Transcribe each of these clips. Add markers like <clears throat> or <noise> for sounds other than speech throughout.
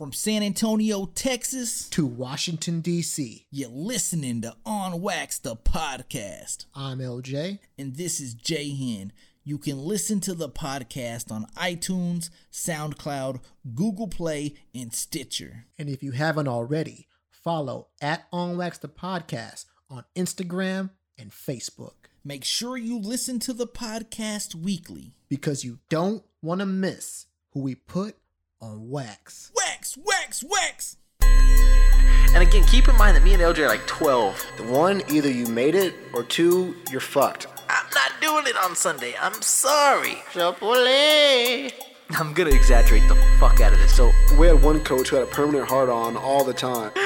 From San Antonio, Texas, to Washington, D.C. You're listening to On Wax, the podcast. I'm LJ. And this is J Hen. You can listen to the podcast on iTunes, SoundCloud, Google Play, and Stitcher. And if you haven't already, follow at On Wax the podcast on Instagram and Facebook. Make sure you listen to the podcast weekly because you don't want to miss who we put on wax. Wax, wax, wax! And again, keep in mind that me and LJ are like 12. The one, either you made it, or two, you're fucked. I'm not doing it on Sunday. I'm sorry. Chapole. I'm gonna exaggerate the fuck out of this. So we had one coach who had a permanent heart on all the time. <laughs>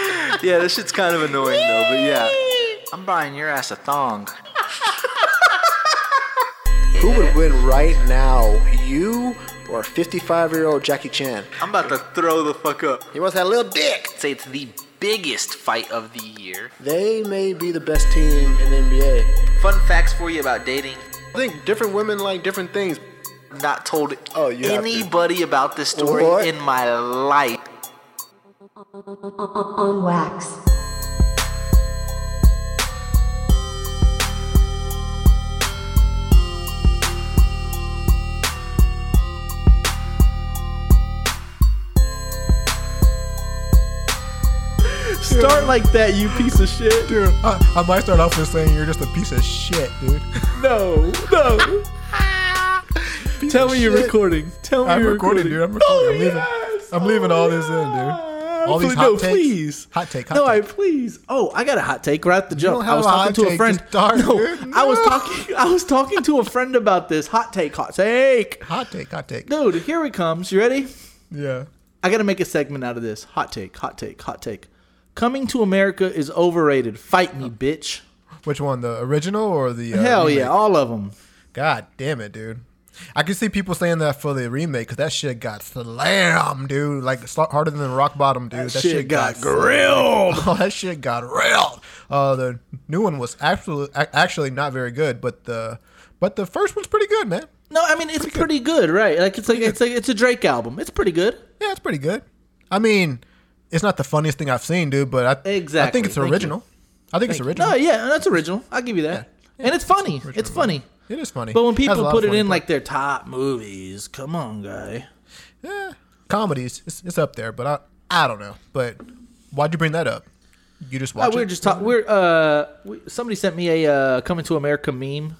yeah, this shit's kind of annoying though, but yeah. I'm buying your ass a thong. Who would win right now, you or 55 year old Jackie Chan? I'm about to throw the fuck up. He wants that little dick. Say it's the biggest fight of the year. They may be the best team in the NBA. Fun facts for you about dating. I think different women like different things. Not told oh, you anybody about this story what? in my life. On wax. Start like that, you piece of shit. Dude, I, I might start off with saying you're just a piece of shit, dude. <laughs> No, no. Tell me you're recording. Tell me I'm you're recording, dude. I'm recording. Oh, I'm leaving. yes. I'm leaving all this in, dude. Oh, all these hot no, takes. please. Hot take. Hot no, take. I please. Oh, I got a hot take right at the jump. I was talking to a friend. just start, no, dude. I was No. talking. I was talking to a friend about this. Hot take. Hot take. Hot take. Hot take. Dude, here he comes. You ready? Yeah. I got to make a segment out of this. Hot take. Hot take. Hot take. Coming to America is overrated. Fight me, bitch. Which one? The original or the? Uh, Hell remake? yeah, all of them. God damn it, dude. I can see people saying that for the remake because that shit got slammed, dude. Like harder than rock bottom, dude. That, shit got slammed. grilled. Oh, <laughs> that shit got railed. Uh, the new one was actually actually not very good, but the but the first one's pretty good, man. No, I mean it's pretty good, right? Like it's like it's like it's a Drake album. It's pretty good. Yeah, it's pretty good. I mean, it's not the funniest thing I've seen, dude, but I I think it's Thank original. I think it's original. No, yeah, that's original. I'll give you that. Yeah. And it's funny. original, It's funny. It is funny. But when people put it in parts. like their top movies, come on, guy. yeah, comedies, it's, it's up there, but I I don't know. But why'd you bring that up? You just Uh, watch we're it? just talking. We're uh, we, somebody sent me a uh, coming to America meme,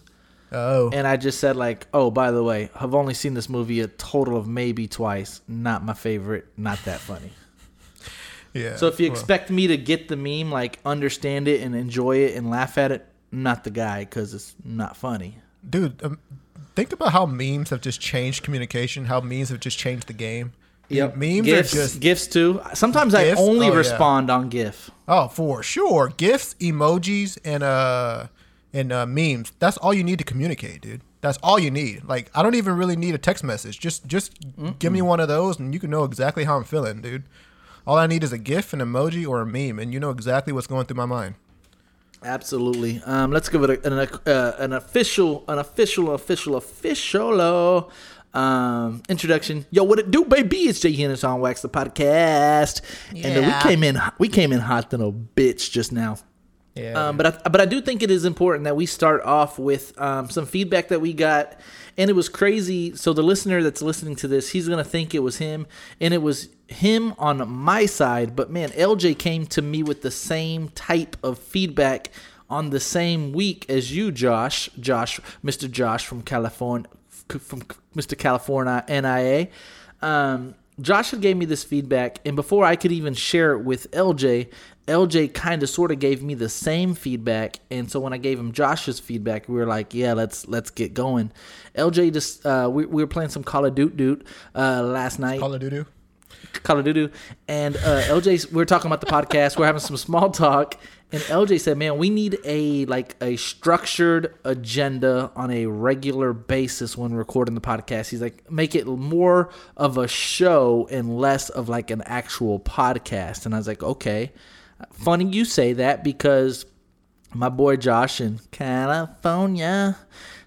Oh, and I just said like, oh, by the way, I've only seen this movie a total of maybe twice. Not my favorite. Not that funny. Yeah. So if you well, expect me to get the meme, like understand it and enjoy it and laugh at it, not the guy because it's not funny. dude, um, think about how memes have just changed communication. How memes have just changed the game. Yeah. Memes gifs, are just gifs too. Sometimes I only Oh, yeah. respond on GIF. oh for sure gifs, emojis, and uh and uh, memes. That's all you need to communicate, dude. That's all you need. Like I don't even really need a text message. Just just give me one of those, and you can know exactly how I'm feeling, dude. All I need is a GIF, an emoji, or a meme, and you know exactly what's going through my mind. Absolutely. Um, let's give it a, an, uh, an official, an official, official, official um, introduction. Yo, what it do, baby? It's Jay Hennis on Wax the podcast, and uh, we came in, we came in hot than a bitch just now. Yeah. Um, but I, but I do think it is important that we start off with um, some feedback that we got, and it was crazy. So the listener that's listening to this, he's gonna think it was him, and it was him on my side. But man, LJ came to me with the same type of feedback on the same week as you, Josh. Josh, Mr. Josh from California, from Mr. California NIA. Um, Josh had gave me this feedback, and before I could even share it with LJ, LJ kind of sort of gave me the same feedback, and so when I gave him Josh's feedback, we were like, "Yeah, let's let's get going." LJ just uh, we, we were playing some Call of Duty uh, last night. Call of Duty. Call of Duty, and uh, LJ, we were talking about the podcast. We're having some small talk, and LJ said, "Man, we need a like a structured agenda on a regular basis when recording the podcast." He's like, "Make it more of a show and less of like an actual podcast." And I was like, "Okay." Funny you say that because my boy Josh in California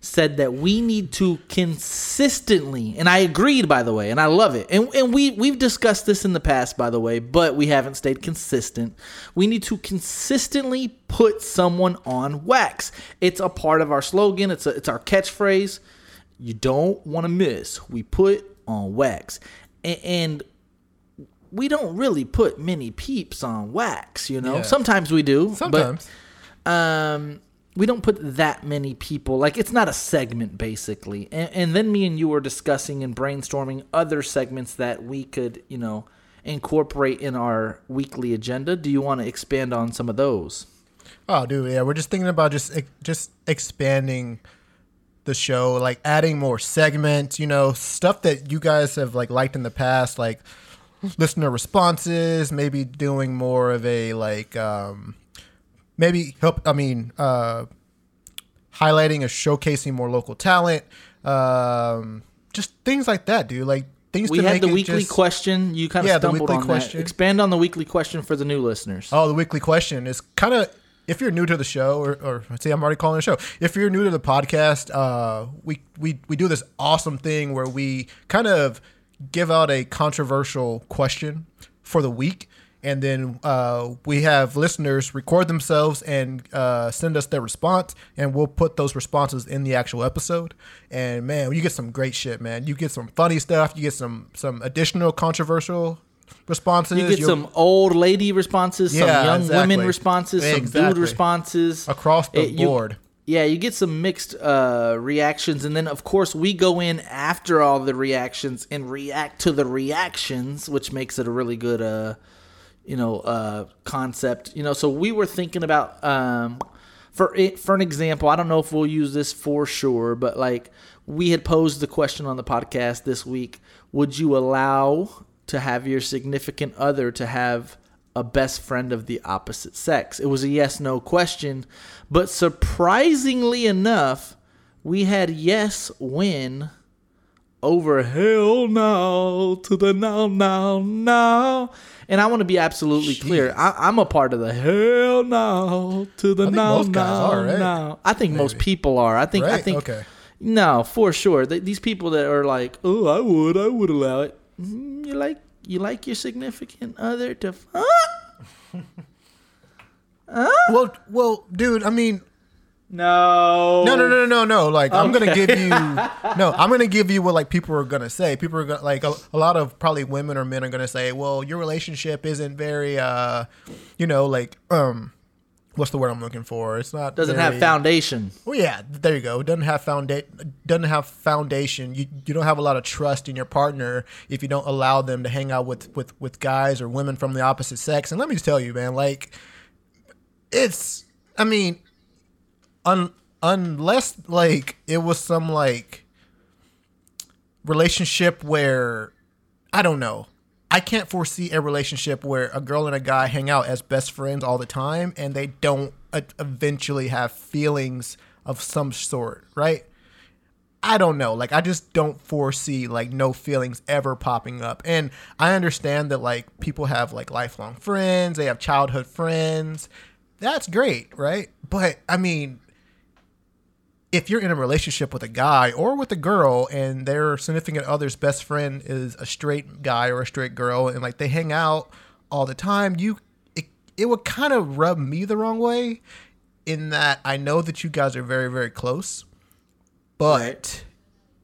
said that we need to consistently and I agreed by the way and I love it. And, and we we've discussed this in the past by the way but we haven't stayed consistent. We need to consistently put someone on wax. It's a part of our slogan. It's a, it's our catchphrase. You don't want to miss. We put on wax. A- and we don't really put many peeps on wax you know? Yeah. sometimes we do but um we don't put that many people like it's not a segment basically. And, and then me and you were discussing and brainstorming other segments that we could you know incorporate in our weekly agenda. Do you want to expand on some of those? Oh, dude, yeah, we're just thinking about just just expanding the show, like adding more segments, you know, stuff that you guys have like liked in the past, like listener responses, maybe doing more of a like um maybe help I mean uh highlighting or showcasing more local talent, um just things like that, dude. Like things we to had the weekly just- question you kind of Yeah, the stumbled weekly on question. that expand on the weekly question for the new listeners Oh, the weekly question is kind of if you're new to the show, or, or see, I'm already calling it a show. If you're new to the podcast, uh, we we we do this awesome thing where we kind of give out a controversial question for the week, and then uh, we have listeners record themselves and uh, send us their response, and we'll put those responses in the actual episode. And man, you get some great shit, man. You get some funny stuff. You get some some additional controversial responses. you get You'll- some old lady responses some Yeah, young women exactly. responses some dude responses across the It- you- board. Yeah, you get some mixed uh, reactions, and then of course we go in after all the reactions and react to the reactions, which makes it a really good, uh, you know, uh, concept. You know, so we were thinking about, um, for it, for an example, I don't know if we'll use this for sure, but like we had posed the question on the podcast this week: Would you allow to have your significant other to have a best friend of the opposite sex? It was a yes no question, but surprisingly enough, we had yes win over hell no to the now now now And I want to be absolutely clear. I, I'm a part of the hell no to the now now most guys no are, right? no. I think most people are. I think I think Okay. no for sure. Th- These people that are like, oh, I would, I would allow it. Mm, You like you like your significant other to fuck? <laughs> Well, well, dude. I mean, No. no, no, no, no, no, no. Like, I'm gonna give you. No, I'm gonna give you what like people are gonna say. People are gonna like a, a lot of probably women or men are gonna say, well, your relationship isn't very, uh, you know, like um. What's the word I'm looking for? It's not Doesn't have very- foundation. Well, yeah, there you go. Doesn't have foundation. Doesn't have foundation. You you don't have a lot of trust in your partner if you don't allow them to hang out with with with guys or women from the opposite sex. And let me just tell you, man, like it's. I mean, un, unless like it was some like relationship where I don't know. I can't foresee a relationship where a girl and a guy hang out as best friends all the time and they don't eventually have feelings of some sort, right? I don't know. Like I just don't foresee like no feelings ever popping up. And I understand that like people have like lifelong friends, they have childhood friends. That's great, right? But I mean, if you're in a relationship with a guy or with a girl and their significant other's best friend is a straight guy or a straight girl and like they hang out all the time, you it, it would kind of rub me the wrong way in that I know that you guys are very very close, but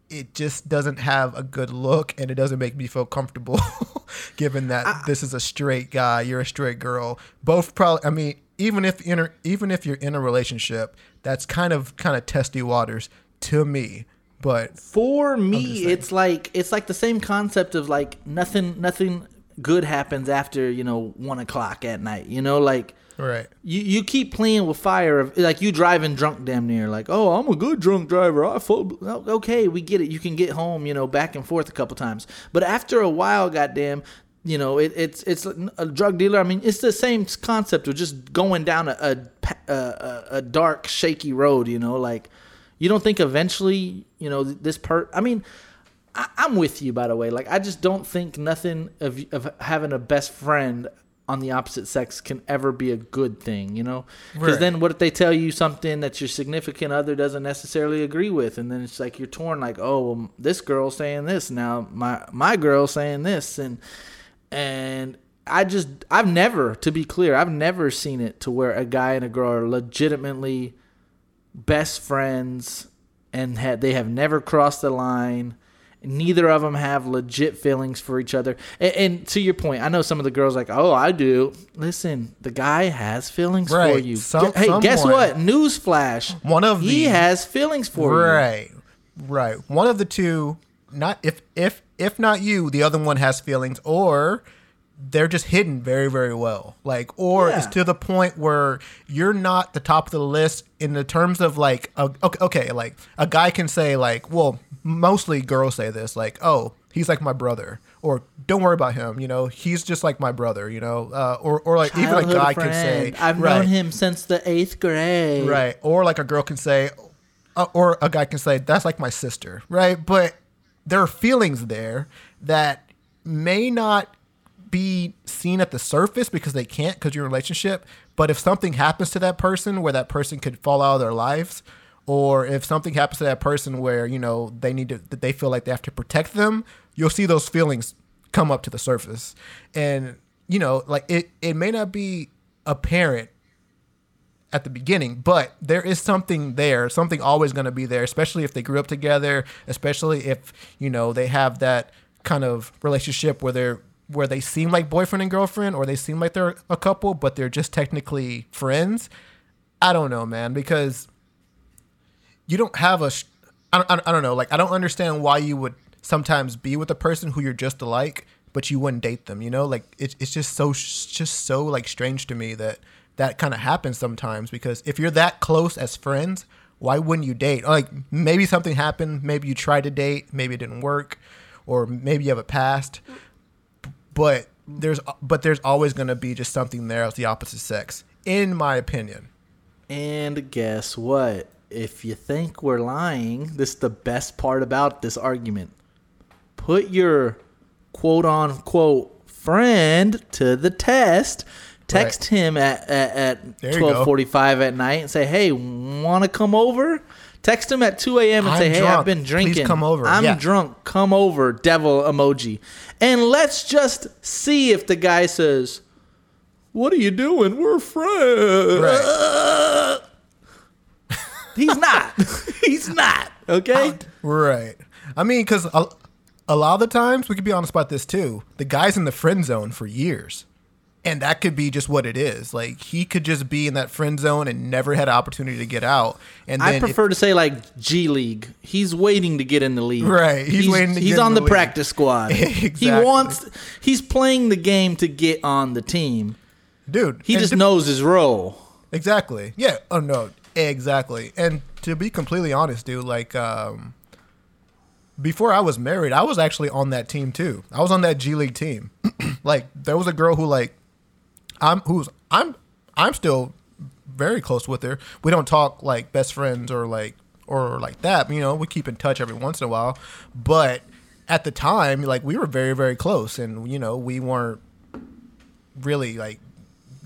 it just doesn't have a good look and it doesn't make me feel comfortable <laughs> given that this is a straight guy, you're a straight girl. Both probably I mean even if in even if you're in a relationship, that's kind of kind of testy waters to me. But For me, it's like it's like the same concept of like nothing nothing good happens after you know one o'clock at night. You know, like right. you you keep playing with fire of like you driving drunk damn near like oh I'm a good drunk driver I full, okay we get it you can get home you know back and forth a couple times but after a while goddamn you know it, it's it's a drug dealer. I mean it's the same concept of just going down a a, a, a- dark shaky road you know like you don't think eventually you know this per I mean I, I'm with you by the way. Like I just don't think nothing of of having a best friend on the opposite sex can ever be a good thing, you know? Because Right. then what if they tell you something that your significant other doesn't necessarily agree with, and then it's like you're torn, like, oh, well, this girl's saying this. Now, my my girl's saying this, and and I just I've never, to be clear, I've never seen it to where a guy and a girl are legitimately best friends and had they have never crossed the line. Neither of them have legit feelings for each other. And, and to your point, I know some of the girls like, "Oh, I do." Listen, the guy has feelings for you. Some- hey, guess what? Newsflash. One of he the- has feelings for you. Right. Right. One of the two, not if if if not you, the other one has feelings or they're just hidden very very well. Like or it's to the point where you're not the top of the list in the terms of like a, okay, okay, like a guy can say like, well, mostly girls say this like, "Oh, he's like my brother." Or don't worry about him, you know. He's just like my brother, you know. Uh, or, or like even a guy friend. can say, "I've right, known him since the eighth grade." Right. Or like a girl can say, uh, or a guy can say, that's like my sister. Right. But there are feelings there that may not be seen at the surface because they can't because a relationship. But if something happens to that person where that person could fall out of their lives, or if something happens to that person where, you know, they need to, they feel like they have to protect them, you'll see those feelings come up to the surface. And, you know, like it, it may not be apparent at the beginning, but there is something there, something always going to be there, especially if they grew up together, especially if, you know, they have that kind of relationship where they're where they seem like boyfriend and girlfriend or they seem like they're a couple but they're just technically friends. I don't know, man, because you don't have a I don't, I don't- know, like I don't understand why you would sometimes be with a person who you're just alike but you wouldn't date them, you know? Like it's it's just so just so like strange to me that that kind of happens sometimes because if you're that close as friends, why wouldn't you date? Like maybe something happened, maybe you tried to date, maybe it didn't work, or maybe you have a past, but there's but there's always going to be just something there as the opposite sex in my opinion. And guess what? If you think we're lying, this is the best part about this argument. Put your quote unquote friend to the test. Text him at at, at There you go. twelve forty five at night and say, "Hey, want to come over?" Text him at two a.m. and I'm say, "Hey, drunk. I've been Please drinking. come over." I'm Yeah. drunk. Come over." Devil emoji, and let's just see if the guy says, "What are you doing? We're friends." Right. <laughs> He's not. <laughs> He's not. Okay. Right. I mean, because a, a lot of the times we could be honest about this too. The guy's in the friend zone for years, and that could be just what it is. Like he could just be in that friend zone and never had an opportunity to get out. And then I if- prefer to say like G League. He's waiting to get in the league. Right, he's waiting to he's get in on the the, practice squad. <laughs> He wants. He's playing the game to get on the team. dude, He just to- knows his role. Exactly. Yeah. Oh no. Exactly. And to be completely honest, dude, like um before I was married, I was actually on that team too. I was on that G League team. <clears throat> like there was a girl who like I'm who's I'm I'm still very close with her. We don't talk like best friends or like or like that. You know, we keep in touch every once in a while. But at the time, like we were very very close, and you know we weren't really like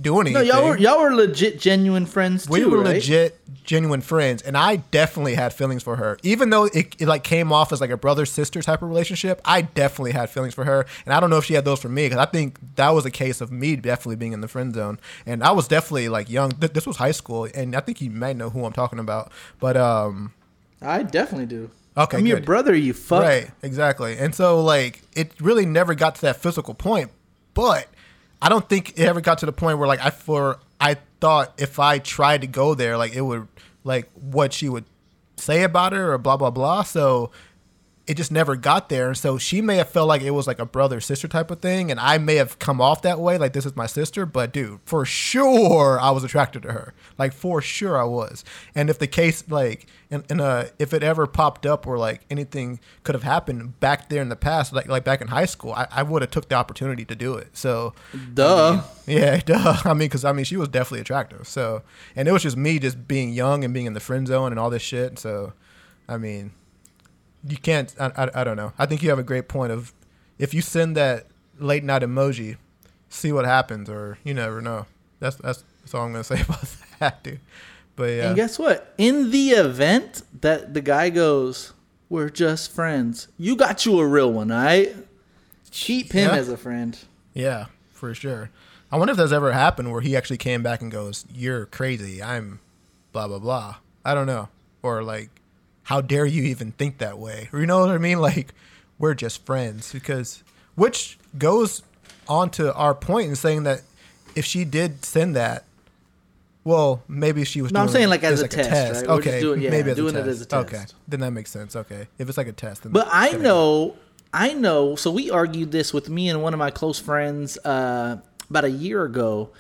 No, anything. y'all were y'all were legit, genuine friends we too, were right? legit genuine friends and i definitely had feelings for her even though it, it like came off as like a brother sister type of relationship i definitely had feelings for her and i don't know if she had those for me because i think that was a case of me definitely being in the friend zone and i was definitely like young Th- this was high school and i think you might know who i'm talking about but um I definitely do. Okay, I'm your brother. You fuck. Right, exactly. And so like it really never got to that physical point, but I don't think it ever got to the point where like I for I thought if I tried to go there, like it would like what she would say about her or blah blah blah. So it just never got there. And so she may have felt like it was like a brother sister type of thing, and I may have come off that way, like this is my sister. But dude, for sure I was attracted to her. Like for sure I was. And if the case like and, and uh if it ever popped up or like anything could have happened back there in the past, like like back in high school, I, I would have took the opportunity to do it. So Duh. yeah, <laughs> duh. I mean, because I mean, she was definitely attractive. So, and it was just me just being young and being in the friend zone and all this shit. So, I mean, you can't. I, I, I don't know. I think you have a great point of if you send that late night emoji, see what happens, or you never know. That's that's, that's all I'm gonna <laughs> say about that, dude. But yeah, And guess what? In the event that the guy goes, "We're just friends," you got you a real one, all right? Keep him Yeah. as a friend. yeah, for sure. I wonder if that's ever happened where he actually came back and goes, "You're crazy. I'm blah blah blah." I don't know, or like, how dare you even think that way? Or you know what I mean? Like, we're just friends because, which goes on to our point in saying that if she did send that. Well, maybe she was. No, I'm saying like as as a test, right? Okay, doing- yeah, maybe as doing a it test. as a test. Okay, then that makes sense. Okay, if it's like a test, then But I know, I know. So we argued this with me and one of my close friends uh, about a year ago.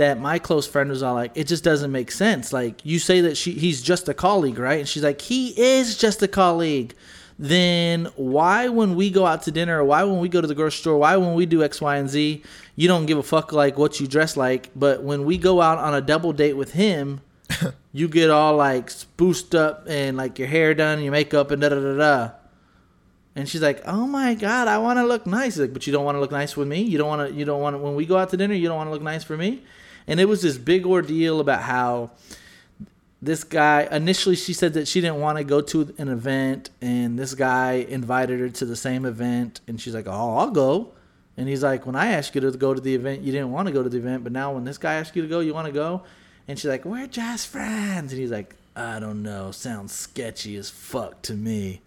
That my close friend was all like, "It just doesn't make sense. Like you say that she he's just a colleague, right?" And she's like, "He is just a colleague." Then why, when we go out to dinner, or why when we go to the grocery store, why when we do X, Y, and Z, you don't give a fuck like what you dress like, but when we go out on a double date with him, <laughs> you get all like spoosed up and like your hair done, your makeup, and da da da da. And she's like, "Oh my god, I want to look nice." He's like, but you don't want to look nice with me. You don't want to. You don't want to. When we go out to dinner, you don't want to look nice for me. And it was this big ordeal about how this guy initially she said that she didn't want to go to an event, and this guy invited her to the same event, and she's like, "Oh, I'll go." And he's like, "When I asked you to go to the event, you didn't want to go to the event, but now when this guy asked you to go, you want to go." And she's like, "We're just friends," and he's like, "I don't know, sounds sketchy as fuck to me."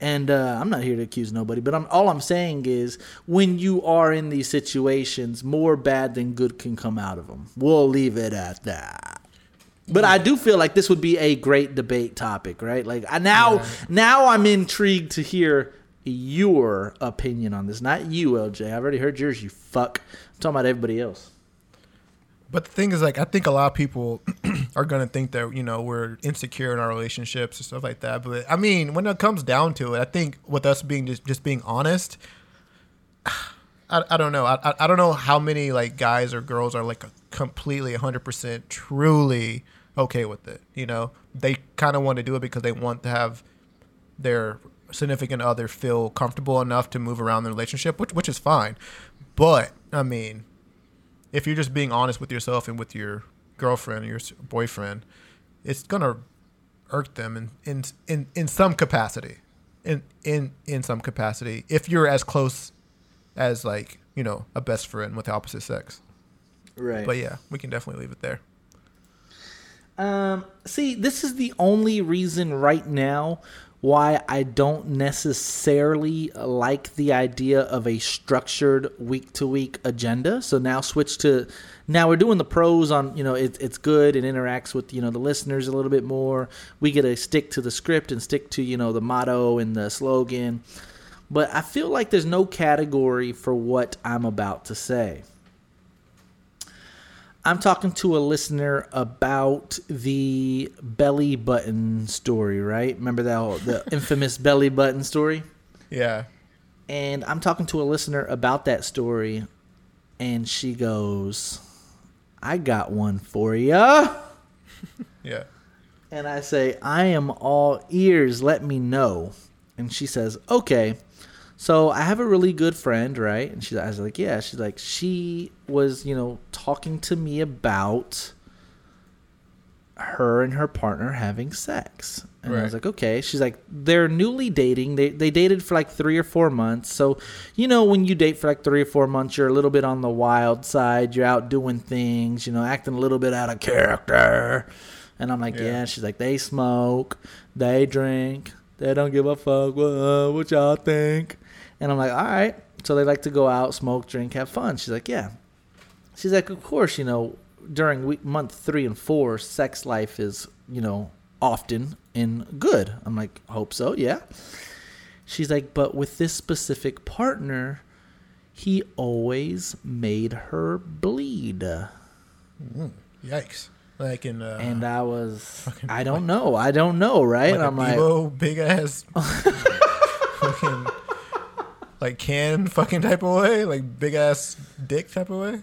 And uh, I'm not here to accuse nobody, but I'm, all I'm saying is when you are in these situations, more bad than good can come out of them. We'll leave it at that. But I do feel like this would be a great debate topic, right? Like I now, now I'm intrigued to hear your opinion on this. Not you, LJ. I've already heard yours. You fuck. I'm talking about everybody else. But the thing is, like, I think a lot of people <clears throat> are gonna think that you know we're insecure in our relationships and stuff like that. But I mean, when it comes down to it, I think with us being just just being honest, <sighs> I, I don't know. I, I don't know how many like guys or girls are like completely 100 percent truly okay with it. You know, they kind of want to do it because they want to have their significant other feel comfortable enough to move around the relationship, which which is fine. But I mean, if you're just being honest with yourself and with your girlfriend or your boyfriend, it's gonna irk them in in in, in some capacity, in in in some capacity. If you're as close as like you know a best friend with the opposite sex, Right. but yeah, we can definitely leave it there. Um, see, this is the only reason right now why I don't necessarily like the idea of a structured week to week agenda. So now switch to now we're doing the pros on you know it, it's good it interacts with you know the listeners a little bit more. We get to stick to the script and stick to you know the motto and the slogan. But I feel like there's no category for what I'm about to say. I'm talking to a listener about the belly button story, right? Remember that whole- the <laughs> infamous belly button story? Yeah, And I'm talking to a listener about that story, and she goes, "I got one for ya." <laughs> yeah. And I say, I am all ears. Let me know. And she says, okay. So I have a really good friend, right? And she, I was like, yeah. She's like, she was, you know, talking to me about her and her partner having sex. And I was like, okay. She's like, they're newly dating. They they dated for like three or four months. So, you know, when you date for like three or four months, you're a little bit on the wild side. You're out doing things, you know, acting a little bit out of character. And I'm like, yeah. Yeah. She's like, they smoke, they drink, they don't give a fuck. What, what y'all think? And I'm like, all right. So they like to go out, smoke, drink, have fun. She's like, yeah. She's like, of course, you know, during week month three and four, sex life is, you know, often and good. I'm like, hope so, yeah. She's like, but with this specific partner, he always made her bleed. Yikes! Like in uh, And I was, I don't know, I don't know, right? like I'm a like, big ass <laughs> fucking like can fucking type of way, like big ass dick type of way.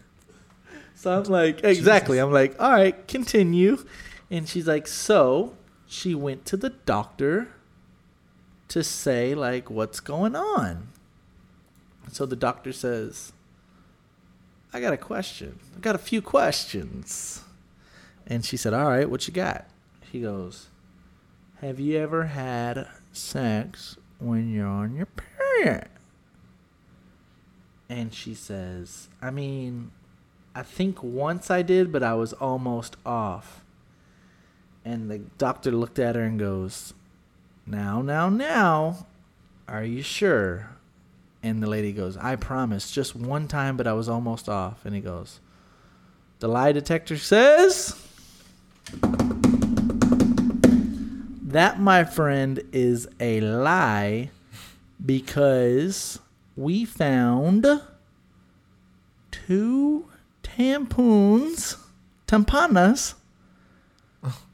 So I'm like, exactly. I'm like, all right, continue. And she's like, so she went to the doctor to say, like, what's going on? So the doctor says, I got a question. I got a few questions. And she said, All right, what you got? He goes, Have you ever had sex when you're on your period? And she says, I mean, I think once I did, but I was almost off. And the doctor looked at her and goes, Now, now, now, are you sure? And the lady goes, I promise, just one time, but I was almost off. And he goes, The lie detector says. That, my friend, is a lie because we found two tampons, tampanas,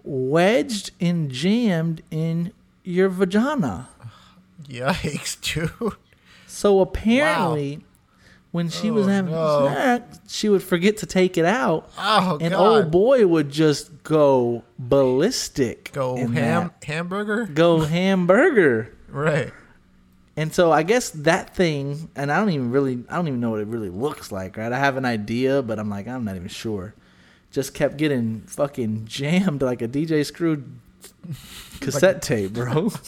wedged and jammed in your vagina. Yikes, dude. So apparently, when she oh, was Oh, having no. sex, she would forget to take it out, Oh and god. old boy would just go ballistic. Go ham that. hamburger. go hamburger. Right. And so I guess that thing, and I don't even really, I don't even know what it really looks like, right? I have an idea, but I'm like, I'm not even sure. Just kept getting fucking jammed like a DJ Screw cassette tape, bro. <laughs>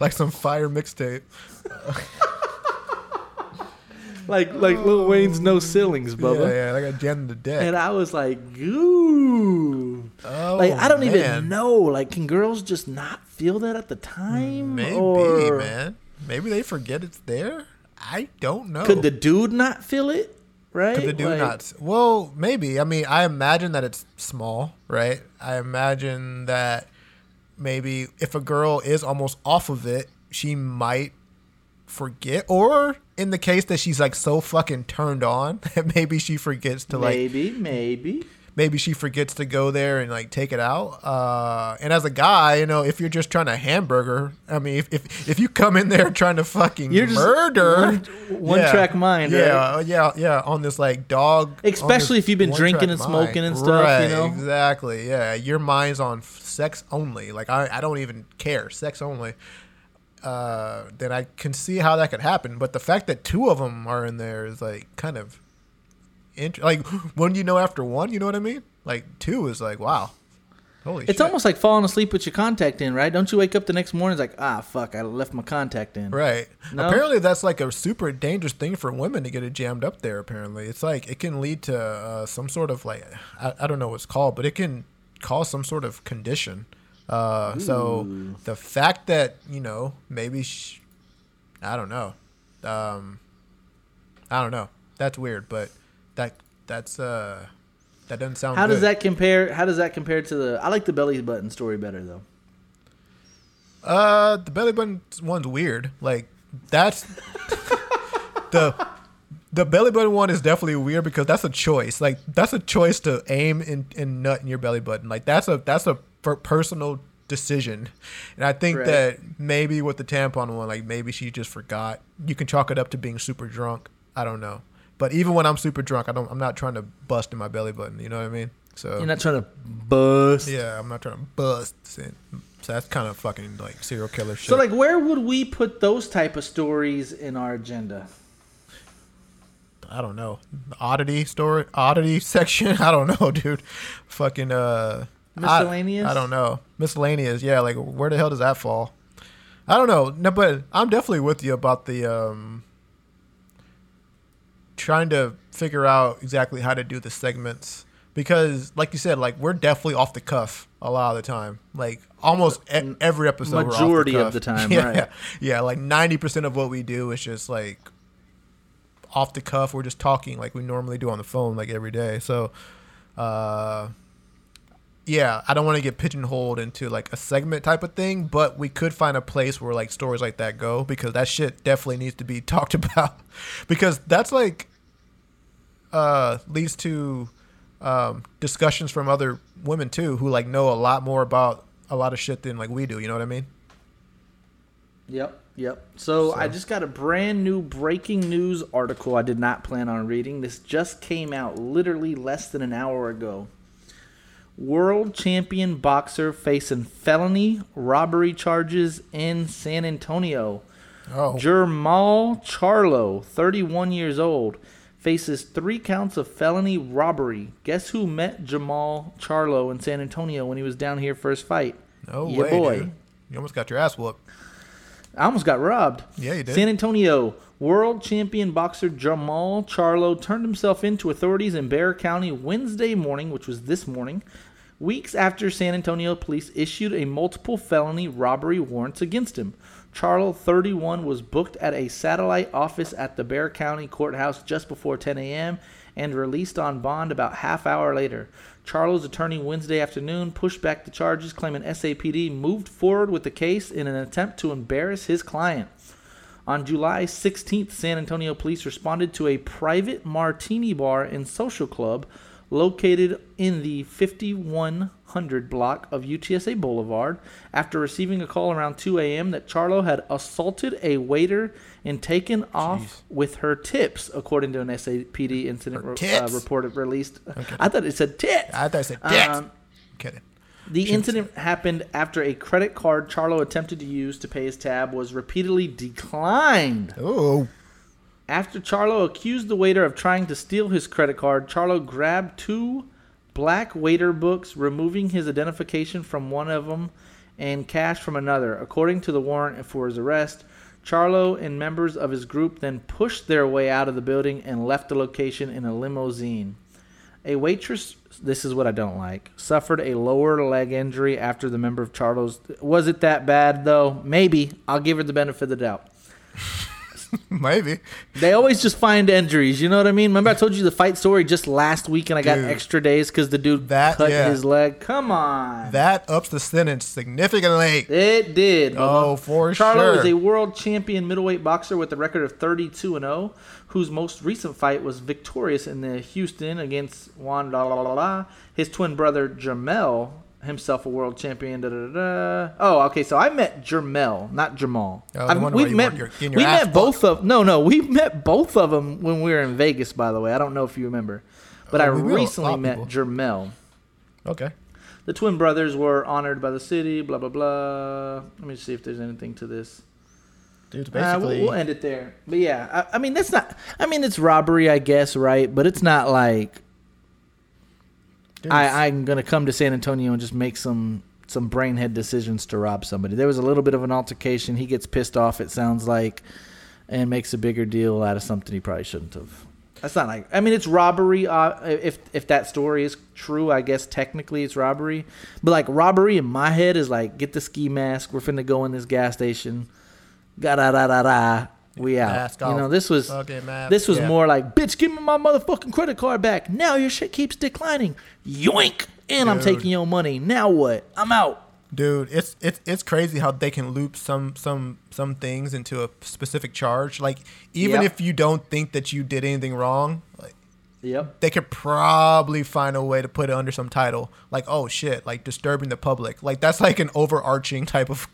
Like some fire mixtape. <laughs> like like Lil Wayne's No Ceilings, Bubba. Yeah, yeah. I got jammed to death. And I was like, ooh. oh, like I don't even know. Like, can girls just not feel that at the time? Maybe, or man. Maybe they forget it's there. I don't know. Could the dude not feel it? Right? Could the dude Like, not? Well, maybe. I mean, I imagine that it's small, right? I imagine that maybe if a girl is almost off of it, she might forget. Or in the case that she's like so fucking turned on, <laughs> that maybe she forgets to like Maybe, maybe. maybe she forgets to go there and like take it out. Uh, and as a guy, you know, if you're just trying to hamburger, I mean, if if, if you come in there trying to fucking You're murder, one- one-track mind, yeah, yeah, yeah, on this like dog, Especially if you've been drinking and smoking and stuff, you know? exactly, yeah. Your mind's on sex only. Like I, I don't even care, sex only. Uh, then I can see how that could happen. But the fact that two of them are in there is like kind of int- like <laughs> when you know after one, you know what I mean? Like two is like wow, holy. It's shit. almost like falling asleep with your contact in, right? Don't you wake up the next morning it's like, ah, fuck, I left my contact in. Right. No? Apparently, that's like a super dangerous thing for women to get it jammed up there. Apparently, it's like it can lead to uh, some sort of like I, I don't know what it's called, but it can cause some sort of condition. Uh, so the fact that you know maybe sh- I don't know, um, I don't know. That's weird, but that that's uh that doesn't sound. How does that compare? How does that compare to the? I like the belly button story better though. Uh, the belly button one's weird. Like that's <laughs> the the belly button one is definitely weird because that's a choice. Like that's a choice to aim and, and nut in your belly button. Like that's a that's a per- personal decision. And I think Right. that maybe with the tampon one, like maybe she just forgot. You can chalk it up to being super drunk. I don't know. But even when I'm super drunk, I don't. I'm not trying to bust in my belly button. You know what I mean? So You're not trying to bust. yeah, I'm not trying to bust. in. So that's kind of fucking like serial killer shit. So like, where would we put those type of stories in our agenda? I don't know. Oddity story, oddity <laughs> section. I don't know, dude. Fucking uh, I- Miscellaneous? I, don't know. Miscellaneous. Yeah, like where the hell does that fall? I don't know. No, but I'm definitely with you about the um, trying to figure out exactly how to do the segments because, like you said, like we're definitely off the cuff a lot of the time. Like almost e- every episode, we're off Majority of the time, <laughs> yeah, right. Yeah, like ninety percent of what we do is just like off the cuff. We're just talking like we normally do on the phone, like every day. So, uh, yeah, I don't want to get pigeonholed into like a segment type of thing, but we could find a place where like stories like that go because that shit definitely needs to be <laughs> talked about because that's like uh leads to um discussions from other women too who like know a lot more about a lot of shit than like we do, you know what I mean? Yep, yep. So, I just got a brand new breaking news article I did not plan on reading. This just came out literally less than an hour ago. World champion boxer facing felony robbery charges in San Antonio. Oh. Jermall Charlo, 31 years old, faces three counts of felony robbery. Guess who met Jamal Charlo in San Antonio when he was down here for his fight? No Your way, boy. dude. You almost got your ass whooped. I almost got robbed. Yeah, you did. San Antonio world champion boxer Jamal Charlo turned himself in to authorities in Bexar County Wednesday morning, which was this morning, weeks after San Antonio police issued a multiple felony robbery warrants against him. Charlo, 31, was booked at a satellite office at the Bexar County courthouse just before 10 a.m. and released on bond about half hour later. Charlo's attorney Wednesday afternoon pushed back the charges, claiming SAPD moved forward with the case in an attempt to embarrass his client. On July 16th, San Antonio police responded to a private martini bar and social club located in the 5100 block of UTSA Boulevard after receiving a call around 2 a.m. that Charlo had assaulted a waiter and taken off with her tips, according to an SAPD incident re- uh, report released. I thought it said tits. I thought it said dicks. Um, Kidding. The incident happened after a credit card Charlo attempted to use to pay his tab was repeatedly declined. Oh, After Charlo accused the waiter of trying to steal his credit card, Charlo grabbed two black waiter books, removing his identification from one of them and cash from another. According to the warrant for his arrest, Charlo and members of his group then pushed their way out of the building and left the location in a limousine. A waitress, this is what I don't like, suffered a lower leg injury after the member of Charlo's. Was it that bad, though? Maybe. I'll give her the benefit of the doubt. <laughs> maybe. They always just find injuries. You know what I mean? Remember I told you the fight story just last week, and I got Dude. extra days because the dude That- cut yeah. his leg. Come on, That ups the sentence significantly. it did. Oh, for Charlo sure. is a world champion middleweight boxer with a record of 32 and 0, whose most recent fight was victorious in the Houston against Juan la la la la. His twin brother Jermell, himself a world champion. Da, da, da. Oh, okay. So I met Jermell, not Jamal. Oh, we've met. getting your we met both of. No, no, we met both of them when we were in Vegas. By the way, I don't know if you remember, but oh, I Oh, we met a lot recently met people. Jermell. Okay. The twin brothers were honored by the city. Blah blah blah. Let me see if there's anything to this. Dude, Uh, basically. we'll, we'll end it there. But yeah, I, I mean that's not. I mean it's robbery, I guess, right? But it's not like dude, I, I'm gonna come to San Antonio and just make some some brainhead decisions to rob somebody. There was a little bit of an altercation. He gets pissed off. It sounds like, and makes a bigger deal out of something he probably shouldn't have. That's not like. I mean, it's robbery. Uh, if if that story is true, I guess technically it's robbery. But like robbery in my head is like, get the ski mask. We're finna go in this gas station. Ga da da da da. We out. Mask you off. know, this was Fucking mask, this was yeah. more like, bitch, give me my motherfucking credit card back. Now your shit keeps declining. Yoink. And I'm Dude. taking your money. Now what? I'm out. Dude, it's it's it's crazy how they can loop some some some things into a specific charge. Like even Yep. if you don't think that you did anything wrong, like Yep. they could probably find a way to put it under some title. Like oh shit, like disturbing the public. Like that's like an overarching type of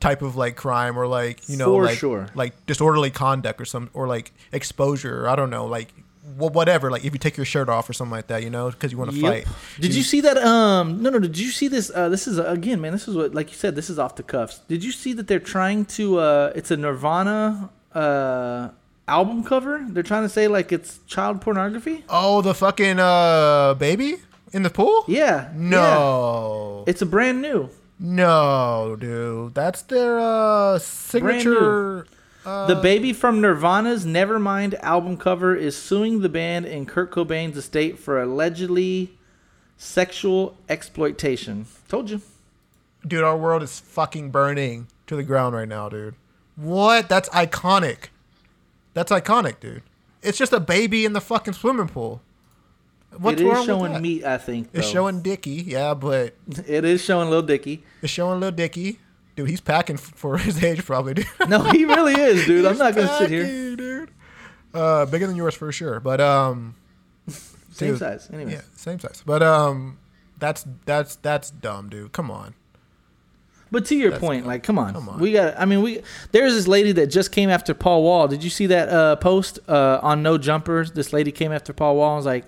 type of like crime or like you know For like sure. like disorderly conduct or some or like exposure. Or I don't know like. wh- Whatever, like if you take your shirt off or something like that, you know, because you want to fight. Did you see that? Um, no, no. Did you see this? Uh, this is again, man. This is what, like you said, this is off the cuffs. Did you see that they're trying to? Uh, it's a Nirvana uh album cover. They're trying to say like it's child pornography. Oh, the fucking uh baby in the pool? Yeah. yeah. No. It's a brand new. No, dude. That's their uh signature uh, The baby from Nirvana's Nevermind album cover is suing the band and Kurt Cobain's estate for allegedly sexual exploitation. Told you. Dude, our world is fucking burning to the ground right now, dude. What? That's iconic. That's iconic, dude. It's just a baby in the fucking swimming pool. What's it wrong is showing meat, I think. It's showing Dicky, yeah, but <laughs> It is showing little Dicky. it's showing little Dicky. Dude, he's packing for <laughs> his age, probably, dude. <laughs> No, he really is, dude. I'm not gonna sit here. dude. Uh, bigger than yours for sure, but um, Same dude, size. Anyway. Yeah, same size. But um, that's that's that's dumb, dude. Come on. But to your That's point, good. like, come on, Come on. we got. I mean, we there's this lady that just came after Paul Wall. Did you see that uh, post uh, on No Jumpers? This lady came after Paul Wall and was like,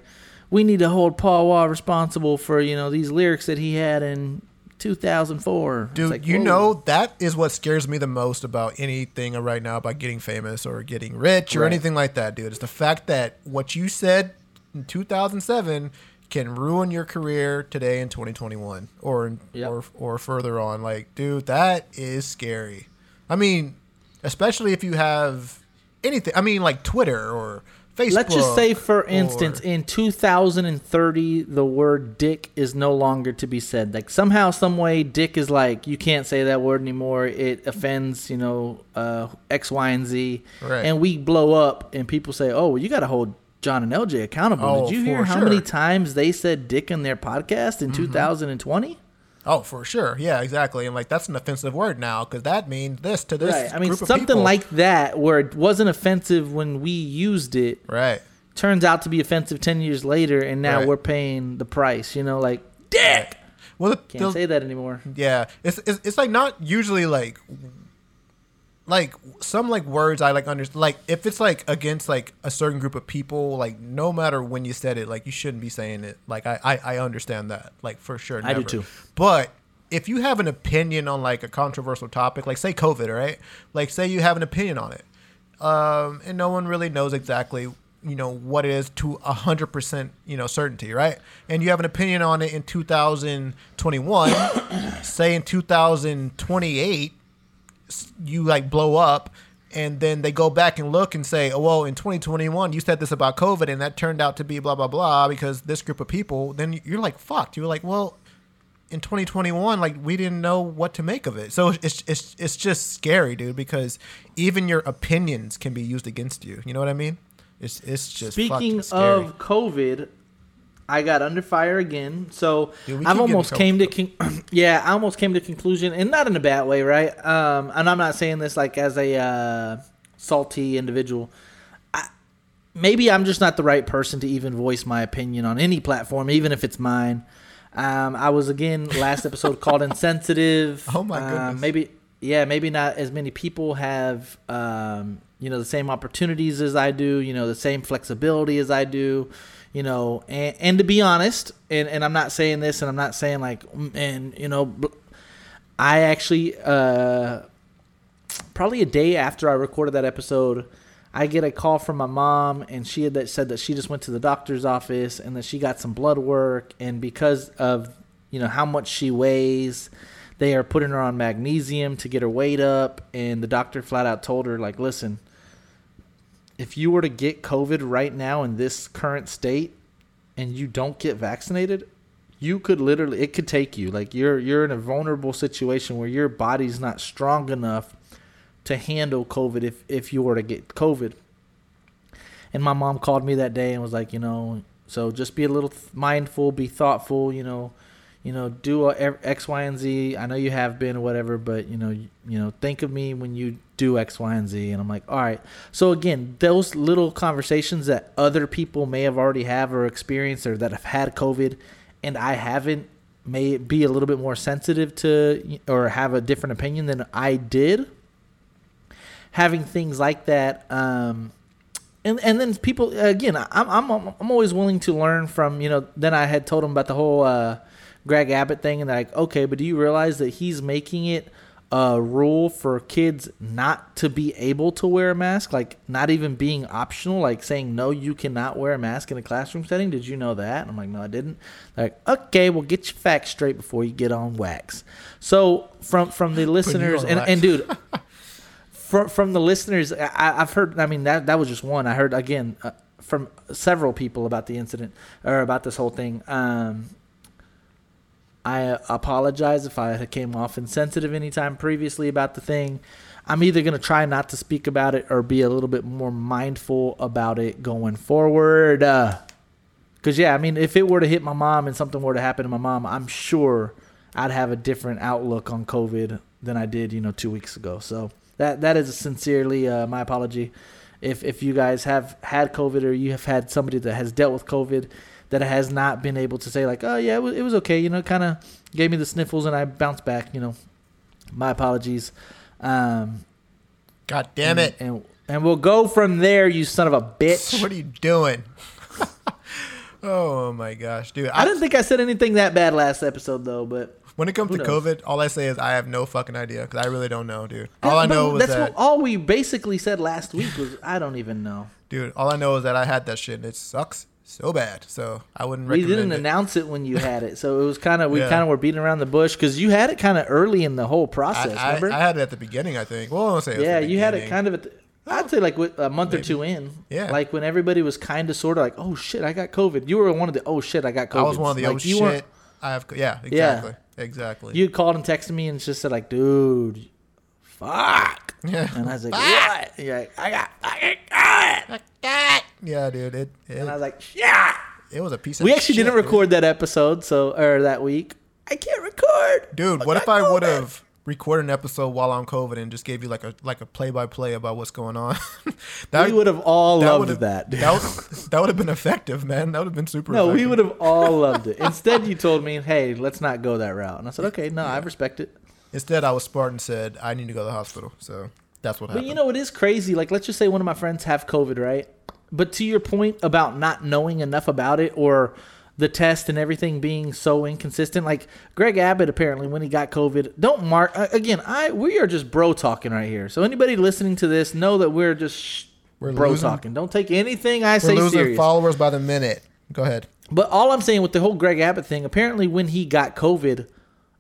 "We need to hold Paul Wall responsible for you know these lyrics that he had in 2004. Dude, like, you know that is what scares me the most about anything right now about getting famous or getting rich or Right. anything like that, dude. It's the fact that what you said in 2007 can ruin your career today in 2021 or Yep. or or further on. Like, dude, that is scary. I mean, especially if you have anything. I mean, like Twitter or Facebook. Let's just say, for instance, or- in 2030, the word dick is no longer to be said. Like somehow, some way, dick is like you can't say that word anymore. It offends, you know, uh, X, Y, and Z. Right. And we blow up, and people say, "Oh, well, you got to hold John and LJ accountable." Oh, Did you hear how many sure. Mm-hmm. times they said dick in their podcast in 2020? Oh, for sure. Yeah, exactly. And like that's an offensive word now because that means this to this Right. I mean, something like that, where it wasn't offensive when we used it, right. turns out to be offensive 10 years later, and now Right. we're paying the price. You know, like dick. Well, Can't say that anymore. yeah, it's, it's it's like not usually like like some like words I like understand. Like if it's like against like a certain group of people, like no matter when you said it, like you shouldn't be saying it. Like I I, I understand that like for sure. I do too. But if you have an opinion on like a controversial topic, like say COVID, right? Like say you have an opinion on it, um, and no one really knows exactly you know what it is to a hundred percent you know certainty, right? And you have an opinion on it in 2021, <coughs> say in 2028, s- you like blow up. And then they go back and look and say, oh, well, in 2021, you said this about COVID, and that turned out to be blah, blah, blah, because this group of people, then you're like, fucked. You're like, well, in 2021 like we didn't know what to make of it so it's it's it's just scary dude because even your opinions can be used against you you know what i mean it's it's just Speaking fucking scary. of COVID, I got under fire again. So Dude, I've almost came to con- <clears throat> yeah, I almost came to conclusion, and not in a bad way, right? Um, and I'm not saying this like as a uh, salty individual. I, maybe I'm just not the right person to even voice my opinion on any platform, even if it's mine. Um, I was again last episode <laughs> called insensitive. Oh my Um, goodness. maybe yeah, maybe not as many people have um, you know the same opportunities as I do, you know the same flexibility as I do, you know, and, and to be honest, and, and I'm not saying this, and I'm not saying like, and you know, I actually uh, probably a day after I recorded that episode, I get a call from my mom, and she had that said that she just went to the doctor's office and that she got some blood work, and because of you know how much she weighs, they are putting her on magnesium to get her weight up, and the doctor flat out told her like, listen, if you were to get COVID right now in this current state, and you don't get vaccinated, you could literally it could take you like you're you're in a vulnerable situation where your body's not strong enough to handle COVID if if you were to get COVID. And my mom called me that day and was like, you know, so just be a little mindful, be thoughtful, you know, you know, do a X, Y, and Z. I know you have been or whatever, but you know, you, you know, think of me when you do X, Y, and Z. And I'm like, all right. So again, those little conversations that other people may have already have or experienced or that have had COVID, and I haven't, may be a little bit more sensitive to or have a different opinion than I did. Having things like that, um, and and then people again, I'm I'm I'm always willing to learn from you know. Then I had told him about the whole uh, Greg Abbott thing, and like, okay, but do you realize that he's making it a rule for kids not to be able to wear a mask, like not even being optional, like saying no, you cannot wear a mask in a classroom setting? Did you know that? And I'm like, no, I didn't. They're like, okay, well, get your facts straight before you get on wax. So from from the <laughs> listeners, and, and dude <laughs> from from the listeners, I, I've heard. I mean, that that was just one. I heard again uh, from several people about the incident or about this whole thing. Um, I apologize if I came off insensitive anytime previously about the thing. I'm either gonna try not to speak about it or be a little bit more mindful about it going forward. Uh, Cause yeah, I mean, if it were to hit my mom and something were to happen to my mom, I'm sure I'd have a different outlook on COVID than I did, you know, two weeks ago. So that that is sincerely uh, my apology. If if you guys have had COVID or you have had somebody that has dealt with COVID that has not been able to say like, oh yeah, it was, it was okay, you know, kind of gave me the sniffles and I bounced back, you know, my apologies. Um, god damn it and and we'll go from there, you son of a bitch. <laughs> what are you doing <laughs> oh my gosh dude I didn't think I said anything that bad last episode though, but When it comes to knows? COVID, all I say is I have no fucking idea because I really don't know, dude. All I know is that's that, what, all we basically said last week was I don't even know. dude. All I know is that I had that shit and it sucks so bad. So I wouldn't We didn't it. announce it when you had it, so it was kind of we Yeah. kind of were beating around the bush because you had it kind of early in the whole process. I, remember? I had it at the beginning, I think. Well, I don't say it was yeah, you had it kind of at. The, I'd say like a month or two in. Yeah. Like when everybody was kind of sort of like, oh shit, I got COVID. You were one of the oh shit, I got COVID. I was one of the like, oh shit. I have yeah, exactly, exactly. You called and texted me and just said like, dude, fuck. yeah, And I was like, what? And You're like, I got, I got it. yeah, dude. It And I was like, yeah. it was a piece of. We actually shit, didn't dude. record that episode, so or that week. I can't record, Dude, what if I would have recorded an episode while on COVID and just gave you like a like a play by play about what's going on? <laughs> We would have all loved that. dude. That would, that would have been effective, man. That would have been super. No, we would have all loved it. <laughs> Instead, you told me, "Hey, let's not go that route." And I said, "Okay, no, I respect it." Instead, I was smart and said I need to go to the hospital. So that's what happened. But you know, it is crazy. Like, let's just say one of my friends have COVID, right? But to your point about not knowing enough about it or the test and everything being so inconsistent, like Greg Abbott apparently when he got COVID, don't mark again. I we are just bro talking right here. So anybody listening to this know that we're just sh- We're bro losing- talking. Don't take anything I We're say losing serious. followers by the minute. Go ahead. But all I'm saying with the whole Greg Abbott thing, apparently when he got COVID,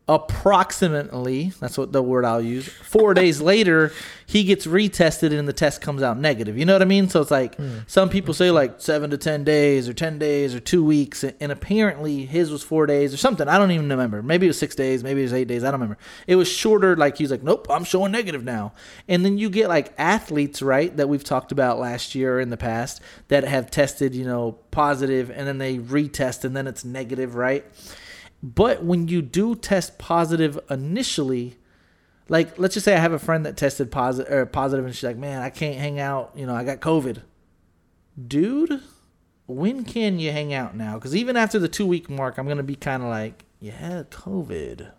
approximately, that's what the word I'll use, four days <laughs> later, he gets retested and the test comes out negative. You know what I mean? So it's like hmm. some people say like seven to 10 days or 10 days or two weeks. And apparently his was four days or something. I don't even remember. Maybe it was six days. Maybe it was eight days. I don't remember. It was shorter. Like he's like, nope, I'm showing negative now. And then you get like athletes, right, that we've talked about last year or in the past that have tested, you know, positive and then they retest and then it's negative, right? But when you do test positive initially, like let's just say I have a friend that tested positive or positive and she's like, "Man, I can't hang out, you know, I got COVID." Dude, when can you hang out now? Cuz even after the 2 week mark, I'm going to be kind of like, "Yeah, COVID."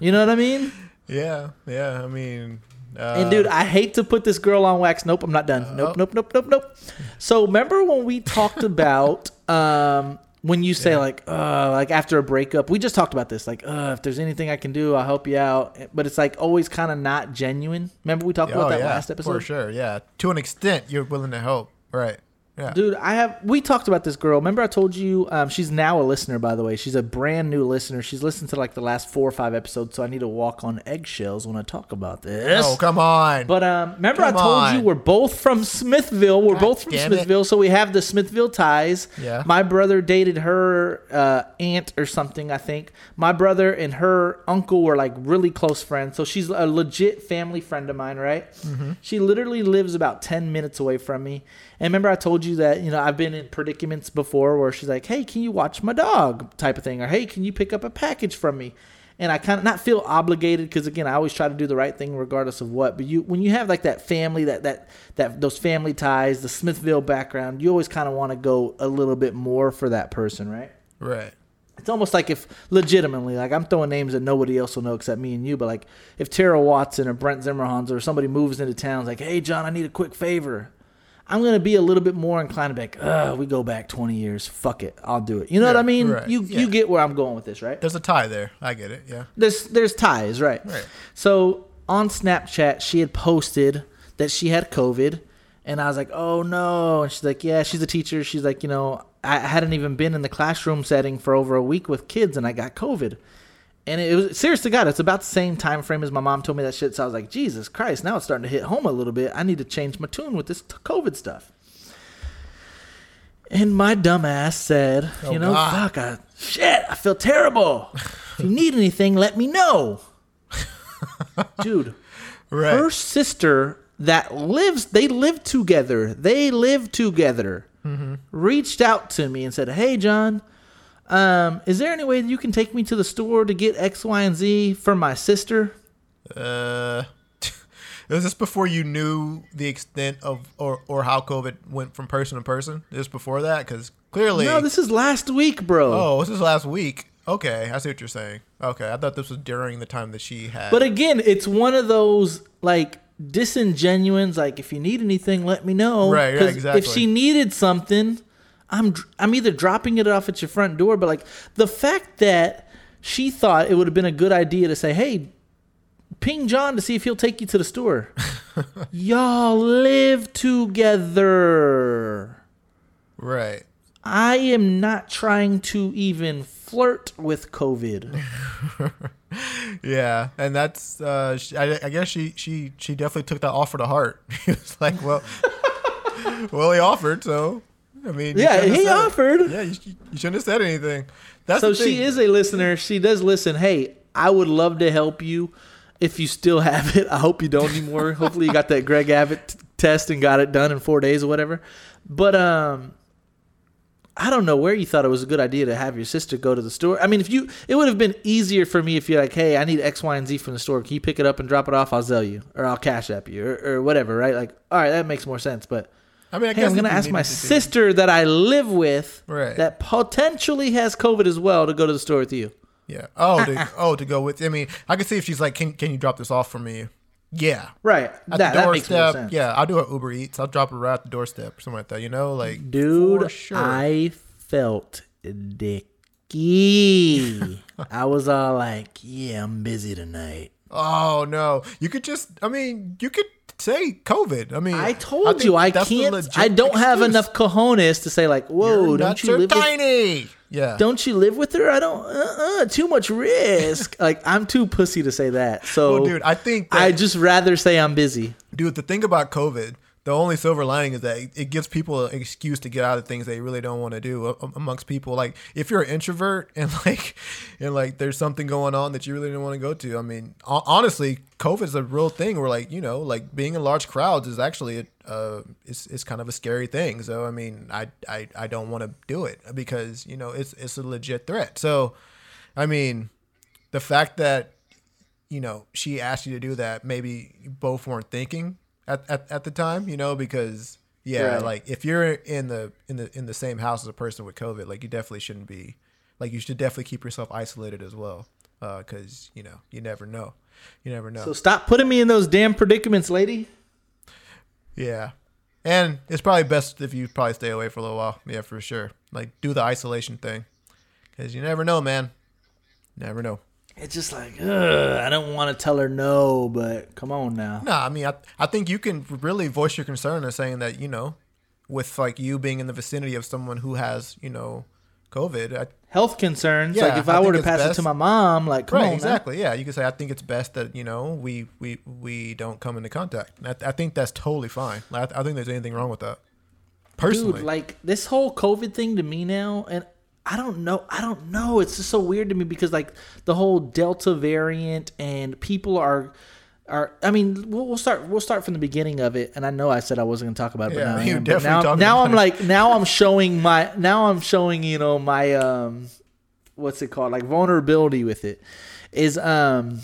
you know what I mean? <laughs> Yeah, yeah. I mean, uh, And dude, I hate to put this girl on wax. Nope, I'm not done. Nope, nope, nope, nope, nope. So remember when we talked about um when you say like uh like after a breakup, we just talked about this. Like, uh, if there's anything I can do, I'll help you out. But it's like always kind of not genuine. Remember we talked oh about that yeah, last episode? for sure. Yeah, to an extent, you're willing to help. Right. Yeah. Dude, I have. We talked about this girl. Remember, I told you um, she's now a listener. By the way, she's a brand new listener. She's listened to like the last four or five episodes. So I need to walk on eggshells when I talk about this. Oh come on. But um, remember, I Come told you we're both from Smithville. We're God both from damn it. Smithville, so we have the Smithville ties. Yeah. My brother dated her uh, aunt or something, I think. My brother and her uncle were like really close friends, so she's a legit family friend of mine, right? Mm-hmm. She literally lives about ten minutes away from me. And remember, I told you that you know I've been in predicaments before where she's like, "Hey, can you watch my dog?" type of thing, or "Hey, can you pick up a package from me?" and I kind of not feel obligated because again I always try to do the right thing regardless of what. But you when you have like that family that that that those family ties, the Smithville background, you always kind of want to go a little bit more for that person, right? right. It's almost like if legitimately, like I'm throwing names that nobody else will know except me and you, but like if Tara Watson or Brent Zimmerhans or somebody moves into town, it's like, hey John, I need a quick favor. I'm gonna be a little bit more inclined to be like, uh, we go back 20 years, fuck it, I'll do it. You know what I mean? right, You yeah. you get where I'm going with this, right? There's a tie there. I get it. Yeah. there's there's ties, right? Right. So on Snapchat, she had posted that she had COVID, and I was like, "Oh no!" And she's like, "Yeah, she's a teacher." She's like, "You know, I hadn't even been in the classroom setting for over a week with kids, and I got COVID." And it was serious to God. It's about the same time frame as my mom told me that shit. So I was like, Jesus Christ! Now it's starting to hit home a little bit. I need to change my tune with this COVID stuff. And my dumbass said, Oh, "You know, God. fuck, I, shit, I feel terrible. if you need anything, let me know." <laughs> Dude, Right. her sister that lives they live together they live together mm-hmm. reached out to me and said hey john um, is there any way that you can take me to the store to get x y and z for my sister Uh, <laughs> was this before you knew the extent of or or how COVID went from person to person? This before that, because clearly. no this is last week bro oh, this is last week. Okay, I see what you're saying. Okay, I thought this was during the time that she had. but again it's one of those like disingenuous like if you need anything let me know Right, yeah, 'Cause if she needed something i'm i'm either dropping it off at your front door but like the fact that she thought it would have been a good idea to say, "Hey, ping John to see if he'll take you to the store." <laughs> Y'all live together. Right. I am not trying to even flirt with COVID. <laughs> Yeah, and that's uh, sh I, I guess she she she definitely took that offer to heart. <laughs> He was like, well, well, he offered, so I mean, Yeah, he it. offered. Yeah, you, you shouldn't have said anything. That's so she is a listener. She does listen. Hey, I would love to help you if you still have it. I hope you don't anymore. Hopefully you got that Greg Abbott t- test and got it done in four days or whatever. But um, I don't know where you thought it was a good idea to have your sister go to the store. I mean, if you, it would have been easier for me if you're like, hey, I need X, Y, and Z from the store. Can you pick it up and drop it off? I'll sell you, or I'll cash app you, or, or whatever. Right? Like, all right, that makes more sense. But I mean, I hey, guess I'm gonna ask my do- sister that I live with, Right. that potentially has COVID as well, to go to the store with you. Yeah. Oh, to, <laughs> oh, to go with. I mean, I can see if she's like, can can you drop this off for me? Yeah. Right. At that, the that makes more doorstep. Yeah, I'll do an Uber Eats. I'll drop it right at the doorstep or something like that. You know, like Dude, sure. I felt dicky. <laughs> I was all like, yeah, I'm busy tonight. Oh no, you could just. I mean, you could say COVID. I mean, I told think you I can't. I don't have enough cojones to say like, whoa, Your don't you live with, tiny. yeah. don't you live with her? I don't. Uh, uh too much risk. <laughs> like I'm too pussy to say that. So, Well, dude, I think I just rather say I'm busy. dude, the thing about COVID, the only silver lining is that it- gives people an excuse to get out of things they really don't want to do amongst people. Like if you're an introvert and <laughs> like and like there's something going on that you really don't want to go to. I mean, honestly, COVID is a real thing. Where like you know, like being in large crowds is actually uh, it's, it's kind of a scary thing. So I mean, I I, I don't want to do it because you know it's it's a legit threat. So I mean, the fact that you know she asked you to do that maybe both weren't thinking at, at, at the time you know because yeah Right. like if you're in the in the in the same house as a person with covid like you definitely shouldn't be like you should definitely keep yourself isolated as well uh, because you know you never know. You never know. So stop putting me in those damn predicaments, lady. yeah. And it's probably best if you probably stay away for a little while. Yeah for sure. Like do the isolation thing. Because you never know man. Never know It's just like, ugh, I don't want to tell her no, but come on now. No, I mean, I, I think you can really voice your concern in saying that, you know, with like you being in the vicinity of someone who has, you know, COVID. I, Health concerns. Yeah, like if I I, were to pass it to my mom, like come right, on, now. exactly. Yeah, you can say, I think it's best that, you know, we we, we don't come into contact. I, I think that's totally fine. I, I think there's anything wrong with that. Personally. Dude, like this whole COVID thing to me now, and I don't know, I don't know. It's just so weird to me because like the whole Delta variant and people are are. I mean, we'll, we'll start we'll start from the beginning of it. And I know I said I wasn't going to talk about it, Yeah, but now I am. But now, now I'm it. like now I'm showing my now I'm showing you know my um what's it called like vulnerability with it is um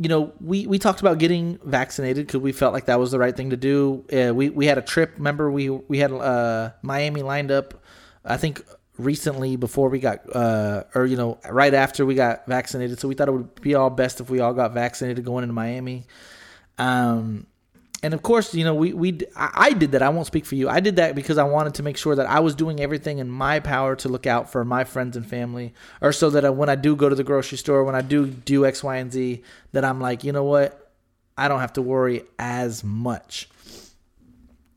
you know, we, we talked about getting vaccinated because we felt like that was the right thing to do. Uh, we we had a trip. Remember, we we had uh, Miami lined up. I think recently before we got uh, or you know right after we got vaccinated. So we thought it would be all best if we all got vaccinated going into Miami. Um, and of course, you know, we we I did that. I won't speak for you. I did that because I wanted to make sure that I was doing everything in my power to look out for my friends and family, or so that I, when I do go to the grocery store, when I do do X, Y, and Z, that I'm like, you know what, I don't have to worry as much.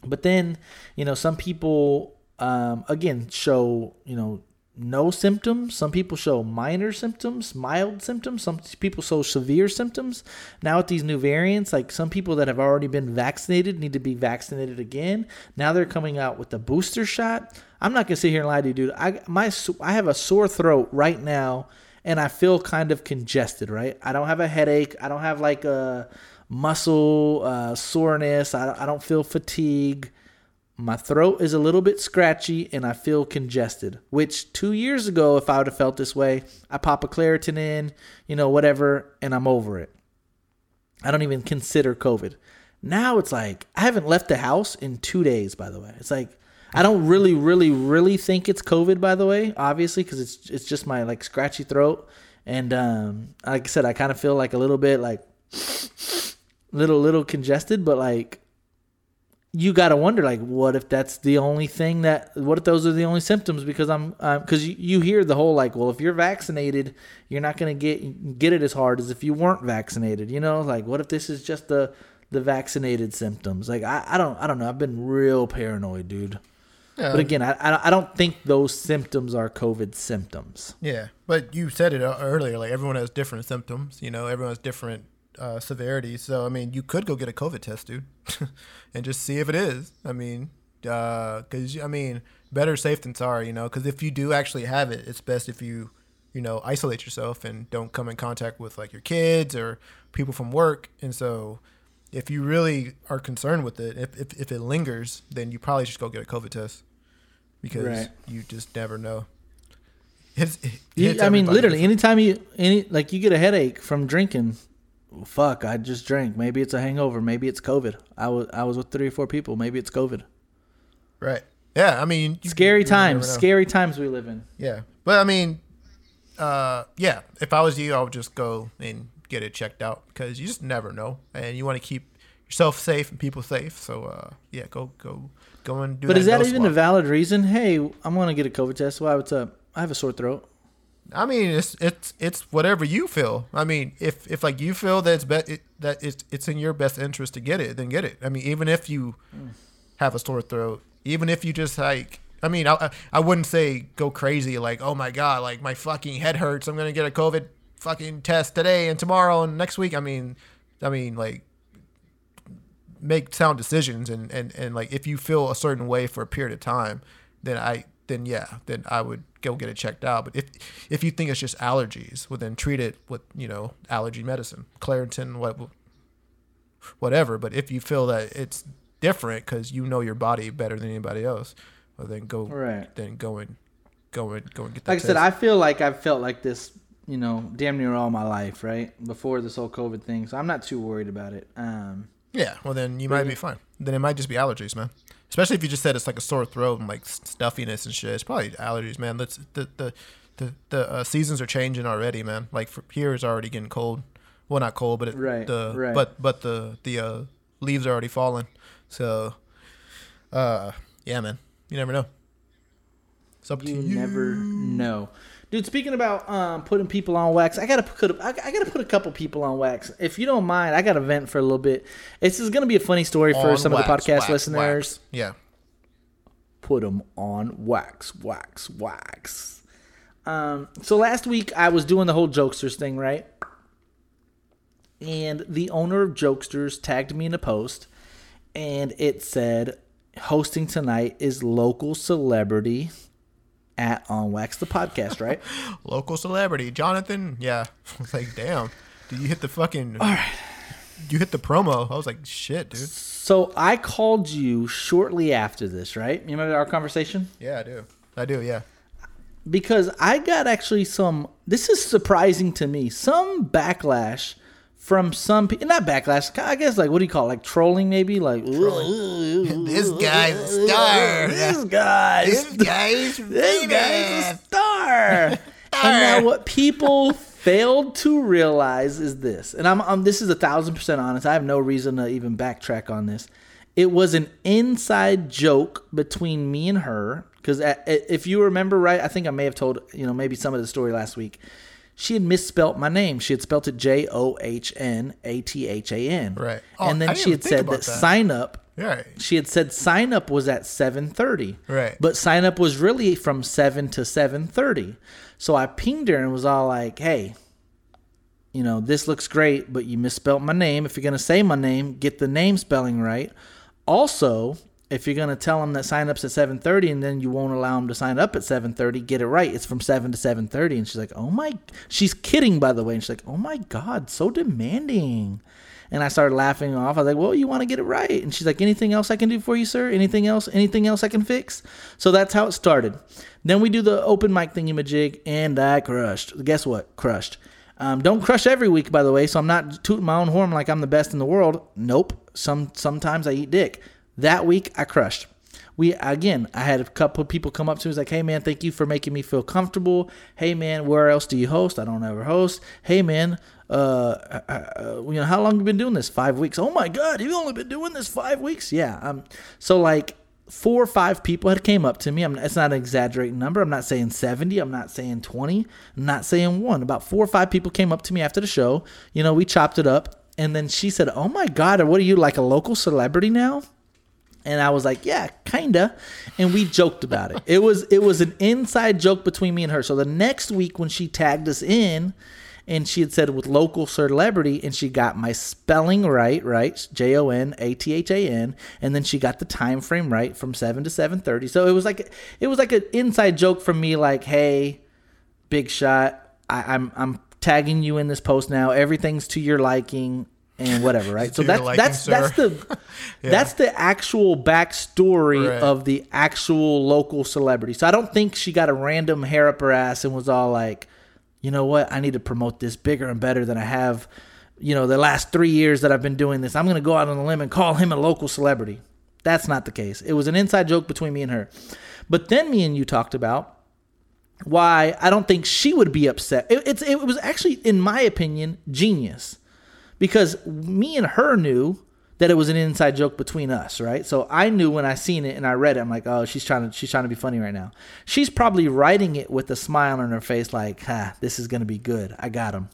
But then, you know, some people um, again show you know no symptoms. Some people show minor symptoms, mild symptoms. Some people show severe symptoms. Now with these new variants, like some people that have already been vaccinated need to be vaccinated again. Now they're coming out with the booster shot. I'm not gonna sit here and lie to you, dude. I my I have a sore throat right now, and I feel kind of congested. Right? I don't have a headache. I don't have like a muscle uh, soreness. I I don't feel fatigue. My throat is a little bit scratchy and I feel congested. Which two years ago, if I would have felt this way, I pop a Claritin in, you know, whatever, and I'm over it. I don't even consider COVID. Now it's like I haven't left the house in two days. By the way, it's like I don't really, really, really think it's COVID. By the way, obviously, because it's it's just my like scratchy throat, and um, like I said, I kind of feel like a little bit like little little congested, but like you got to wonder like what if that's the only thing that what if those are the only symptoms because i'm because you, you hear the whole like well if you're vaccinated you're not going to get get it as hard as if you weren't vaccinated you know like what if this is just the the vaccinated symptoms like i, I don't i don't know i've been real paranoid dude Yeah. but again I, I I don't think those symptoms are covid symptoms Yeah, but you said it earlier. Like everyone has different symptoms. You know, everyone has different uh, severity. So I mean, you could go get a COVID test, dude, <laughs> and just see if it is. I mean, because I mean, better safe than sorry. You know, because if you do actually have it, it's best if you, you know, isolate yourself and don't come in contact with like your kids or people from work. And so, if you really are concerned with it, if if, if it lingers, then you probably just go get a COVID test because Right. you just never know. It's, it I mean, literally, anytime you any like you get a headache from drinking, fuck, I just drank. Maybe it's a hangover. Maybe it's COVID. I was I was with three or four people. Maybe it's COVID. right? Yeah, I mean, you- Scary you times. Scary times we live in. Yeah, but I mean, uh, yeah. If I was you, I would just go and get it checked out because you just never know, and you want to keep yourself safe and people safe. So, uh, yeah, go go go and do. It. But is that even a valid reason? Hey, I'm gonna get a COVID test. Why? What's up? I have a sore throat. I mean, it's it's it's whatever you feel. I mean, if if like you feel that it's be- it, that it's it's in your best interest to get it, then get it. I mean, even if you have a sore throat, even if you just like, I mean, I I- wouldn't say go crazy like, oh my god, like my fucking head hurts. I'm gonna get a COVID fucking test today and tomorrow and next week. I mean, I mean like make sound decisions and and and like if you feel a certain way for a period of time, then I then yeah, then I would go get it checked out. But if if you think it's just allergies, well then treat it with you know allergy medicine, Claritin, what whatever. But if you feel that it's different because you know your body better than anybody else, well then go Right. then go and go and go and get that. Like I said. I feel like I've felt like this, you know, damn near all my life, right? Before this whole COVID thing, so I'm not too worried about it. Um, Yeah, well then you might be fine. Then it might just be allergies, man. Especially if you just said it's like a sore throat and like stuffiness and shit. It's probably allergies, man. Let's the the the, the uh, seasons are changing already, man. Like for, here is already getting cold. Well, not cold, but it, Right, the right. but but the the uh, leaves are already falling. So, uh, yeah, man. You never know. It's up you to you. never know, dude. Speaking about um, putting people on wax, I gotta put a, I, I gotta put a couple people on wax. If you don't mind, I gotta vent for a little bit. This is gonna be a funny story for On some wax, of the podcast wax, listeners. wax. Yeah. put them on wax, wax, wax. Um, so last week I was doing the whole jokesters thing, right? And the owner of jokesters tagged me in a post, and it said, "Hosting tonight is local celebrity at On Wax the podcast." Right? <laughs> Local celebrity, Jonathan. Yeah. <laughs> I was like, damn. Did you hit the fucking? All right. You hit the promo. I was like, shit, dude. so I called you shortly after this, right? You remember our conversation? Yeah, I do. I do. Yeah. because I got actually some. This is surprising to me. Some backlash from some people. Not backlash. I guess like what do you call it? like trolling? Maybe like This guy's a star. This guy. This guy's This <laughs> guy's a famous. star. <laughs> and now what people failed to realize is this, and I'm, I'm this is a thousand percent honest. I have no reason to even backtrack on this. It was an inside joke between me and her because if you remember right, I think I may have told you know maybe some of the story last week. She had misspelt my name. She had spelt it J O H N A T H A N. Right. Oh, and then she had said that, that. sign up Right. she had said sign up was at 7:30. Right. But sign up was really from 7 to 7:30. So I pinged her and was all like, "Hey, you know, this looks great, but you misspelled my name. If you're going to say my name, get the name spelling right. Also, if you're going to tell them that sign up's at 7:30 and then you won't allow them to sign up at 7:30, get it right. It's from 7 to 7:30." And she's like, "Oh my She's kidding by the way. And she's like, "Oh my god, so demanding." And I started laughing off. I was like, "Well, you want to get it right?" And she's like, "Anything else I can do for you, sir? Anything else? Anything else I can fix?" So that's how it started. Then we do the open mic thingy majig, and I crushed. Guess what? Crushed. Um, don't crush every week, by the way. So I'm not tooting my own horn like I'm the best in the world. Nope. Some sometimes I eat dick. That week I crushed. we again, I had a couple of people come up to me was like, "Hey man, thank you for making me feel comfortable. Hey man, where else do you host? I don't ever host. Hey man, uh, uh, uh, you know, how long you been doing this? Five weeks. Oh my god, you've only been doing this five weeks? Yeah. Um, so like four or five people had came up to me. I'm, it's not an exaggerating number. I'm not saying 70. I'm not saying 20. I'm not saying one. About four or five people came up to me after the show. You know, we chopped it up. And then she said, Oh my God, what are you, like a local celebrity now? And I was like, yeah, kinda. And we joked about it. It was it was an inside joke between me and her. So the next week when she tagged us in and she had said with local celebrity and she got my spelling right, right? J O N A T H A N, and then she got the time frame right from 7 to 7:30. So it was like it was like an inside joke from me like, "Hey, big shot, I, I'm I'm tagging you in this post now. Everything's to your liking and whatever, right? so that's liking, that's sir. that's the <laughs> that's the actual backstory Right. of the actual local celebrity. So I don't think she got a random hair up her ass and was all like, you know what, I need to promote this bigger and better than I have, you know, the last three years that I've been doing this. I'm gonna go out on a limb and call him a local celebrity. That's not the case. It was an inside joke between me and her. But then me and you talked about why I don't think she would be upset. It, it's it was actually, in my opinion, genius because me and her knew that it was an inside joke between us, right? So I knew when I seen it and I read it, I'm like, oh, she's trying to she's trying to be funny right now. She's probably writing it with a smile on her face, like, ha, this is gonna be good. I got him.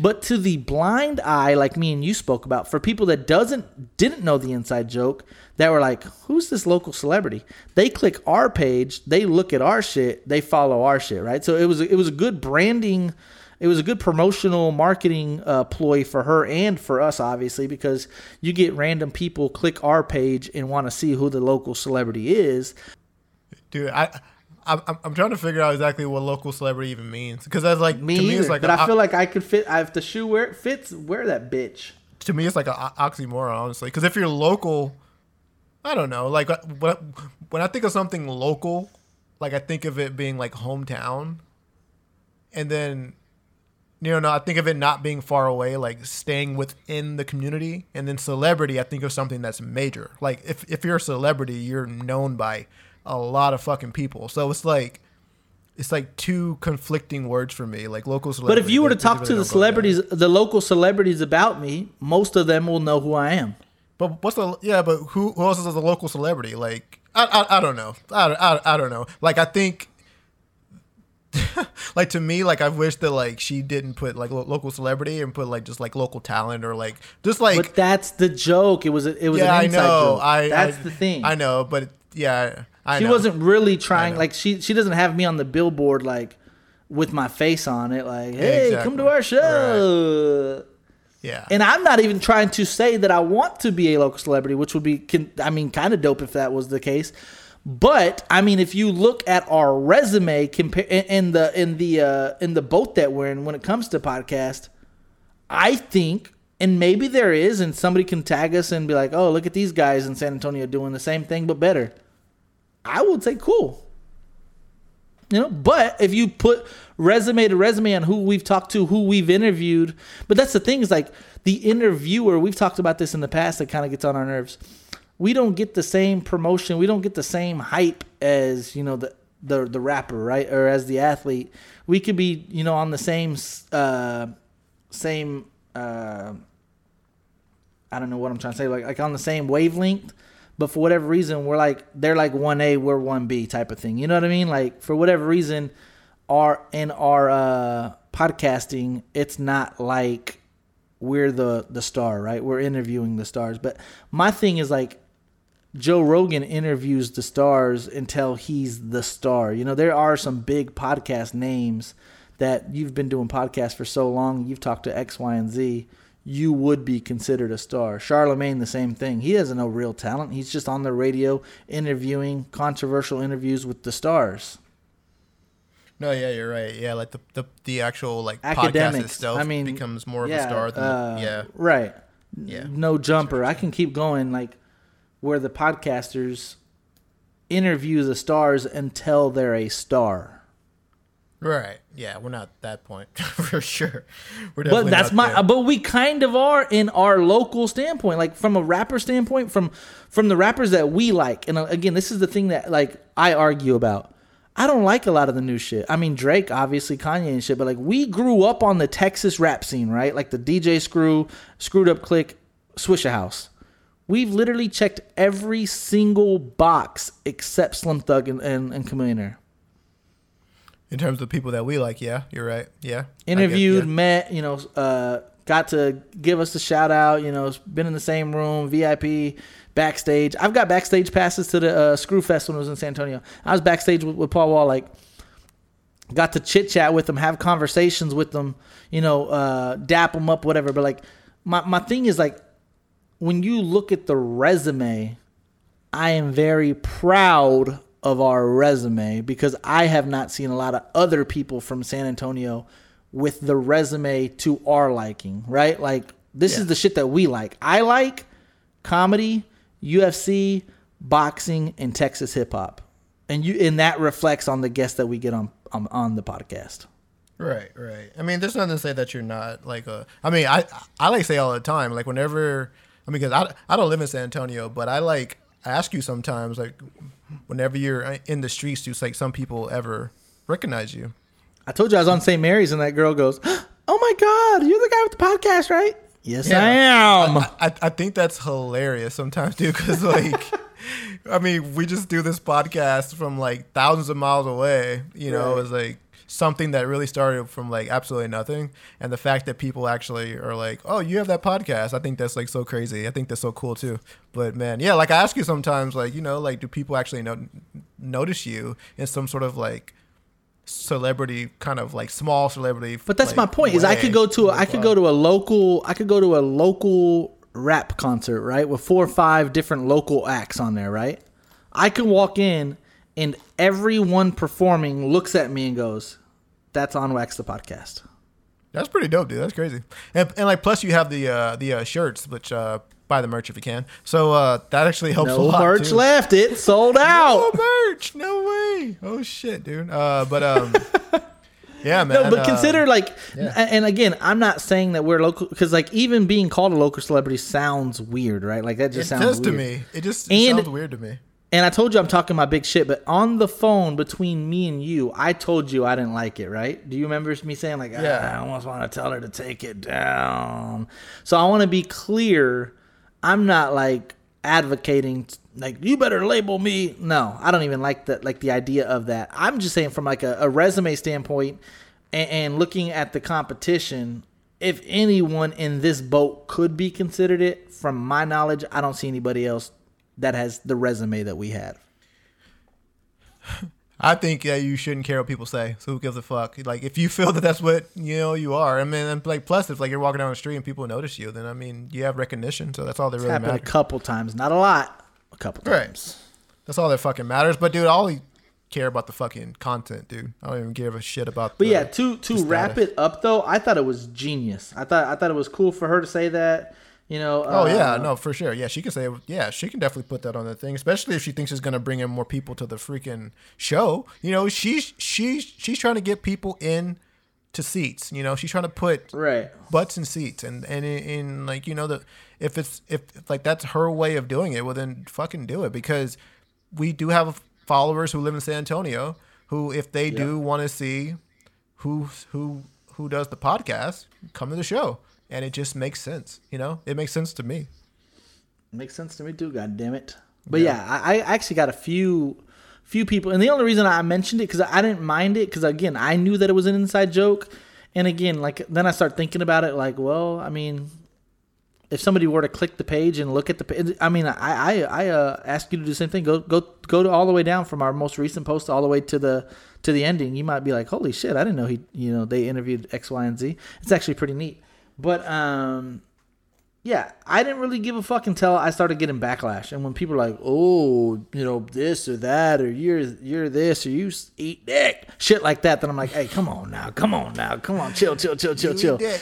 But to the blind eye, like me and you spoke about, for people that doesn't didn't know the inside joke, that were like, "Who's this local celebrity?" They click our page, they look at our shit, they follow our shit, right? So it was it was a good branding, it was a good promotional marketing uh, ploy for her and for us, obviously, because you get random people click our page and want to see who the local celebrity is. dude. I, I'm, I'm trying to figure out exactly what local celebrity even means because that's like Me to me either, it's like but a, I feel like I could fit. I, if the shoe where it fits, wear that bitch. to me it's like an oxymoron honestly because if you're local i don't know like uh, when, when i think of something local like i think of it being like hometown and then you know no, i think of it not being far away like staying within the community and then celebrity i think of something that's major like if, if you're a celebrity you're known by a lot of fucking people so it's like it's like two conflicting words for me like local celebrities. But if you were to talk to the celebrities, the local celebrities about me, most of them will know who I am. But what's the yeah? But who, who else is a local celebrity? Like I I, I don't know. I, I, I don't know. Like I think. <laughs> like to me, like I wish that like she didn't put like lo- local celebrity and put like just like local talent or like just like But that's the joke. It was a, it was yeah an I know joke. I that's I- the thing. I know, but yeah I she know. wasn't really trying. Like she she doesn't have me on the billboard like with my face on it. Like hey, come to our show. yeah And I'm not even trying to say that I want to be a local celebrity, which would be, I mean, kind of dope if that was the case. But I mean, if you look at our resume compare in the in the uh, in the boat that we're in when it comes to podcast, I think, and maybe there is, and somebody can tag us and be like, "Oh, look at these guys in San Antonio doing the same thing but better." I would say cool. You know, but if you put resume to resume on who we've talked to, who we've interviewed, but that's the thing is like the interviewer, we've talked about this in the past that kind of gets on our nerves. We don't get the same promotion, we don't get the same hype as, you know, the the the rapper, right? Or as the athlete. We could be, you know, on the same uh same uh I don't know what I'm trying to say, like like on the same wavelength, but for whatever reason, we're like they're like one A, we're one B type of thing. You know what I mean? Like for whatever reason, our in our uh, podcasting, it's not like we're the the star, right? We're interviewing the stars. But my thing is like Joe Rogan interviews the stars until he's the star. You know, there are some big podcast names that you've been doing podcasts for so long, you've talked to X, Y, and Z, you would be considered a star. Charlemagne, the same thing. He has no real talent. He's just on the radio interviewing controversial interviews with the stars. no yeah you're right yeah like the the, the actual like podcast Academics. itself I mean, becomes more of yeah, a star than uh, yeah Right. Yeah. No jumper. I can keep going like where the podcasters interview the stars until they're a star. Right. Yeah, we're not that point <laughs> for sure. We're But that's my there. but we kind of are in our local standpoint, like from a rapper standpoint, from from the rappers that we like. And uh, again, this is the thing that like I argue about. I don't like a lot of the new shit. I mean, Drake, obviously, Kanye and shit, but like we grew up on the Texas rap scene, right? Like the DJ Screw, Screwed Up Click, Swishahouse. We've literally checked every single box except Slim Thug and, and, and Chamillionaire. in terms of people that we like, yeah, you're right. Yeah. I interviewed, yeah. met, you know, uh, got to give us a shout out. You know, been in the same room, VIP, backstage. I've got backstage passes to the uh, Screw Fest when it was in San Antonio. I was backstage with, with Paul Wall, like, got to chit chat with them, have conversations with them, you know, uh, dap them up, whatever. But like, my my thing is like, when you look at the resume, I am very proud of our resume because I have not seen a lot of other people from San Antonio with the resume to our liking, right? Like this is the shit that we like. I like comedy, UFC, boxing, and Texas hip hop. And you and that reflects on the guests that we get on on, on the podcast. Right, right. I mean, there's nothing to say that you're not like a. I mean, I I like say all the time, like whenever. I mean, because I I don't live in San Antonio, but I like I ask you sometimes, like whenever you're uh, in the streets, do like some people ever recognize you? I told you I was on St. Mary's and that girl goes, <gasps> "Oh my god, you're the guy with the podcast, right?" Yes, I am. I, I think that's hilarious sometimes, dude. Because like, <laughs> I mean, we just do this podcast from like thousands of miles away. You know, Right. it's like something that really started from like absolutely nothing, and the fact that people actually are like, "Oh, you have that podcast," I think that's like so crazy. I think that's so cool too. But man, yeah, like I ask you sometimes, like you know, like do people actually know notice you in some sort of like celebrity kind of like small celebrity But that's like, my point. Is I could go to a, I could go to a local I could go to a local rap concert, right? With four or five different local acts on there, right? I can walk in and everyone performing looks at me and goes, "That's on Wax the podcast." That's pretty dope, dude. That's crazy. And, and like, plus you have the uh, the uh, shirts, which uh, buy the merch if you can. So uh, that actually helps a No lot. merch too. left. It sold out. No merch. No way. Oh shit, dude. Uh, but um, <laughs> yeah, man. No, but uh, consider like, yeah. and again, I'm not saying that we're local because like even being called a local celebrity sounds weird, right? Like that it just sounds does to me. It just it And- sounds weird to me. And I told you I'm talking my big shit, but on the phone between me and you, I told you I didn't like it, right? Do you remember me saying like, Yeah. "Ah, I almost want to tell her to take it down. So I want to be clear. I'm not like advocating like you better label me. No, I don't even like that like the idea of that. I'm just saying from like a, a resume standpoint and, and looking at the competition. If anyone in this boat could be considered it, from my knowledge, I don't see anybody else that has the resume that we have. I think that you shouldn't care what people say. So who gives a fuck? Like if you feel that that's what you know you are. I mean, and like plus if like you're walking down the street and people notice you, then I mean you have recognition. So that's all that really happened a couple times, not a lot, a couple Right. times. That's all that fucking matters. But dude, I only care about the fucking content, dude. I don't even give a shit about. But the, yeah, to to wrap it up though, I thought it was genius. I thought I thought it was cool for her to say that. You know. Oh yeah, uh, no, for sure. Yeah, she can say. Yeah, she can definitely put that on the thing, especially if she thinks it's gonna bring in more people to the freaking show. You know, she's she's she's trying to get people in to seats. You know, she's trying to put Right. butts in seats, and and in, in like you know the if it's if like that's her way of doing it, well then fucking do it because we do have followers who live in San Antonio who, if they do want to see who who who does the podcast, come to the show, and it just makes sense. You know, it makes sense to me. Makes sense to me too. God damn it. But yeah, I, I actually got a few few people, and the only reason I mentioned it because I didn't mind it because again I knew that it was an inside joke, and again like then I start thinking about it like, well, I mean, if somebody were to click the page and look at the page, I mean, I I, I uh, ask you to do the same thing. Go go go to all the way down from our most recent post all the way to the to the ending. You might be like, holy shit, I didn't know he you know they interviewed X Y and Z. It's actually pretty neat, but um yeah, I didn't really give a fuck until I started getting backlash. And when people are like, "Oh, you know, this or that, or you're you're this, or you eat dick," shit like that, then I'm like, "Hey, come on now, come on now, come on, chill, chill, chill, chill, chill." <laughs>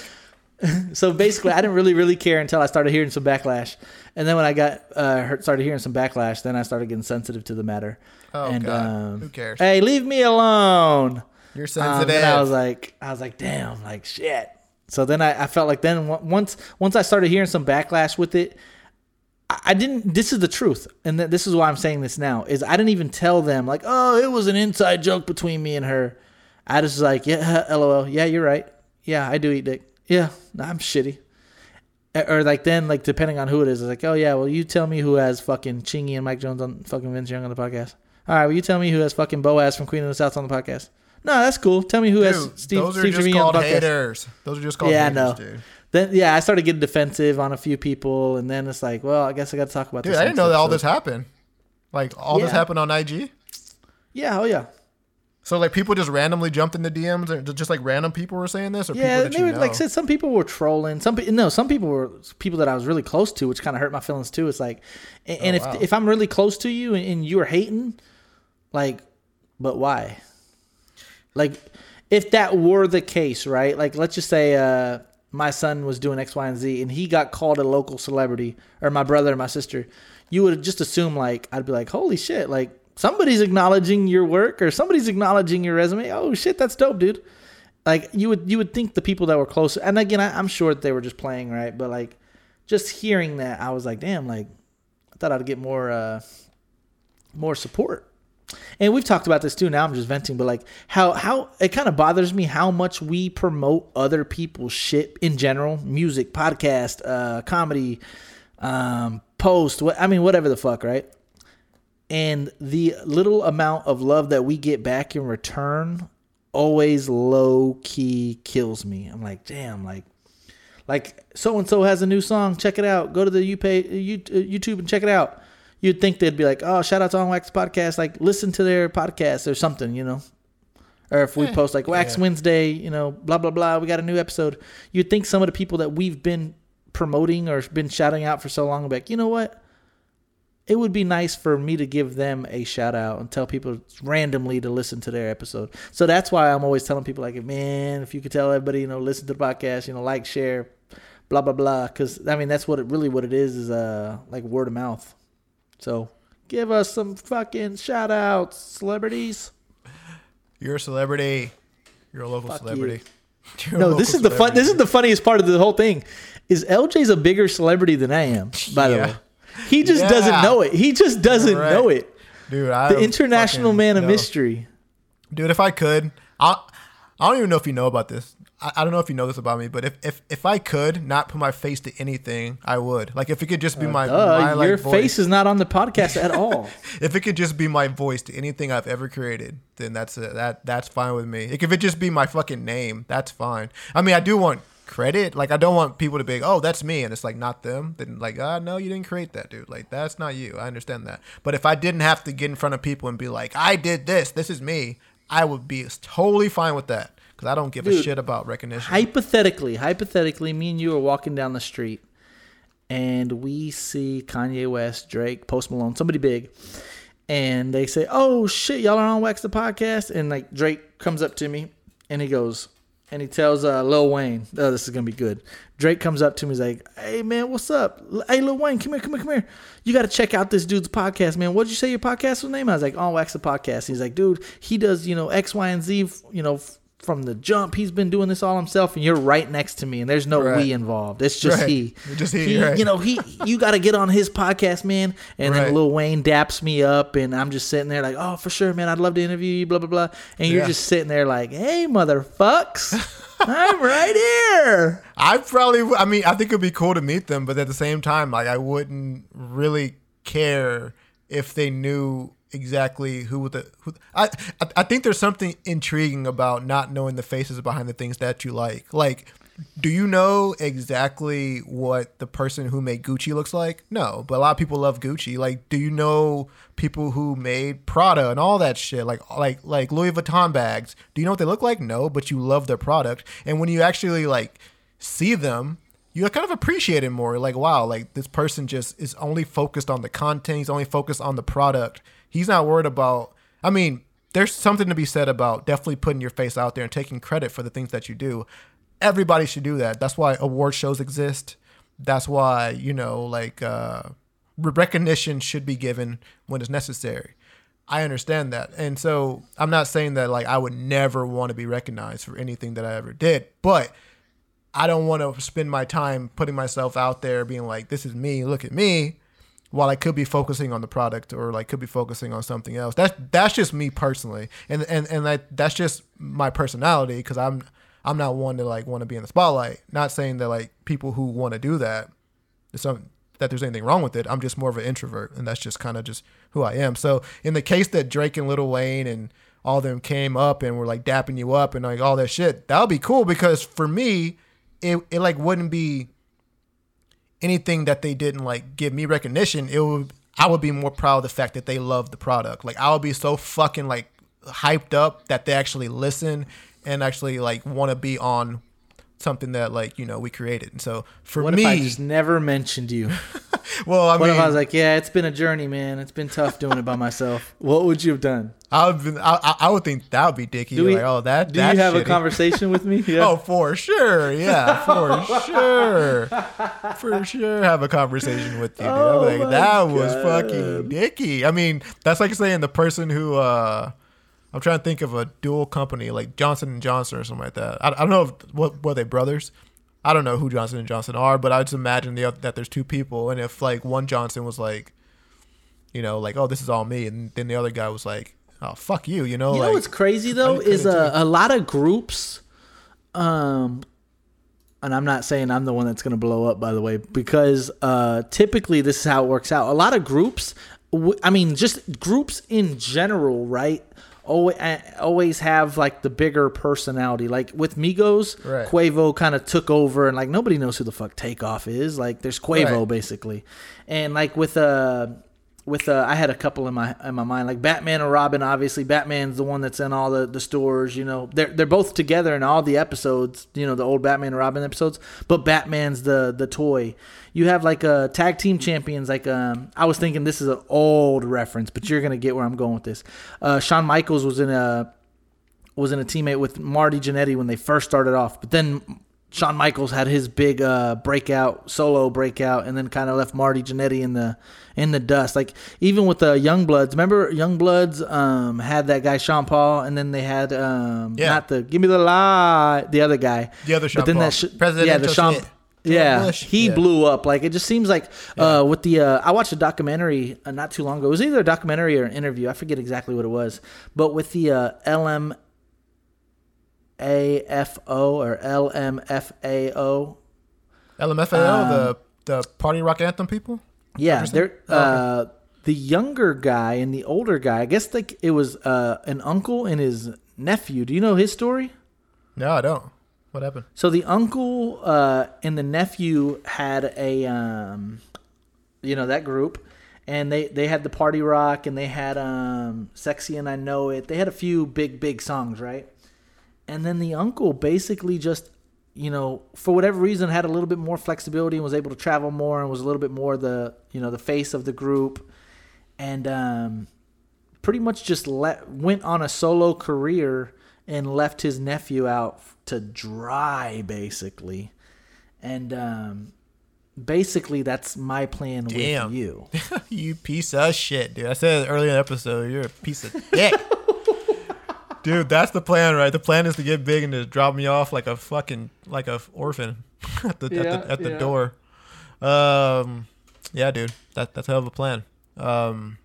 So basically, I didn't really really care until I started hearing some backlash, and then when I got uh, started hearing some backlash, then I started getting sensitive to the matter. Oh, and, God. Um, Who cares? Hey, leave me alone. You're Um, sensitive. I was like, I was like, damn, like shit. So then I, I felt like then once once I started hearing some backlash with it, I, didn't. This is the truth, and th- this is why I'm saying this now. Is I didn't even tell them like, oh, it was an inside joke between me and her. I just was like, yeah, <laughs> lol, yeah, you're right. Yeah, I do eat dick. Yeah, I'm shitty. Or like then like depending on who it is, it's like, oh yeah, well you tell me who has fucking Chingy and Mike Jones on fucking Vince Young on the podcast. All right, well you tell me who has fucking Boaz from Queen of the South on the podcast. No, that's cool. Tell me who has Steve those are Steve just Trevino called haters. Those are just called Yeah, haters, know. dude. Then yeah, I started getting defensive on a few people, and then it's like, well, I guess I got to talk about. Dude, this. I didn't know that all this happened. Like all this happened on IG. Yeah, oh yeah, So like people just randomly jumped in the DMs, or just like random people were saying this, or yeah. people that They you know? like said, some people were trolling. Some people, no, some people were people that I was really close to, which kind of hurt my feelings too. It's like, and, and if Oh, wow. if I'm really close to you and, and you are hating, like, but why? Like, if that were the case, right? Like, let's just say uh, my son was doing X, Y, and Z, and he got called a local celebrity, or my brother or my sister, you would just assume like I'd be like, holy shit, like somebody's acknowledging your work or somebody's acknowledging your resume. Oh shit, that's dope, dude. Like you would you would think the people that were close, and again, I, I'm sure that they were just playing, right? But like, just hearing that, I was like, damn, like I thought I'd get more uh more support. And we've talked about this too. Now I'm just venting, but like how how it kind of bothers me how much we promote other people's shit in general, music, podcast, uh, comedy, um, post. What I mean, whatever the fuck, right? And the little amount of love that we get back in return always low key kills me. I'm like, damn, like like so and so has a new song. Check it out. Go to the you pay uh, YouTube and check it out. You'd think they'd be like, oh, shout out to On Wax Podcast. Like, listen to their podcast or something, you know. Or if we post like Wax Wednesday, you know, blah blah blah, we got a new episode. You'd think some of the people that we've been promoting or been shouting out for so long, would like, you know what? It would be nice for me to give them a shout out and tell people randomly to listen to their episode. So that's why I'm always telling people like, man, if you could tell everybody, you know, listen to the podcast, you know, like, share, blah blah blah. Because I mean, that's what it really what it is is uh like word of mouth. So give us some fucking shout outs, celebrities. You're a celebrity. You're a local Fuck celebrity. <laughs> You're No, this is the fun. This is the funniest part of the whole thing. Is LJ's a bigger celebrity than I am? By the way, he just doesn't know it. He just doesn't Right. know it. dude. I The international man of know. mystery. dude. If I could, I I don't even know if you know about this. I, I don't know if you know this about me, but if, if if I could not put my face to anything, I would. Like if it could just be my, Uh, my like, your voice. face is not on the podcast at all. <laughs> if it could just be my voice to anything I've ever created, then that's uh that that's fine with me. Like, if it just be my fucking name, that's fine. I mean, I do want credit. Like I don't want people to be, like, oh, that's me, and it's like not them. Then like, ah, no, you didn't create that, dude. Like that's not you. I understand that. But if I didn't have to get in front of people and be like, I did this, this is me, I would be totally fine with that because I don't give a shit about recognition. hypothetically, hypothetically, me and you are walking down the street and we see Kanye West, Drake, Post Malone, somebody big, and they say, "Oh shit, y'all are on Wax the podcast," and like Drake comes up to me and he goes. And he tells uh, Lil Wayne, "Oh, this is gonna be good." Drake comes up to me, he's like, "Hey man, what's up? Hey Lil Wayne, come here, come here, come here. You got to check out this dude's podcast, man. What'd you say your podcast was name?" I was like, "On Wax the podcast." He's like, "Dude, he does you know X, Y, and Z, you know, from the jump. He's been doing this all himself, and you're right next to me, and there's no Right. we involved. It's just Right. he. Just he, right. You know, he. You got to get on his podcast, man. And then Lil Wayne daps me up, and I'm just sitting there like, "Oh, for sure, man. I'd love to interview you." Blah blah blah. And you're Yeah. just sitting there like, "Hey, motherfucks." <laughs> I'm right here. I probably, I mean, I think it'd be cool to meet them, but at the same time, like, I wouldn't really care if they knew exactly who the who. I I, think there's something intriguing about not knowing the faces behind the things that you like. Like, do you know exactly what the person who made Gucci looks like? No, but a lot of people love Gucci. Like, do you know people who made Prada and all that shit? Like, like, like Louis Vuitton bags. Do you know what they look like? No, but you love their product. And when you actually like see them, you kind of appreciate it more. Like, wow, like this person just is only focused on the content. He's only focused on the product. He's not worried about. I mean, there's something to be said about definitely putting your face out there and taking credit for the things that you do. Everybody should do that. That's why award shows exist. That's why you know, like uh, recognition should be given when it's necessary. I understand that. And so I'm not saying that like I would never want to be recognized for anything that I ever did, but I don't want to spend my time putting myself out there being like, this is me, look at me, while I could be focusing on the product or like could be focusing on something else. That's that's just me personally. And and and that that's just my personality because I'm I'm not one to like want to be in the spotlight. Not saying that like people who want to do that, some that there's anything wrong with it. I'm just more of an introvert, and that's just kind of just who I am. So in the case that Drake and Lil Wayne and all them came up and were like dapping you up and like all that shit, that would be cool because for me, it it like wouldn't be anything that they didn't like give me recognition. It would I would be more proud of the fact that they love the product. Like I would be so fucking like hyped up that they actually listen and actually like want to be on something that like you know we created. And so for What me, if I just never mentioned you? <laughs> well, I What mean, if I was like, yeah, it's been a journey, man. It's been tough doing it by myself. <laughs> What would you have done? I would been, I, I- I would think that would be dicky. Do we, like, oh, that. do that's you have a conversation with me? <laughs> Yeah. Oh, for sure. Yeah, for sure. For sure have a conversation with you, dude. Oh I'm like, my that was fucking dicky. I mean, that's like saying the person who uh I'm trying to think of a dual company like Johnson and Johnson or something like that. I, I don't know if what were they brothers. I don't know who Johnson and Johnson are, but I just imagine the, that there's two people, and if like one Johnson was like, you know, like oh this is all me, and then the other guy was like, oh fuck you, you know, You like know what's crazy though is a, a lot of groups, um, and I'm not saying I'm the one that's going to blow up by the way, because uh, typically this is how it works out. A lot of groups, I mean, just groups in general, right? Always, always have like the bigger personality. Like with Migos, Right. Quavo kind of took over, and like nobody knows who the fuck Takeoff is. Like there's Quavo Right. basically, and like with uh with uh, I had a couple in my in my mind, like Batman and Robin. Obviously, Batman's the one that's in all the, the stores. You know, they're they're both together in all the episodes. You know, the old Batman and Robin episodes. But Batman's the the toy. You have like a tag team champions. Like um, I was thinking this is an old reference, but you're gonna get where I'm going with this. Uh, Shawn Michaels was in a was in a teammate with Marty Jannetty when they first started off, but then Shawn Michaels had his big uh, breakout, solo breakout, and then kind of left Marty Jannetty in the in the dust. Like even with the Young Bloods, remember Young Bloods um, had that guy Sean Paul, and then they had um, Yeah. not the Give Me the Lie, the other guy, The other Sean but then Paul. that sh- Presidential yeah, the Sean. Yeah, Bush. he Yeah. blew up. Like it just seems like uh, with the uh, I watched a documentary uh, not too long ago. It was either a documentary or an interview. I forget exactly what it was. But with the uh, LM AFO or LMFAO. LMFAO, the the party rock anthem people. Yeah, they're Oh, okay. uh, the younger guy and the older guy. I guess like it was uh, an uncle and his nephew. Do you know his story? No, I don't. What happened? So the uncle uh, and the nephew had a, um, you know, that group, and they they had the party rock, and they had um, sexy and I know it. They had a few big big songs, right? And then the uncle basically just, you know, for whatever reason, had a little bit more flexibility and was able to travel more and was a little bit more the, you know, the face of the group, and um, pretty much just let went on a solo career and left his nephew out to dry basically and um basically that's my plan Damn. with you <laughs> you piece of shit, dude. I said earlier in the episode, you're a piece of dick. <laughs> dude, that's the plan, right? The plan is to get big and to drop me off like a fucking like a orphan <laughs> at the Yeah, at the, at the yeah. door. Um yeah, dude. That that's a hell of a plan. Um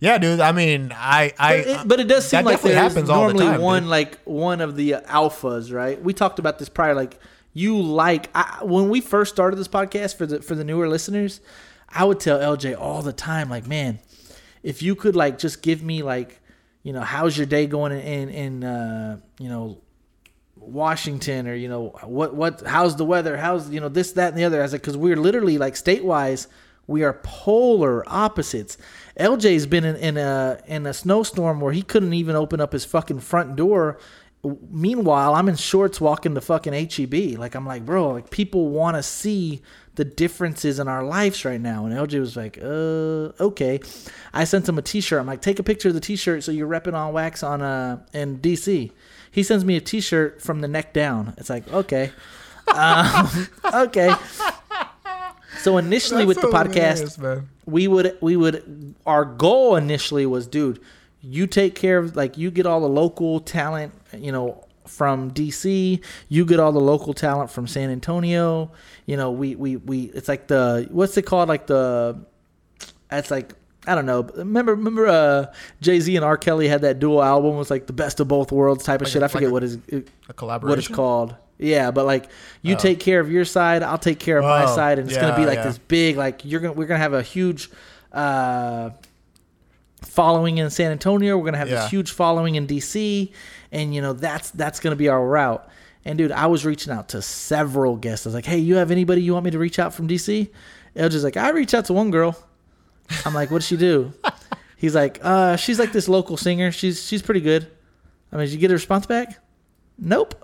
yeah, dude. I mean, I, I, but it, but it does seem like there's happens all the normally time, dude. one like one of the alphas right we talked about this prior like you like I, when we first started this podcast for the for the newer listeners i would tell lj all the time like man if you could like just give me like you know how's your day going in in uh you know Washington or you know what what how's the weather? How's you know this that and the other. I was like because we're literally like state wise we are polar opposites. LJ's been in, in a in a snowstorm where he couldn't even open up his fucking front door. Meanwhile I'm in shorts walking to fucking HEB like I'm like bro like people want to see the differences in our lives right now and LJ was like uh okay I sent him a t-shirt I'm like take a picture of the t-shirt so you're repping on wax on uh in DC he sends me a T-shirt from the neck down. It's like okay, um, <laughs> okay. So initially with the podcast, man. we would we would our goal initially was dude you take care of like you get all the local talent you know from dc you get all the local talent from san antonio you know we we, we it's like the what's it called like the it's like I don't know. Remember, remember, uh, Jay Z and R. Kelly had that dual album. It was like the best of both worlds type of Like shit. a- I forget like what is A what it's called. Yeah, but like you take care of your side, I'll take care of my Oh, side, and it's gonna be like yeah. this big like you're gonna we're gonna have a huge uh following in San Antonio. We're gonna have Yeah. this huge following in DC, and you know that's that's gonna be our route. And dude, I was reaching out to several guests. I was like, "Hey, you have anybody you want me to reach out from DC?" Just like, "I reached out to one girl." I'm like, "What did she do?" <laughs> He's like, "Uh, she's like this local singer. She's she's pretty good." I mean, did you get a response back? Nope.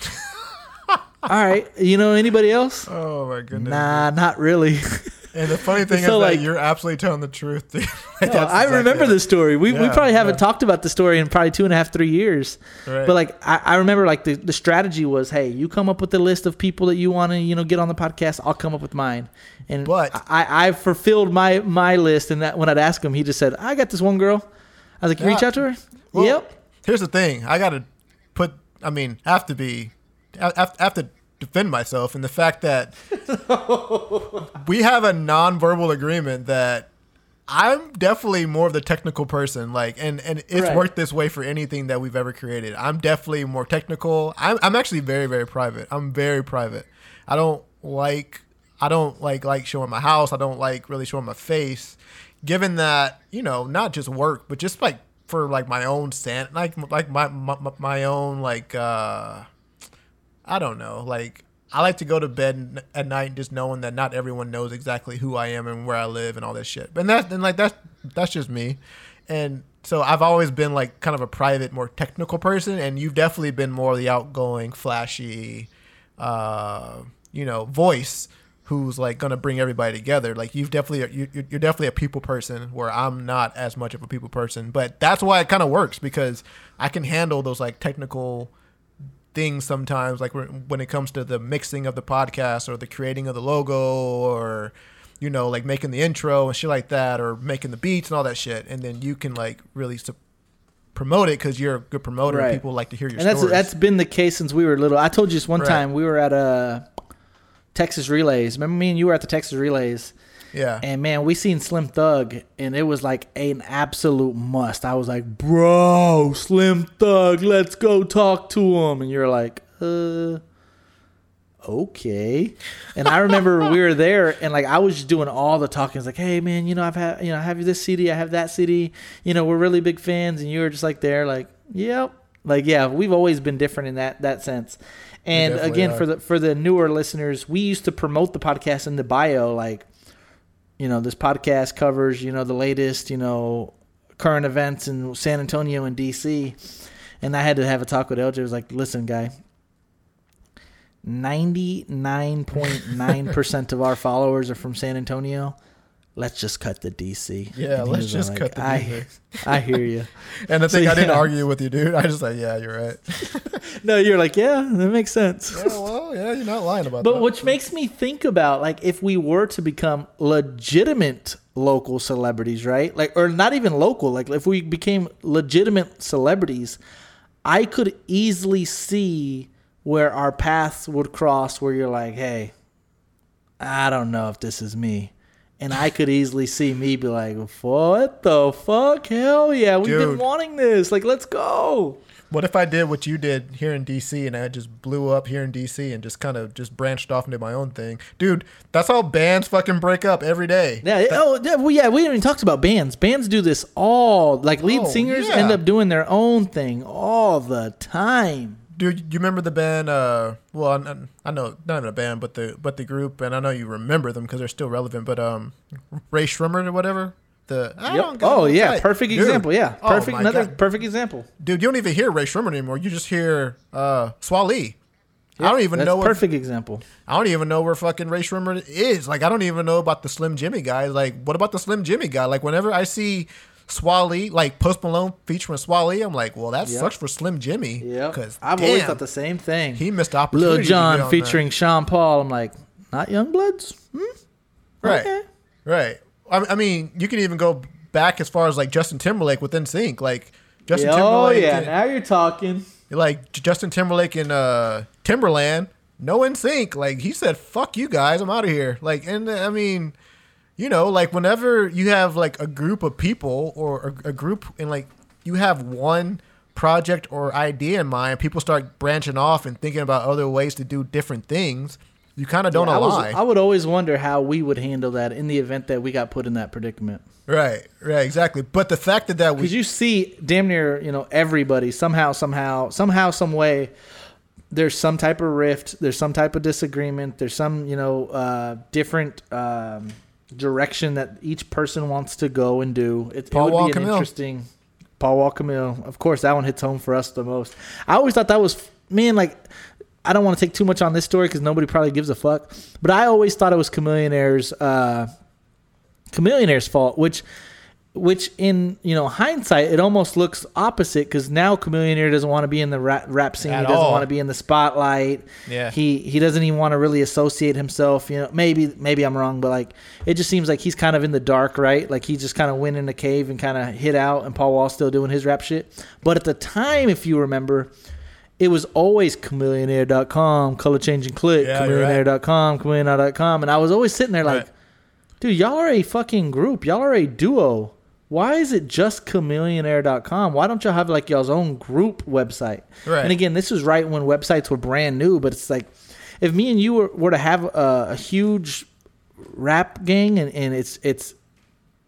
<laughs> All right. You know anybody else? Oh my goodness. Nah, not really. <laughs> And the funny thing So, is like- that you're absolutely telling the truth. dude. <laughs> No, That's I exactly remember it. this story. We, we probably haven't yeah. talked about the story in probably two and a half, three years. Right. But like I, I remember like the, the strategy was, hey, you come up with the list of people that you want to, you know, get on the podcast, I'll come up with mine. And But- I, I fulfilled my my list and that when I'd ask him, he just said, I got this one girl. I was like, You reach out to her? Well, yep. Here's the thing. I got to put. I mean, have to be. I have, have to defend myself and the fact that we have a non-verbal agreement that I'm definitely more of the technical person. Like, and and it's Right. worked this way for anything that we've ever created. I'm definitely more technical. I'm I'm actually very very private. I'm very private. I don't like. I don't like like showing my house. I don't like really showing my face. Given that you know, not just work, but just like for like my own san like like my my, my own like uh I don't know like I like to go to bed at night just knowing that not everyone knows exactly who I am and where I live and all that shit. And that's and like that's that's just me. And so I've always been like kind of a private, more technical person, and you've definitely been more the outgoing, flashy, uh, you know, voice who's like gonna bring everybody together. Like you've definitely you, you're definitely a people person where I'm not as much of a people person. But that's why it kind of works because I can handle those like technical things sometimes like when it comes to the mixing of the podcast or the creating of the logo or you know like making the intro and shit like that or making the beats and all that shit and then you can like really su- promote it because you're a good promoter and people like to hear your And that's stories that's been the case since we were little. I told you this one Right. time we were at a Texas Relays. Remember me and you were at the Texas Relays. Yeah And man, we seen Slim Thug, and it was like an absolute must. I was like, "Bro, Slim Thug, let's go talk to him." And you're like, "Uh, okay." And I remember we were <laughs> there, and like I was just doing all the talking. It's like, "Hey, man, you know, I've had, you know, I have this CD, I have that CD. You know, we're really big fans." And you were just like there, like, "Yep." Like, yeah, we've always been different in that that sense. And again, are. for the for the newer listeners, we used to promote the podcast in the bio, like you know, this podcast covers, you know, the latest, you know, current events in San Antonio and DC. And I had to have a talk with LJ. I was like, listen, guy, 99.9% of our followers are from San Antonio. Let's just cut the DC. Yeah, let's just like, cut the I, DC. I hear you. <laughs> and the So, thing i didn't argue with you dude i just like yeah you're right <laughs> No, you're like, yeah, that makes sense. yeah well yeah you're not lying about But that which makes me think about like if we were to become legitimate local celebrities, right? Like or not even local, like if we became legitimate celebrities, I could easily see where our paths would cross where you're like, "Hey, I don't know if this is me." And I could easily see me be like, "What the fuck? Hell yeah, we've been wanting this. Like, let's go." What if I did what you did here in DC and I just blew up here in DC and just kind of just branched off into my own thing? Dude, that's how bands fucking break up every day. Yeah, oh, yeah, well, yeah, we haven't even talked about bands. Bands do this all, like lead Oh, singers yeah. end up doing their own thing all the time. Dude, you remember the band? Uh, well, I, I know not even a band, but the but the group, and I know you remember them because they're still relevant. But um, Rae Sremmurd or whatever. The I don't Oh yeah, perfect Dude. example. Yeah, Oh, perfect. my another God. perfect example. Dude, you don't even hear Rae Sremmurd anymore. You just hear uh Swae Lee. I don't even know. What, perfect example. I don't even know where fucking Rae Sremmurd is. Like, I don't even know about the Slim Jxmmi guy. Like, what about the Slim Jxmmi guy? Like, whenever I see Swae Lee, like Post Malone featuring Swae Lee, I'm like, well, that Yep. sucks for Slim Jxmmi. Yeah, because I've always thought the same thing. he missed opportunity. Lil Jon featuring Sean Paul. I'm like, not Young Bloods. Hmm? Right. Okay. Right. I, I mean, you can even go back as far as like Justin Timberlake within sync, Like Justin oh Timberlake. yeah, and- now you're talking. like Justin Timberlake and uh, Timbaland, no NSYNC. Like he said, "Fuck you guys, I'm out of here." Like, and uh, I mean, you know, like whenever you have like a group of people or a, a group and like you have one project or idea in mind, people start branching off and thinking about other ways to do different things. You kind of don't Yeah, I, was- align, I would always wonder how we would handle that in the event that we got put in that predicament. right? Right, exactly. But the fact that that we Because you see damn near, you know, everybody somehow, somehow, somehow, some way, there's some type of rift, there's some type of disagreement, there's some, you know, uh, different um, direction that each person wants to go and do. It, it would Wall be an Camille. interesting. Paul Wall Camille, of course, that one hits home for us the most. I always thought that was man, like. I don't want to take too much on this story because nobody probably gives a fuck. But I always thought it was Chamillionaire's uh, Chamillionaire's fault, which which in you know hindsight it almost looks opposite because now Chamillionaire doesn't want to be in the rap, rap scene. At he doesn't all. want to be in the spotlight. Yeah. He he doesn't even want to really associate himself. You know, maybe maybe I'm wrong, but like it just seems like he's kind of in the dark, right? Like he just kind of went in the cave and kind of hid out, and Paul Wall's still doing his rap shit. But at the time, if you remember. It was always chamillionaire.com, color changing click, Yeah, you're right. chamillionaire.com, chamillionaire.com. And I was always sitting there like, Right. Dude, y'all are a fucking group. Y'all are a duo. Why is it just chamillionaire.com? Why don't y'all have like y'all's own group website? Right. And again, this was right when websites were brand new, but it's like if me and you were, were to have a, a huge rap gang and, and it's it's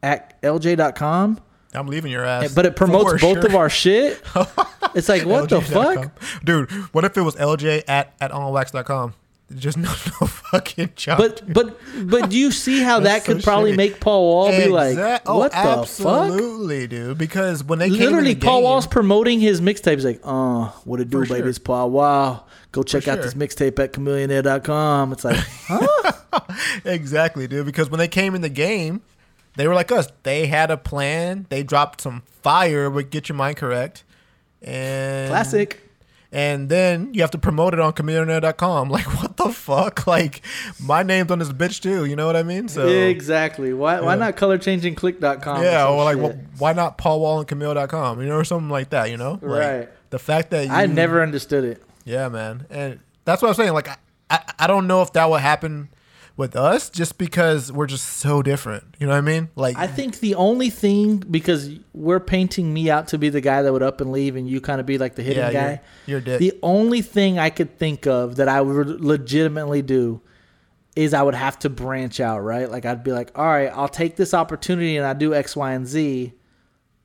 at lj.com, I'm leaving your ass, but it promotes both sure. of our shit. <laughs> It's like what the fuck? Dude? What if it was LJ at at onwax.com? Just no, <laughs> no fucking job. But but but do you see how that That's so could probably shitty. make Paul Wall be like, oh, what the fuck? absolutely, dude. Because when they Literally, in the Paul game, Wall's promoting his mixtape. He's like, "Uh, what it do, For baby? sure. It's Paul Wall. Go check out sure. this mixtape at chamillionaire.com." It's like, <laughs> huh? exactly, dude. Because when they came in the game, they were like us. They had a plan. They dropped some fire with "Get Your Mind Correct," and Classic. And then you have to promote it on chamillionaire.com. <laughs> Like, what the fuck? Like, my name's on this bitch too. You know what I mean? So exactly. Why why not colorchangingclick.com? yeah, some or like, wh- why not Paul Wall and Camille.com? You know, or something like that. You know, Like, Right. The fact that you, I never understood it. Yeah, man, and that's what I'm saying. Like, I, I, I don't know if that would happen with us, just because we're just so different. You know what I mean? Like, I think the only thing because we're painting me out to be the guy that would up and leave, and you kind of be like the hidden Yeah, guy. you're- you're. The only thing I could think of that I would legitimately do is I would have to branch out, right? Like I'd be like, all right, I'll take this opportunity and I do X, Y, and Z,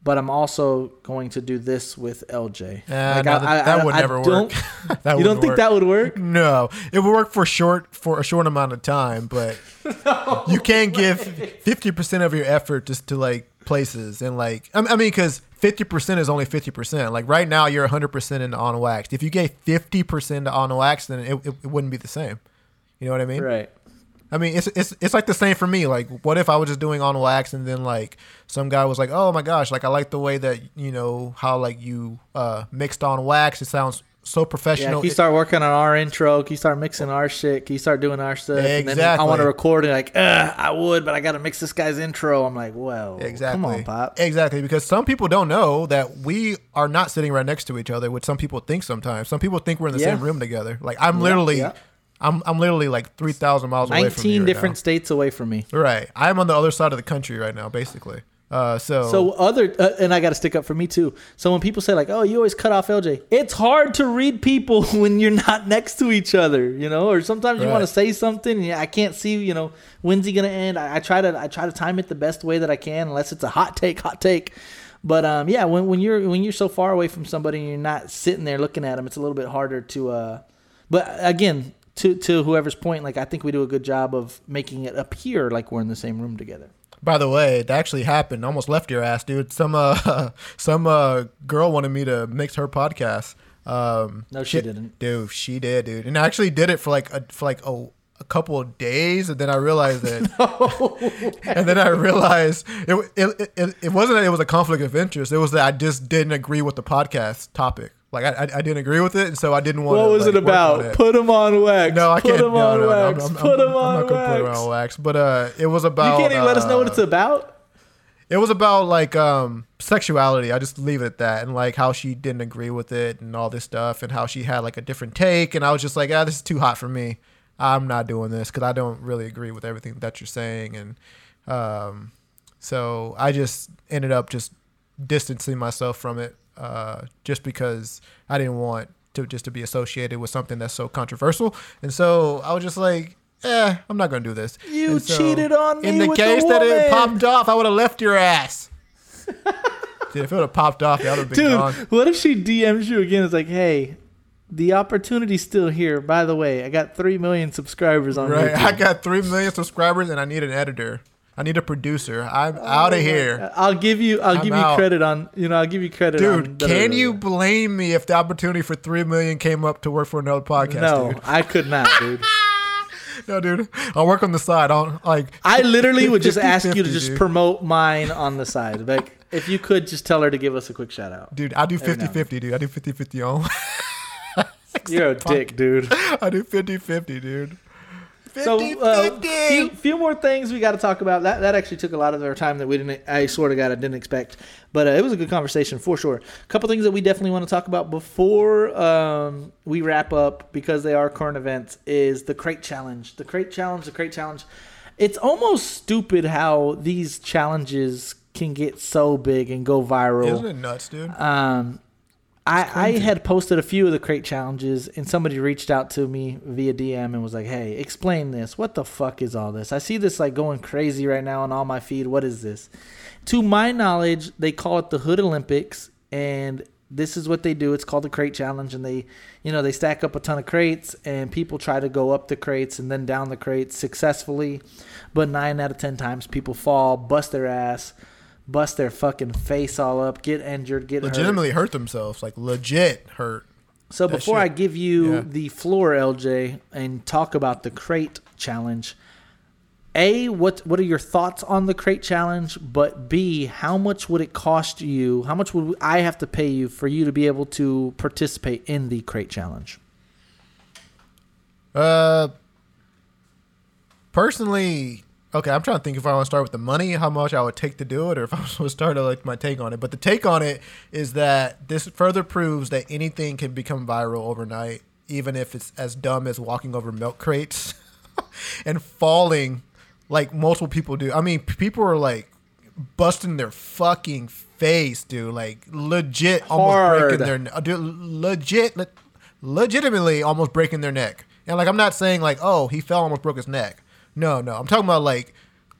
but I'm also going to do this with LJ. Yeah, like, no, that- that would never work. <laughs> That you don't think work. that would work? No, it would work for short for a short amount of time, but <laughs> you can't give fifty percent of your effort just to like places and like I I mean because fifty percent is only fifty percent. Like right now, you're hundred percent into on wax. If you gave fifty percent to on wax, then it, it, it wouldn't be the same. You know what I mean? Right. I mean, it's it's it's like the same for me. Like, what if I was just doing on wax and then like some guy was like, "Oh my gosh, like I like the way that you know how like you uh mixed on wax. It sounds so Yeah, professional." can you start working on our intro? Can you start mixing our shit? Can you start doing our stuff? And then I want to record it. Like, I would, but I got to mix this guy's intro. I'm like, well, Exactly. Come on, pop. Exactly, because some people don't know that we are not sitting right next to each other, which some people think sometimes. Some people think we're in the Yeah. same room together. Like I'm literally, yeah. I'm I'm literally like three thousand miles away from you. Nineteen right different now. states away from me. Right, I'm on the other side of the country right now, basically. Uh, so So other, uh, and I got to stick up for me too. So when people say like, "Oh, you always cut off LJ," it's hard to read people <laughs> when you're not next to each other, you know. Or sometimes you Right. want to say something, and I can't see, you know, when's he gonna end. I, I try to, I try to time it the best way that I can, unless it's a hot take, hot take. But um, yeah, when, when you're when you're so far away from somebody and you're not sitting there looking at them, it's a little bit harder to. Uh, but again, to to whoever's point, like I think we do a good job of making it appear like we're in the same room together. By the way, it actually happened. Almost left your ass, dude. Some uh, <laughs> some uh, girl wanted me to mix her podcast. Um, No, she didn't. dude. She did, dude, and I actually did it for like a for like a, a couple of days, and then I realized that, <laughs> <laughs> and then I realized it, it it it wasn't that it was a conflict of interest. It was that I just didn't agree with the podcast topic. Like I, I, I didn't agree with it, and so I didn't want. To. What to, was like, it on about? it. Put them on wax. No, I put can't. them no, on no, no, wax. I'm, I'm, put them I'm, on I'm not gonna put wax. on wax. But uh, it was about. You can't even let us know what uh, it's about. It was about like um sexuality. I just leave it at that, and like how she didn't agree with it, and all this stuff, and how she had like a different take, and I was just like, ah, this is too hot for me. I'm not doing this because I don't really agree with everything that you're saying, and um, so I just ended up just distancing myself from it, uh, just because I didn't want to just to be associated with something that's so controversial, and so I was just like. Eh, I'm not gonna do this. You so, cheated on me In the case a that it popped off, I would have left your ass. <laughs> Dude, if it would have popped off, that would have been Dude, gone. what if she DMs you again? It's like, hey, the opportunity's still here. By the way, I got three million subscribers on Right, YouTube. I got three million subscribers, and I need an editor. I need a producer. I'm oh, out of here, I'll give you. I'll I'm give out. you credit on. You know, I'll give you credit. on dude. Can you blame me if the opportunity for three million came up to work for another podcast? No, dude? I could not, dude. <laughs> no, dude. I'll work on the side. I'll like. I literally would just 50, ask you to 50, just dude. promote mine on the side. Like, if you could just tell her to give us a quick shout out. Dude, I do Every 50 now 50, dude. I do 50 50 on. <laughs> You're a dick, dude. <laughs> I do 50 50, dude. 50 So, uh, few, few more things we got to talk about. That that actually took a lot of our time that we didn't. I swear to God, I didn't expect. But uh, it was a good conversation for sure. A couple things that we definitely want to talk about before um, we wrap up because they are current events is the crate challenge. The crate challenge. The crate challenge. It's almost stupid how these challenges can get so big and go viral. Isn't it nuts, dude? Um, I, I had posted a few of the crate challenges, and somebody reached out to me via DM and was like, "Hey, explain this. What the fuck is all this? I see this like going crazy right now on all my feed. What is this?" To my knowledge, they call it the Hood Olympics, and this is what they do. It's called the Crate Challenge, and they, you know, they stack up a ton of crates, and people try to go up the crates and then down the crates successfully, but nine out of ten times people fall, bust their ass. Bust their fucking face all up, get injured, get. Legitimately hurt themselves. Like, legit hurt. So That before I give you Yeah. the floor, LJ, and talk about the crate challenge, a what what are your thoughts on the crate challenge? But b how much would it cost you? How much would I have to pay you for you to be able to participate in the crate challenge? Uh, personally, okay, I'm trying to think if I want to start with the money, how much I would take to do it, or if I was <laughs> to start like my take on it. But the take on it is that this further proves that anything can become viral overnight, even if it's as dumb as walking over milk crates <laughs> and falling like multiple people do. I mean, people are like busting their fucking face, dude. Like legit, almost Hard. breaking their dude, legit, le- legitimately almost breaking their neck. And like, I'm not saying like, oh, he fell, almost broke his neck. No, no, I'm talking about like,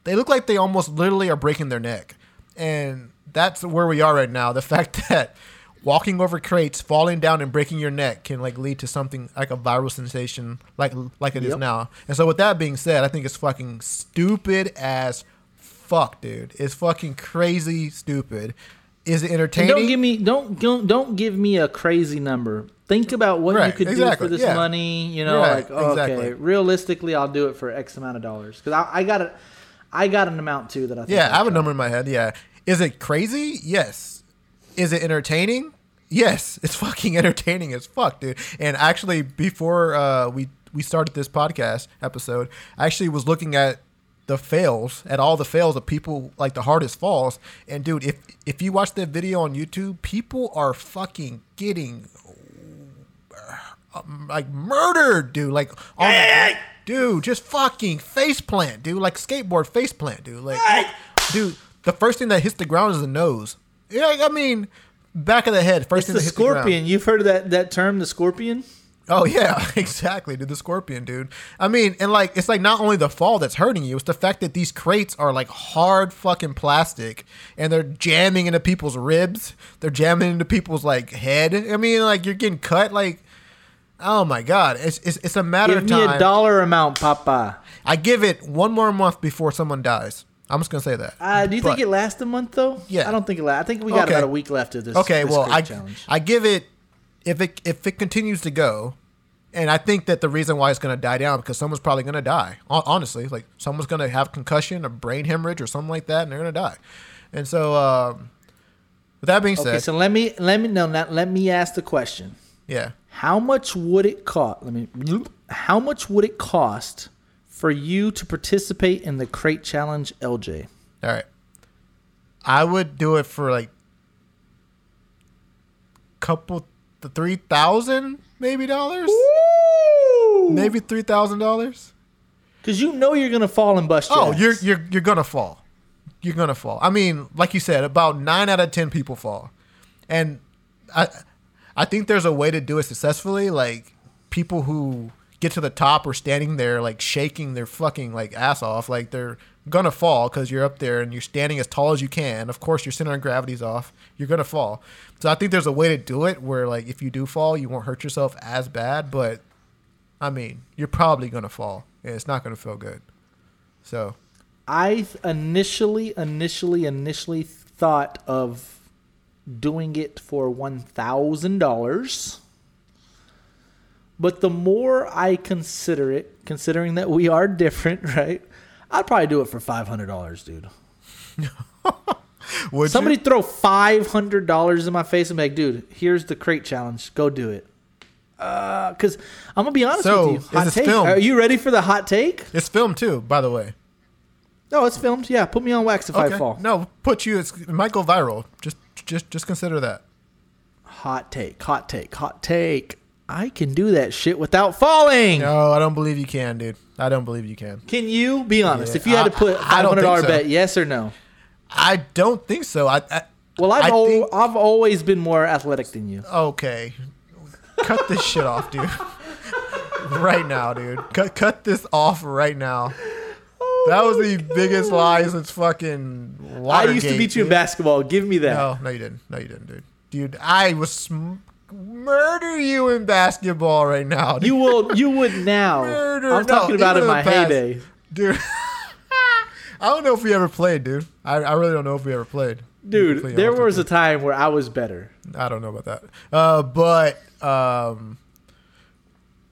they look like they almost literally are breaking their neck, and that's where we are right now. The <laughs> fact that walking over crates, falling down, and breaking your neck can like lead to something like a viral sensation, like like it is Yep. now. And so, with that being said, I think it's fucking stupid as fuck, dude. It's fucking crazy stupid. Is it And entertaining? don't give me don't don't don't give me a crazy number. Think about what you could exactly, do for this yeah. money. You know, Right, like okay, exactly. realistically, I'll do it for X amount of dollars because I, I got a, I got an amount too that I think Yeah, I have a number in my head. Yeah. Is it crazy? Yes. Is it entertaining? Yes. <laughs> It's fucking entertaining as fuck, dude. And actually, before uh, we we started this podcast episode, I actually was looking at the fails, at all the fails of people like the hardest falls. And dude, if if you watch that video on YouTube, people are fucking getting um, like murdered, dude. Like, on the- dude, just fucking face plant, dude. Like skateboard face plant, dude. Like, dude, the first thing that hits the ground is the nose. Yeah, I mean, back of the head. First It's thing the that hits the ground. scorpion. You've heard of that that term, the scorpion? Oh yeah, <laughs> exactly, dude. The scorpion, dude. I mean, and like it's like not only the fall that's hurting you, it's the fact that these crates are like hard fucking plastic and they're jamming into people's ribs. They're jamming into people's like head. I mean, like you're getting cut. Like, oh my god, it's it's, it's a matter Give of me a dollar amount, Papa. I give it one more month before someone dies. I'm just gonna say that. Uh, do you think it lasts a month though? Yeah. I don't think it lasts. I think we got Okay. about a week left of this. Okay, this well, I challenge. I give it if it if it continues to go, and I think that the reason why it's going to die down because someone's probably going to die. Honestly, like someone's going to have concussion, a brain hemorrhage, or something like that, and they're going to die. And so, um, With that being Okay, said, so let me let me know. Now, let me ask the question: yeah. How much would it cost? Let me. How much would it cost for you to participate in the crate challenge, LJ? All right. I would do it for like couple the three thousand maybe dollars, maybe three thousand dollars. Because you know you're gonna fall and bust. Oh, your Oh, ass. you're you're you're gonna fall. You're gonna fall. I mean, like you said, about nine out of ten people fall, and I I think there's a way to do it successfully. Like people who get to the top are standing there like shaking their fucking like ass off, like they're gonna fall because you're up there and you're standing as tall as you can. Of course, your center of gravity's off. You're gonna fall. So I think there's a way to do it where like if you do fall, you won't hurt yourself as bad. But I mean, you're probably gonna fall, and it's not gonna feel good. So. I initially, initially, initially thought of doing it for one thousand dollars. But the more I consider it, considering that we are different, <laughs> right? I'd probably do it for five hundred dollars, dude. <laughs> Would Somebody you? throw five hundred dollars in my face and be like, dude, here's the crate challenge. Go do it. Uh, cause I'm gonna be honest So, with you. Hot take. filmed? Are you ready for the hot take? It's filmed too, by the way. No, it's filmed. Yeah, put me on wax if I Okay. fall. No, put you. It's, it might go viral. Just, just, just consider that. Hot take, hot take, hot take. I can do that shit without falling. No, I don't believe you can, dude. I don't believe you can. Can you be honest? Yeah, if you had to put I five hundred dollar so. bet, yes or no? I don't think so. I, I Well, I've I al- think- I've always been more athletic than you. okay. cut this shit off, dude. <laughs> right now, dude. Cut, cut this off right now. That was the oh, biggest lie since fucking. I Watergate, used to beat you in basketball. Give me that. No, no, you didn't. No, you didn't, dude. Dude, I was sm- murder you in basketball right now. Dude. You will. You would <laughs> now. Murder. I'm No, talking about in my past. heyday. dude. <laughs> I don't know if we ever played, dude. I, I really don't know if we ever played. Dude, there was a time where I was better. I don't know about that. Uh, but um,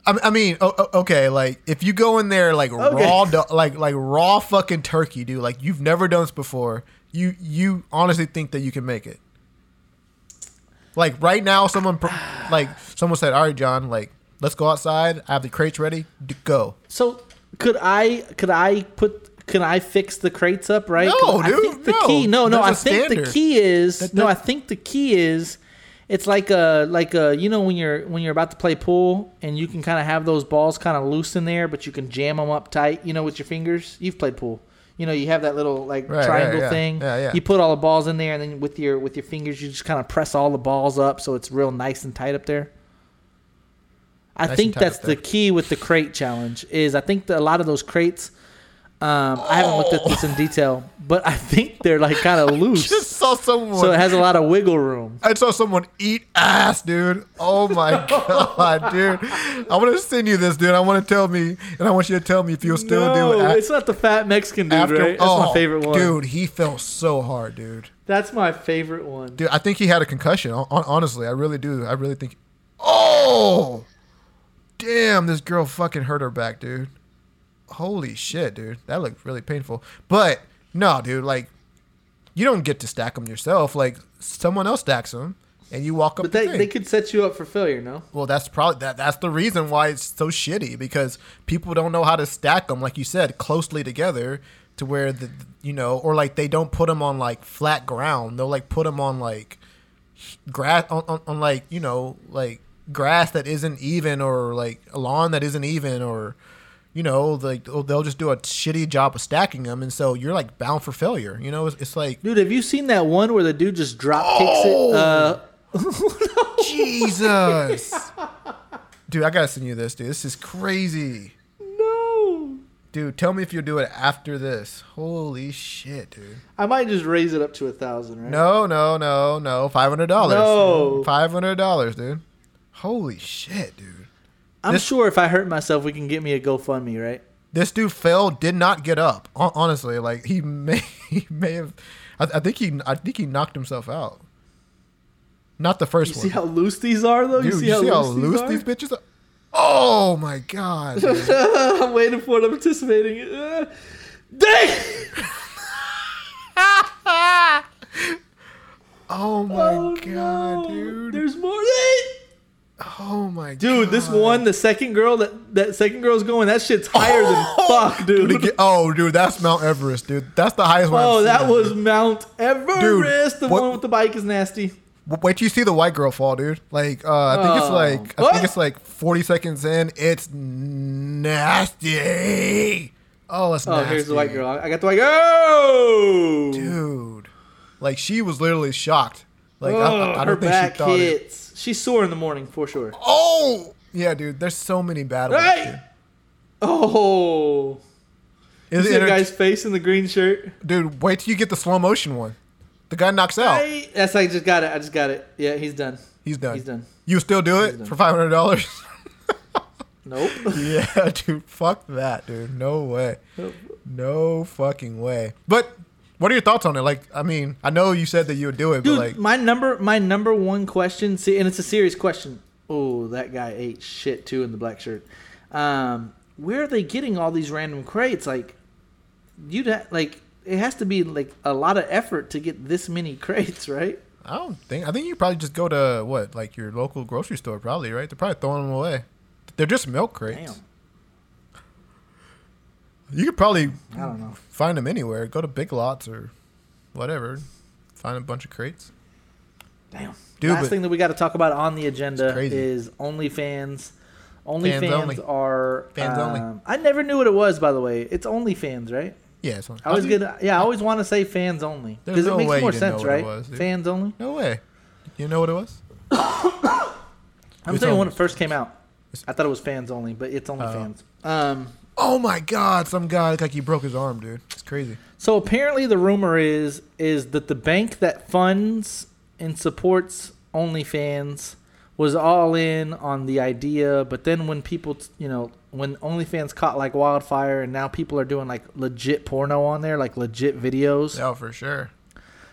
I, I mean, o- o- okay, like if you go in there like Okay. raw, like like raw fucking turkey, dude. Like you've never done this before. You you honestly think that you can make it? Like right now, someone pr- like someone said, "All right, John, like let's go outside. I have the crates ready. Go." So could I? Could I put? Can I fix the crates up? Right? No, 'Cause I think the no. key. No, no. I There's think the key is That- no. I think the key is. It's like a like a you know when you're when you're about to play pool and you can kind of have those balls kind of loose in there, but you can jam them up tight. You know with your fingers. You've played pool. You know you have that little like Right, triangle yeah. thing. Yeah, yeah. You put all the balls in there, and then with your with your fingers, you just kind of press all the balls up so it's real nice and tight up there. I Nice think that's the key with the crate challenge. Is I think that a lot of those crates. Um, I haven't looked at this in detail, but I think they're like kind of <laughs> loose, Just saw someone. so it has a lot of wiggle room. I saw someone eat ass, dude. Oh my <laughs> god, dude! I want to send you this, dude. I want to tell me, and I want you to tell me if you'll still no, do it it's not the fat Mexican dude, after. right? That's oh, my favorite one. dude. He fell so hard, dude. That's my favorite one. Dude, I think he had a concussion. Honestly, I really do. I really think. Oh, damn! This girl fucking hurt her back, dude. Holy shit, dude. That looked really painful. But no, dude. Like, you don't get to stack them yourself. Like, someone else stacks them, and you walk up. But the they, they could set you up for failure, no? Well, that's probably that. That's the reason why it's so shitty because people don't know how to stack them, like you said, closely together to where the you know, or like they don't put them on like flat ground. They'll like put them on like grass on, on, on like you know like grass that isn't even or like a lawn that isn't even or you know like they'll just do a shitty job of stacking them and so you're like bound for failure you know it's, it's like Dude, have you seen that one where the dude just drop kicks it? Uh, <laughs> jesus dude i gotta send you this dude this is crazy no. Dude, tell me if you'll do it after this. Holy shit, dude. I might just raise it up to a thousand, right? No, no, no, no. Five hundred dollars. No. Five hundred dollars, dude. Holy shit, dude. I'm This- sure if I hurt myself, we can get me a GoFundMe, right? This dude fell, did not get up. Honestly, like he may, <laughs> he may have. I, I think he, I think he knocked himself out. Not the first You one. see how loose these are, though. dude, you see how loose, these, these bitches are? Oh my god. <laughs> I'm waiting for it. I'm anticipating it. Uh, dang! <laughs> Oh my god, dude. There's more. Oh my god. Dude, god. this one, the second girl that that second girl's going, that shit's higher than fuck, Dude, oh, dude, that's Mount Everest, dude. That's the highest one. Oh, that was Mount Everest. Dude, the what- one with the bike is nasty. Wait till you see the white girl fall, dude. Like, uh, I think it's Oh. like, I What? think it's like 40 seconds in. It's nasty. Oh, it's Oh, nasty. here's the white girl. I got the white girl. Oh, dude. Like she was literally shocked. Like I, I, I don't think back she thought it. She's sore in the morning for sure. Oh, yeah, dude. There's so many bad ones. Right. Oh, dude. Is see it the guy's face in the green shirt. dude, wait till you get the slow motion one. The guy knocks out. Right. That's I just got it. I just got it. Yeah, he's done. He's done. He's done. You still do it for five hundred dollars? <laughs> Nope. yeah, dude. Fuck that, dude. No way. No fucking way. But what are your thoughts on it? Like, I mean, I know you said that you would do it, Dude, but like, my number my number one question, see, and it's a serious question. Oh, that guy ate shit too in the black shirt. Um, where are they getting all these random crates? Like, you'd ha- like it has to be like a lot of effort to get this many <laughs> crates, right? I don't think. I think you probably just go to what, like your local grocery store, probably, right? They're probably throwing them away. They're just milk crates. Damn, You could probably I don't know. find them anywhere. Go to Big Lots or whatever. Find a bunch of crates. Damn. Dude, Last thing that we got to talk about on the agenda is OnlyFans. Fans OnlyFans only. are Fans only. um, I never knew what it was, by the way. It's OnlyFans, right? Yeah, it's on. I always get yeah. I always want to say fans only because no it makes way more you didn't know sense, what it right? was, fans only. No way. You know what it was? <coughs> I'm It's saying when it first came out, I thought it was fans only, but it's only Oh. fans. Um, Oh my god! Some guy like he broke his arm, dude. It's crazy. so apparently the rumor is is that the bank that funds and supports OnlyFans was all in on the idea, but then when people, you know, when OnlyFans caught like wildfire, and now people are doing like legit porno on there, like legit videos, Yeah, for sure.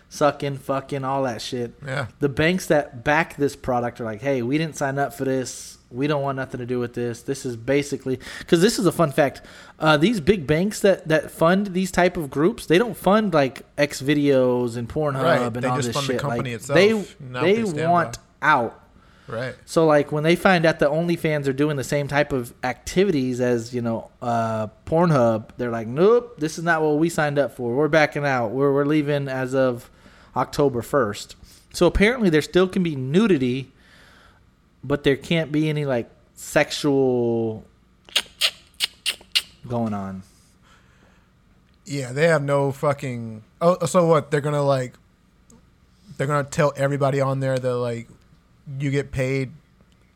sucking, fucking, all that shit. Yeah. the banks that back this product are like, hey, we didn't sign up for this. We don't want nothing to do with this. This is basically because this is a fun fact. Uh, these big banks that that fund these type of groups, they don't fund like X videos and Pornhub Right, and they all just this fund the shit. company like, itself, they they they want by. out. Right. So like when they find out that OnlyFans are doing the same type of activities as you know uh, Pornhub, they're like, nope, this is not what we signed up for. We're backing out. We're we're leaving as of October first. So apparently there still can be nudity, but there can't be any like sexual going on. Yeah, they have no fucking. Oh, so what? They're gonna like. They're gonna tell everybody on there that like, you get paid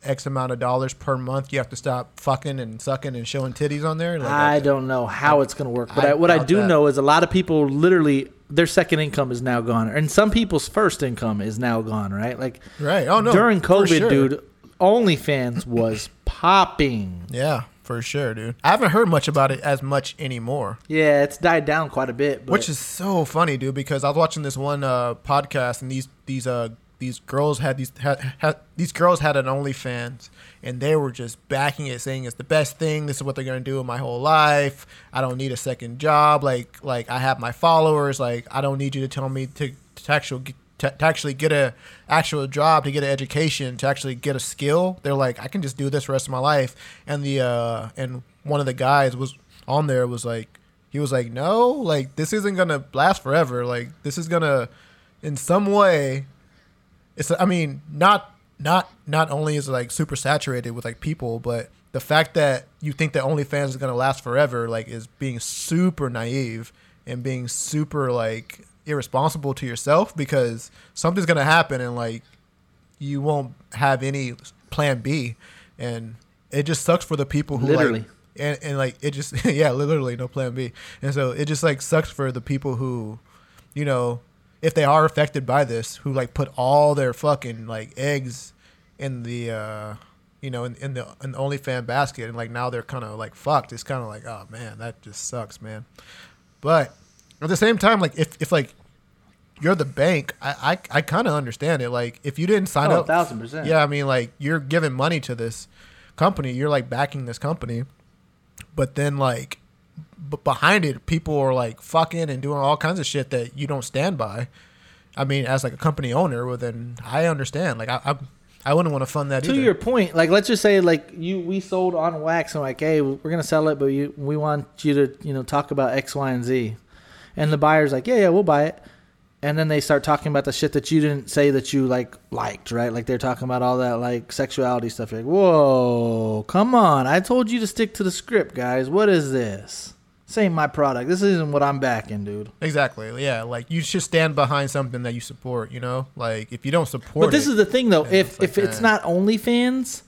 X amount of dollars per month. You have to stop fucking and sucking and showing titties on there. Like, I don't know how it's going to work, but I I, what I do that. know is a lot of people literally their second income is now gone, and some people's first income is now gone. Right, like Right. Oh no. during COVID, sure. dude, OnlyFans was popping. Yeah, for sure, dude. I haven't heard much about it as much anymore. Yeah, it's died down quite a bit. But Which is so funny, dude, because I was watching this one uh, podcast and these these uh these girls had these had, had these girls had an OnlyFans and they were just backing it, saying it's the best thing. This is what they're gonna do in my whole life. I don't need a second job. Like like I have my followers. Like I don't need you to tell me to, to actually to, to actually get a actual job, to get an education, to actually get a skill. They're like I can just do this rest of my life. And the uh and one of the guys was on there was like he was like, no, like this isn't gonna last forever. Like this is gonna, in some way, it's. I mean, not not not only is it like super saturated with like people, but the fact that you think that OnlyFans is gonna last forever, like, is being super naive and being super like irresponsible to yourself because something's gonna happen and like you won't have any plan B, and it just sucks for the people who Literally. like and, and like it just <laughs> yeah literally no plan b. And so it just like sucks for the people who you know if they are affected by this who like put all their fucking like eggs in the uh you know in, in the in the OnlyFan basket. And like now they're kind of like fucked. It's kind of like oh man that just sucks man. But at the same time like if if like you're the bank i i, I kind of understand it like if you didn't sign Oh, up 1000%. yeah i mean like you're giving money to this company you're like backing this company but then like b- behind it people are like fucking and doing all kinds of shit that you don't stand by I mean, as like a company owner, well, then I understand. Like I, I, I wouldn't want to fund that to either. your point, like let's just say like you we sold on wax and like, hey, we're gonna sell it, but you we want you to you know talk about X, Y, and Z, and the buyer's like, yeah, yeah, we'll buy it, and then they start talking about the shit that you didn't say that you like liked, right? Like they're talking about all that like sexuality stuff. You're like, whoa, come on! I told you to stick to the script, guys. What is this? Ain't my product. This isn't what I'm backing, dude. Exactly. Yeah. Like you should stand behind something that you support. You know, like if you don't support, But this it- is the thing, though. If like if it's that. not OnlyFans,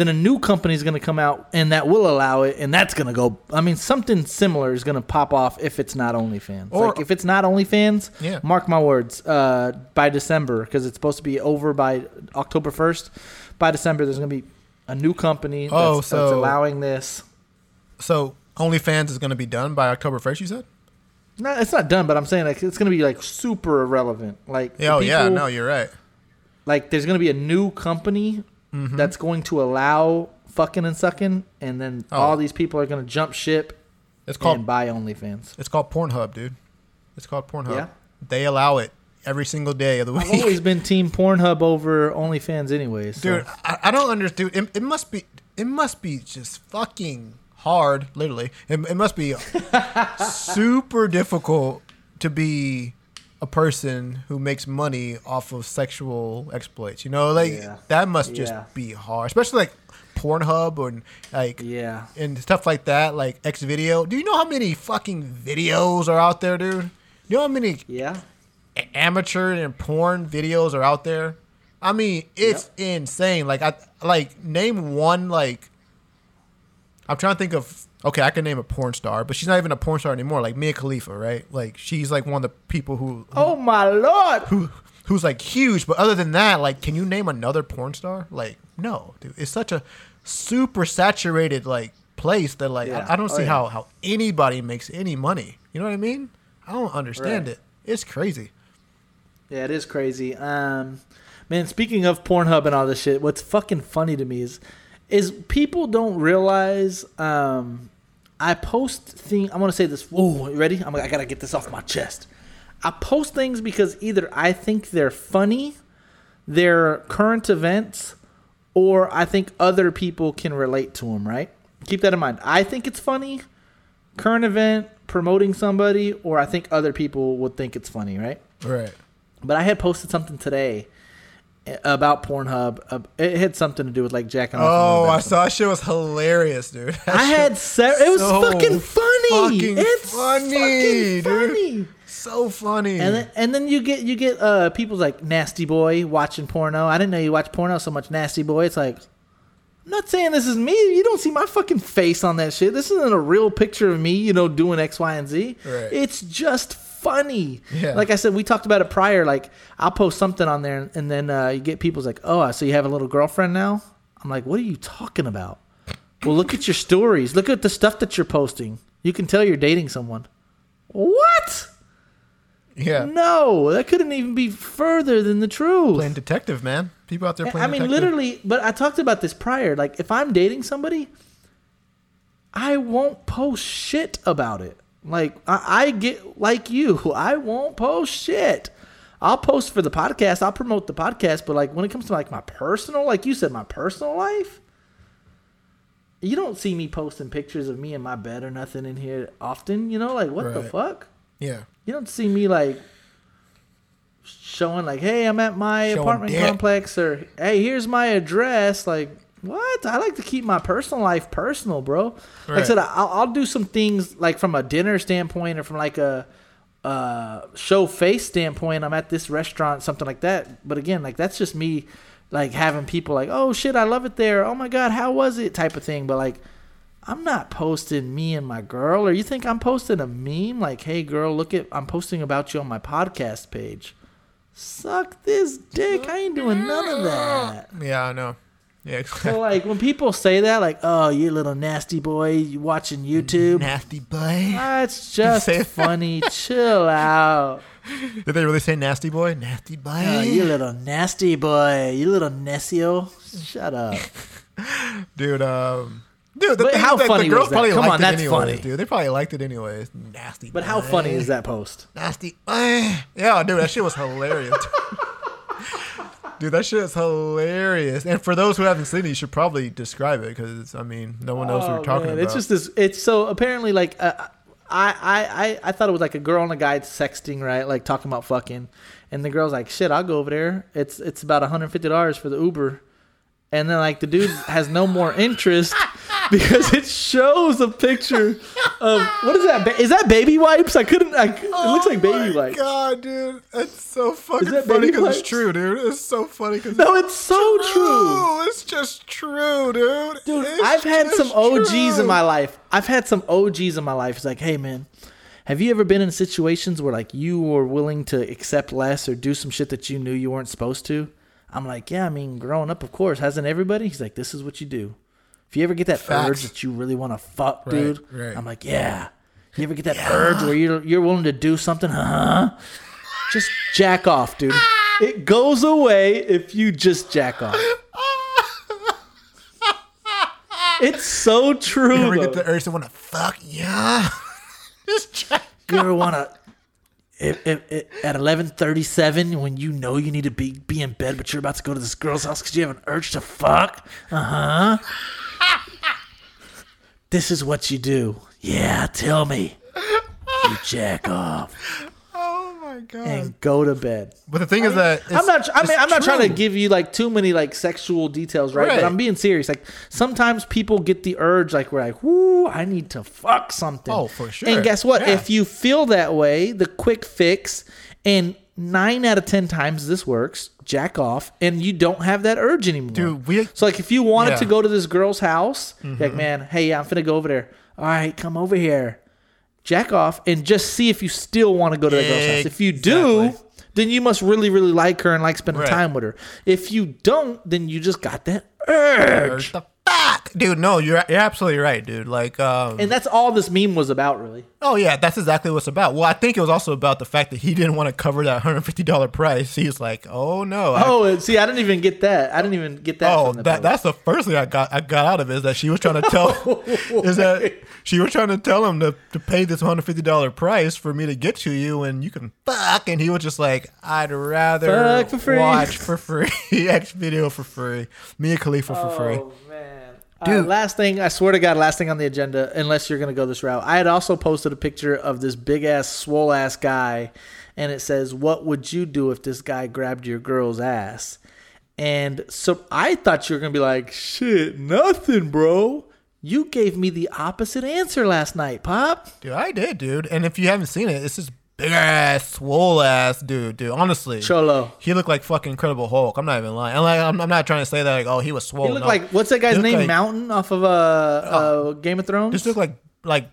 then a new company is going to come out and that will allow it, and that's going to go. I mean, something similar is going to pop off if it's not OnlyFans. Or- like if it's not OnlyFans, Yeah. mark my words. Uh, by December, because it's supposed to be over by October first. By December, there's going to be a new company that's, Oh, that's so- allowing this. so OnlyFans is going to be done by October first. You said? No, it's not done, but I'm saying like it's going to be like super irrelevant. Like. Oh yeah. No, you're right. like there's gonna be a new company Mm-hmm. that's going to allow fucking and sucking, and then Oh. all these people are gonna jump ship It's called and buy OnlyFans. it's called Pornhub, dude. It's called Pornhub. Yeah? They allow it every single day of the week. I've always been <laughs> Team Pornhub over OnlyFans, anyways. so- dude I, I don't understand it, it must be it must be just fucking hard literally it, it must be <laughs> super difficult to be a person who makes money off of sexual exploits you know like Yeah. that must just Yeah. be hard especially like pornhub or like Yeah. and stuff like that like x video do you know how many fucking videos are out there dude you know how many Yeah. amateur and porn videos are out there. I mean, it's insane. Like I like name one like I'm trying to think of okay, I can name a porn star, but she's not even a porn star anymore. Like Mia Khalifa, right? Like she's like one of the people who, who Oh my lord! who who's like huge, but other than that, like can you name another porn star? Like no, dude. It's such a super saturated like place that like Yeah. I, I don't Oh, see yeah. how how anybody makes any money. You know what I mean? I don't understand Right. it. It's crazy. Yeah, it is crazy. Um, man, speaking of Pornhub and all this shit, what's fucking funny to me is, is people don't realize. Um, I post things. I want to say this. Oh, you ready? I'm. I gotta get this off my chest. I post things because either I think they're funny, they're current events, or I think other people can relate to them. Right? Keep that in mind. I think it's funny, current event, promoting somebody, or I think other people would think it's funny. Right? Right. But I had posted something today about Pornhub. Uh, it had something to do with like jacking off. Oh, I saw that shit was hilarious, dude. That I had se- it was so fucking funny. fucking it's funny, fucking dude. funny. so funny. And then, and then you get you get uh people like nasty boy watching porno. I didn't know you watch porno so much. Nasty boy. It's like I'm not saying this is me. You don't see my fucking face on that shit. This isn't a real picture of me, you know, doing X, Y, and Z. Right. It's just funny. Yeah. Like I said, we talked about it prior. Like I'll post something on there, and then uh, you get people's like, "Oh, so you have a little girlfriend now?" I'm like, "What are you talking about?" well, look at your stories. Look at the stuff that you're posting. You can tell you're dating someone. What? yeah, No, that couldn't even be further than the truth. playing detective, man. People out there playing. I mean, detective. literally, but I talked about this prior. Like, if I'm dating somebody, I won't post shit about it. Like, I, I get like you, <laughs> I won't post shit. I'll post for the podcast. I'll promote the podcast, but like when it comes to like my personal, like you said, my personal life, you don't see me posting pictures of me in my bed or nothing in here often. You know, like what the fuck? Yeah, You don't see me like showing like, "Hey, I'm at my Showing apartment dick. complex," or "Hey, here's my address." Like, what? I like to keep my personal life personal, bro. Like I said, I'll, I'll do some things like from a dinner standpoint or from like a uh, show face standpoint. I'm at this restaurant, something like that. But again, like that's just me, like having people like, "Oh shit, I love it there." Oh my god, how was it? Type of thing. But like. I'm not posting me and my girl, or you think I'm posting a meme like, "Hey, girl, look at I'm posting about you on my podcast page." Suck this dick! I ain't doing none of that. yeah, I know. Yeah, <laughs> So like when people say that, like, "Oh, you little nasty boy, you watching YouTube?" nasty boy. That's just funny. Chill out. Did they really say nasty boy? Nasty boy. Oh, you little nasty boy. You little necio. Shut up. <laughs> dude um Dude, the But thing how is that funny the girls was that? probably Come liked on, it that's anyways, funny. dude. They probably liked it anyways. Nasty. But how funny is that post? Nasty. Yeah, dude, that shit was hilarious. <laughs> dude, that shit is hilarious. And for those who haven't seen it, you should probably describe it because I mean, no one knows what Oh, you're talking man, about. It's just this. It's so apparently like uh, I, I I I thought it was like a girl and a guy sexting, right? Like talking about fucking, and the girl's like, "Shit, I'll go over there. It's it's about 150 dollars for the Uber." And then like the dude has no more interest <laughs> because it shows a picture of what is that? Ba- is that baby wipes? I couldn't. I, it oh looks like baby Oh my wipes. God, dude, that's so fucking that funny because it's true, dude. It's so funny because No, it's so true. It's just true, dude. Dude, It's I've had some OGs true. in my life. I've had some OGs in my life. It's like, hey man, have you ever been in situations where like you were willing to accept less or do some shit that you knew you weren't supposed to? I'm like, yeah, I mean, growing up, of course, hasn't everybody? He's like, this is what you do. If you ever get that Facts. urge that you really want to fuck, Right, dude, right. I'm like, yeah. You ever get that urge where you're you're willing to do something, Uh huh? Just jack off, dude. It goes away if you just jack off. <laughs> It's so true. You ever though. get the urge to want to fuck? Yeah. <laughs> just jack. You ever want to? If, if, if, at eleven thirty seven, when you know you need to be be in bed, but you're about to go to this girl's house because you have an urge to fuck, uh huh. This is what you do. Yeah, tell me. You <laughs> jack off Oh my god. and go to bed. but the thing is that I'm not. I mean, I'm not trying to give you like too many like sexual details, right? Right. But I'm being serious. Like sometimes people get the urge, like we're like, "Whoo, I need to fuck something." Oh, for sure. And guess what? Yeah. If you feel that way, the quick fix, and nine out of ten times this works, jack off, and you don't have that urge anymore. Dude, we- so like if you wanted Yeah. to go to this girl's house, Mm-hmm. like man, hey, yeah, I'm finna go over there. All right, come over here. Jack off and just see if you still want to go to that girl's house. If you do, Exactly. then you must really, really like her and like spending Right. time with her. If you don't, then you just got that urge. Urge fuck, dude. No, you're you're absolutely right, dude. Like, um, And that's all this meme was about, really. oh yeah, that's exactly what it's about. Well, I think it was also about the fact that he didn't want to cover that hundred fifty dollar price. He's like, oh no, Oh, and see, I didn't even get that. I didn't even get that. Oh, from the that post. that's the first thing I got I got out of it is that she was trying to tell <laughs> is that she was trying to tell him to, to pay this hundred fifty dollar price for me to get to you and you can fuck and he was just like I'd rather Fuck for free. watch for free <laughs> X video for free Mia Khalifa for free Oh man. Uh, dude. last thing, I swear to God, last thing on the agenda, unless you're gonna go this route. I had also posted a picture of this big ass, swole ass guy, and it says, "What would you do if this guy grabbed your girl's ass?" And so I thought you were gonna be like, "Shit, nothing, bro." You gave me the opposite answer last night, Pop. dude I did dude and if you haven't seen it it's this big ass swole ass dude dude honestly Cholo. he looked like fucking Incredible Hulk I'm not even lying and like I'm, I'm not trying to say that like oh he was swole He looked no. like what's that guy's name? like- Mountain off of uh, uh Game of Thrones. This look like like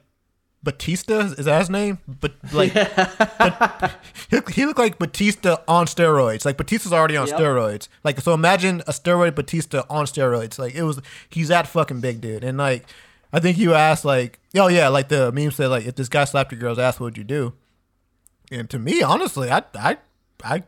Batista is that his name? But like, but, he, he looked like Batista on steroids. Like Batista's already on Yep. steroids. Like so, imagine a steroid Batista on steroids. Like it was, he's that fucking big dude. And like, I think you asked like, oh yeah, like the meme said like, if this guy slapped your girl's ass, what would you do? And to me, honestly, I I I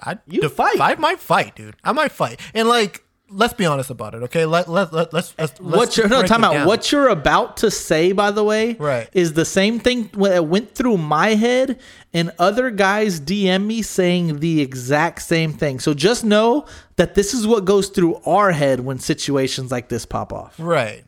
I You fight. I might fight, dude. I might fight. And like, let's be honest about it, okay? Let let, let let's let's what you're no time out. What you're about to say, by the way, Right. is the same thing that went through my head, and other guys DM me saying the exact same thing. So just know that this is what goes through our head when situations like this pop off. Right.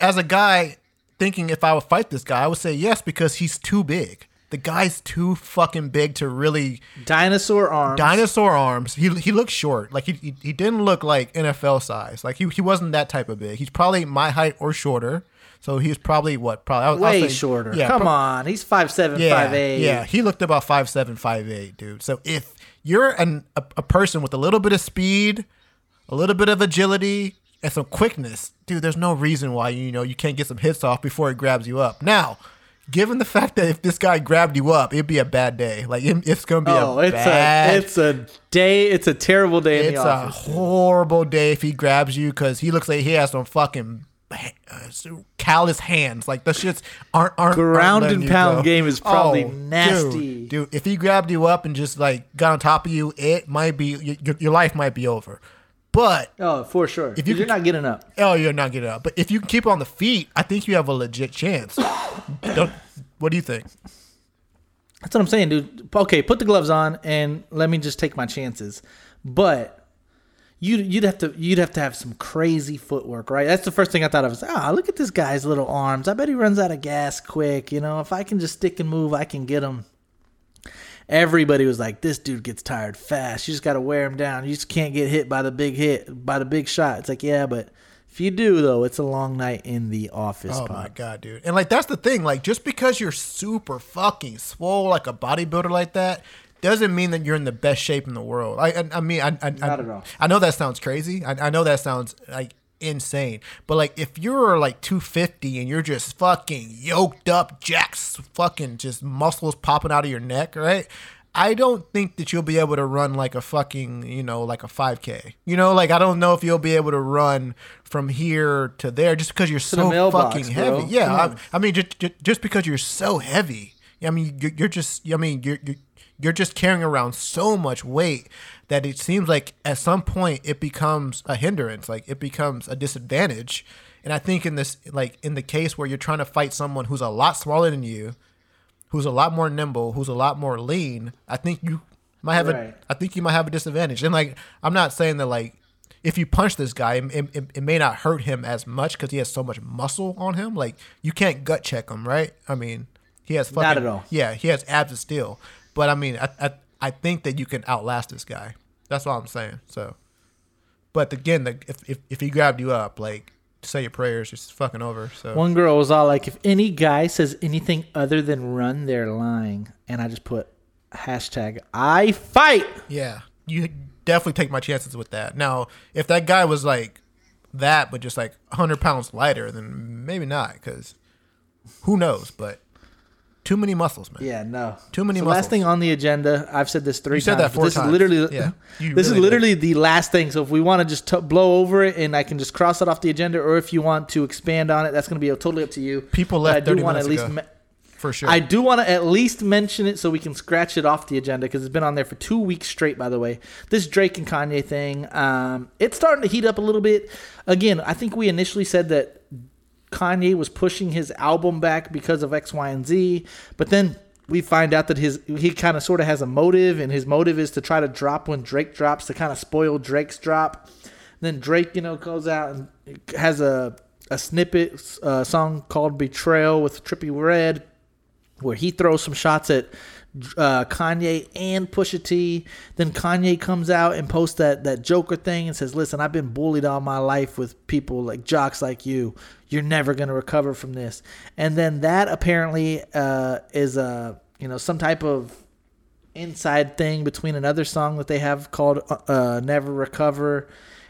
As a guy thinking if I would fight this guy, I would say yes because he's too big. The guy's too fucking big to really Dinosaur arms. dinosaur arms. He he looks short. Like he he, he didn't look like NFL size. Like he, he wasn't that type of big. He's probably my height or shorter. So he's probably what? Probably way say- shorter. Yeah, Come pro- on, he's five seven, yeah, five eight. Yeah, he looked about five seven, five eight, dude. So if you're an, a, a person with a little bit of speed, a little bit of agility, and some quickness, dude, there's no reason why you know you can't get some hits off before he grabs you up. Now, given the fact that if this guy grabbed you up, it'd be a bad day. Like it- it's gonna be Oh, a it's bad. a it's a day. It's a terrible day in it's a horrible day if he grabs you because he looks like he has some fucking. Uh, callous hands, like the shits aren't aren't aren't and you pound go. game is probably Oh, nasty. dude, dude. If he grabbed you up and just like got on top of you, it might be your, your life might be over. But Oh, for sure. If you you're not getting up, oh, you're not getting up. But if you can keep on the feet, I think you have a legit chance. <coughs> What do you think? That's what I'm saying, dude. Okay, put the gloves on and let me just take my chances. But you you'd have to you'd have to have some crazy footwork, right? That's the first thing I thought of. Was, ah, look at this guy's little arms. I bet he runs out of gas quick. You know, if I can just stick and move, I can get him. Everybody was like, "This dude gets tired fast. You just got to wear him down. You just can't get hit by the big hit, by the big shot." It's like, yeah, but if you do, though, it's a long night in the office. Oh pod. my god, dude! And like that's the thing. Like just because you're super fucking swole like a bodybuilder like that doesn't mean that you're in the best shape in the world. I I, I mean I I, Not I, at all. I know that sounds crazy. I, I know that sounds like insane. But like if you're like 250 and you're just fucking yoked up, jacks, fucking just muscles popping out of your neck, right? I don't think that you'll be able to run like a fucking, you know, like a 5K. You know, like I don't know if you'll be able to run from here to there just because you're so mailbox, fucking bro. heavy. Yeah, I. I mean, just, just just because you're so heavy. I mean, you're, you're just. I mean, you're, you're you're just carrying around so much weight that it seems like at some point it becomes a hindrance. Like it becomes a disadvantage. And I think in this, like in the case where you're trying to fight someone who's a lot smaller than you, who's a lot more nimble, who's a lot more lean, I think you might have Right. a. I think you might have a disadvantage. And like, I'm not saying that like if you punch this guy, it, it, it may not hurt him as much because he has so much muscle on him. Like you can't gut check him, right? I mean, he has fucking, Not at all. Yeah, he has abs of steel. But I mean, I, I I think that you can outlast this guy. That's all I'm saying. So, but again, the, if, if if he grabbed you up, like say your prayers, it's fucking over. So One girl was all like, "If any guy says anything other than run, they're lying." And I just put hashtag I fight. yeah, you definitely take my chances with that. Now, if that guy was like that, but just like 100 pounds lighter, then maybe not, because who knows? But too many muscles, man. Yeah, no. Too many so muscles. Last thing on the agenda. I've said this three You said times. that but four this times. is literally Yeah, <laughs> you this is really did. literally the last thing. So if we want to just t- blow over it and I can just cross it off the agenda, or if you want to expand on it, that's going to be totally up to you. People But left I do 30 wanna minutes at least. ago. me- for sure. I do want to at least mention it so we can scratch it off the agenda because it's been on there for two weeks straight. By the way, this Drake and Kanye thing, um, it's starting to heat up a little bit. Again, I think we initially said that Kanye was pushing his album back because of X, Y, and Z, but then we find out that his he kind of sort of has a motive, and his motive is to try to drop when Drake drops to kind of spoil Drake's drop. Then Drake, you know, goes out and has a a snippet uh, song called "Betrayal" with Trippie Redd where he throws some shots at uh, Kanye and Pusha T. Then Kanye comes out and posts that that Joker thing and says, "Listen, I've been bullied all my life with people like jocks like you. You're never gonna recover from this." And then that apparently uh, is a you know some type of inside thing between another song that they have called uh, "Never Recover,"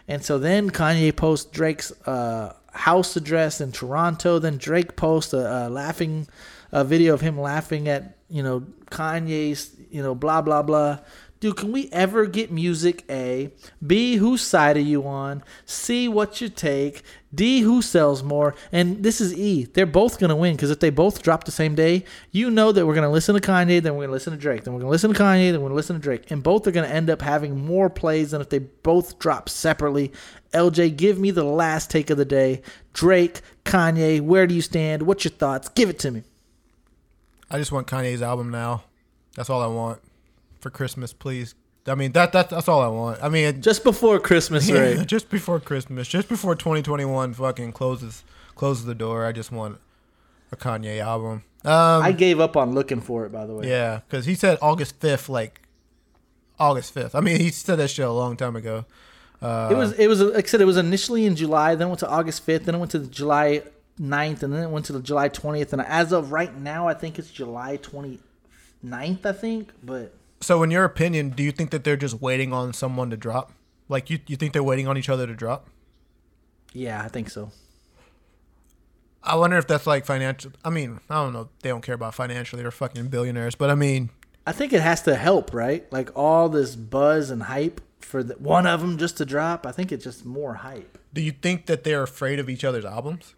and so then Kanye posts Drake's uh, house address in Toronto. Then Drake posts a, a laughing a video of him laughing at you know Kanye's you know blah blah blah. Dude, can we ever get music? A, B, whose side are you on? C, what's your take? D, who sells more? And this is E. They're both gonna win because if they both drop the same day, you know that we're gonna listen to Kanye, then we're gonna listen to Drake, then we're gonna listen to Kanye, then we're gonna listen to Drake, and both are gonna end up having more plays than if they both drop separately. LJ, give me the last take of the day. Drake, Kanye, where do you stand? What's your thoughts? Give it to me. I just want Kanye's album now. That's all I want for Christmas, please. I mean that that that's all I want. I mean, Just before Christmas, <laughs> yeah, right? just before Christmas, just before 2021 fucking closes closes the door. I just want a Kanye album. Um, I gave up on looking for it, by the way. yeah, because he said August 5th, like August 5th. I mean, he said that shit a long time ago. Uh, It was it was like I said it was initially in July, then it went to August 5th, then it went to the July 9th, and then it went to the July 20th. And as of right now, I think it's July 29th, I think. But So, in your opinion, do you think that they're just waiting on someone to drop? Like, you, you think they're waiting on each other to drop? yeah, I think so. I wonder if that's like financial. I mean, I don't know. They don't care about financially. They're fucking billionaires. But I mean, I think it has to help, right? Like all this buzz and hype for the, one of them just to drop. I think it's just more hype. do you think that they're afraid of each other's albums?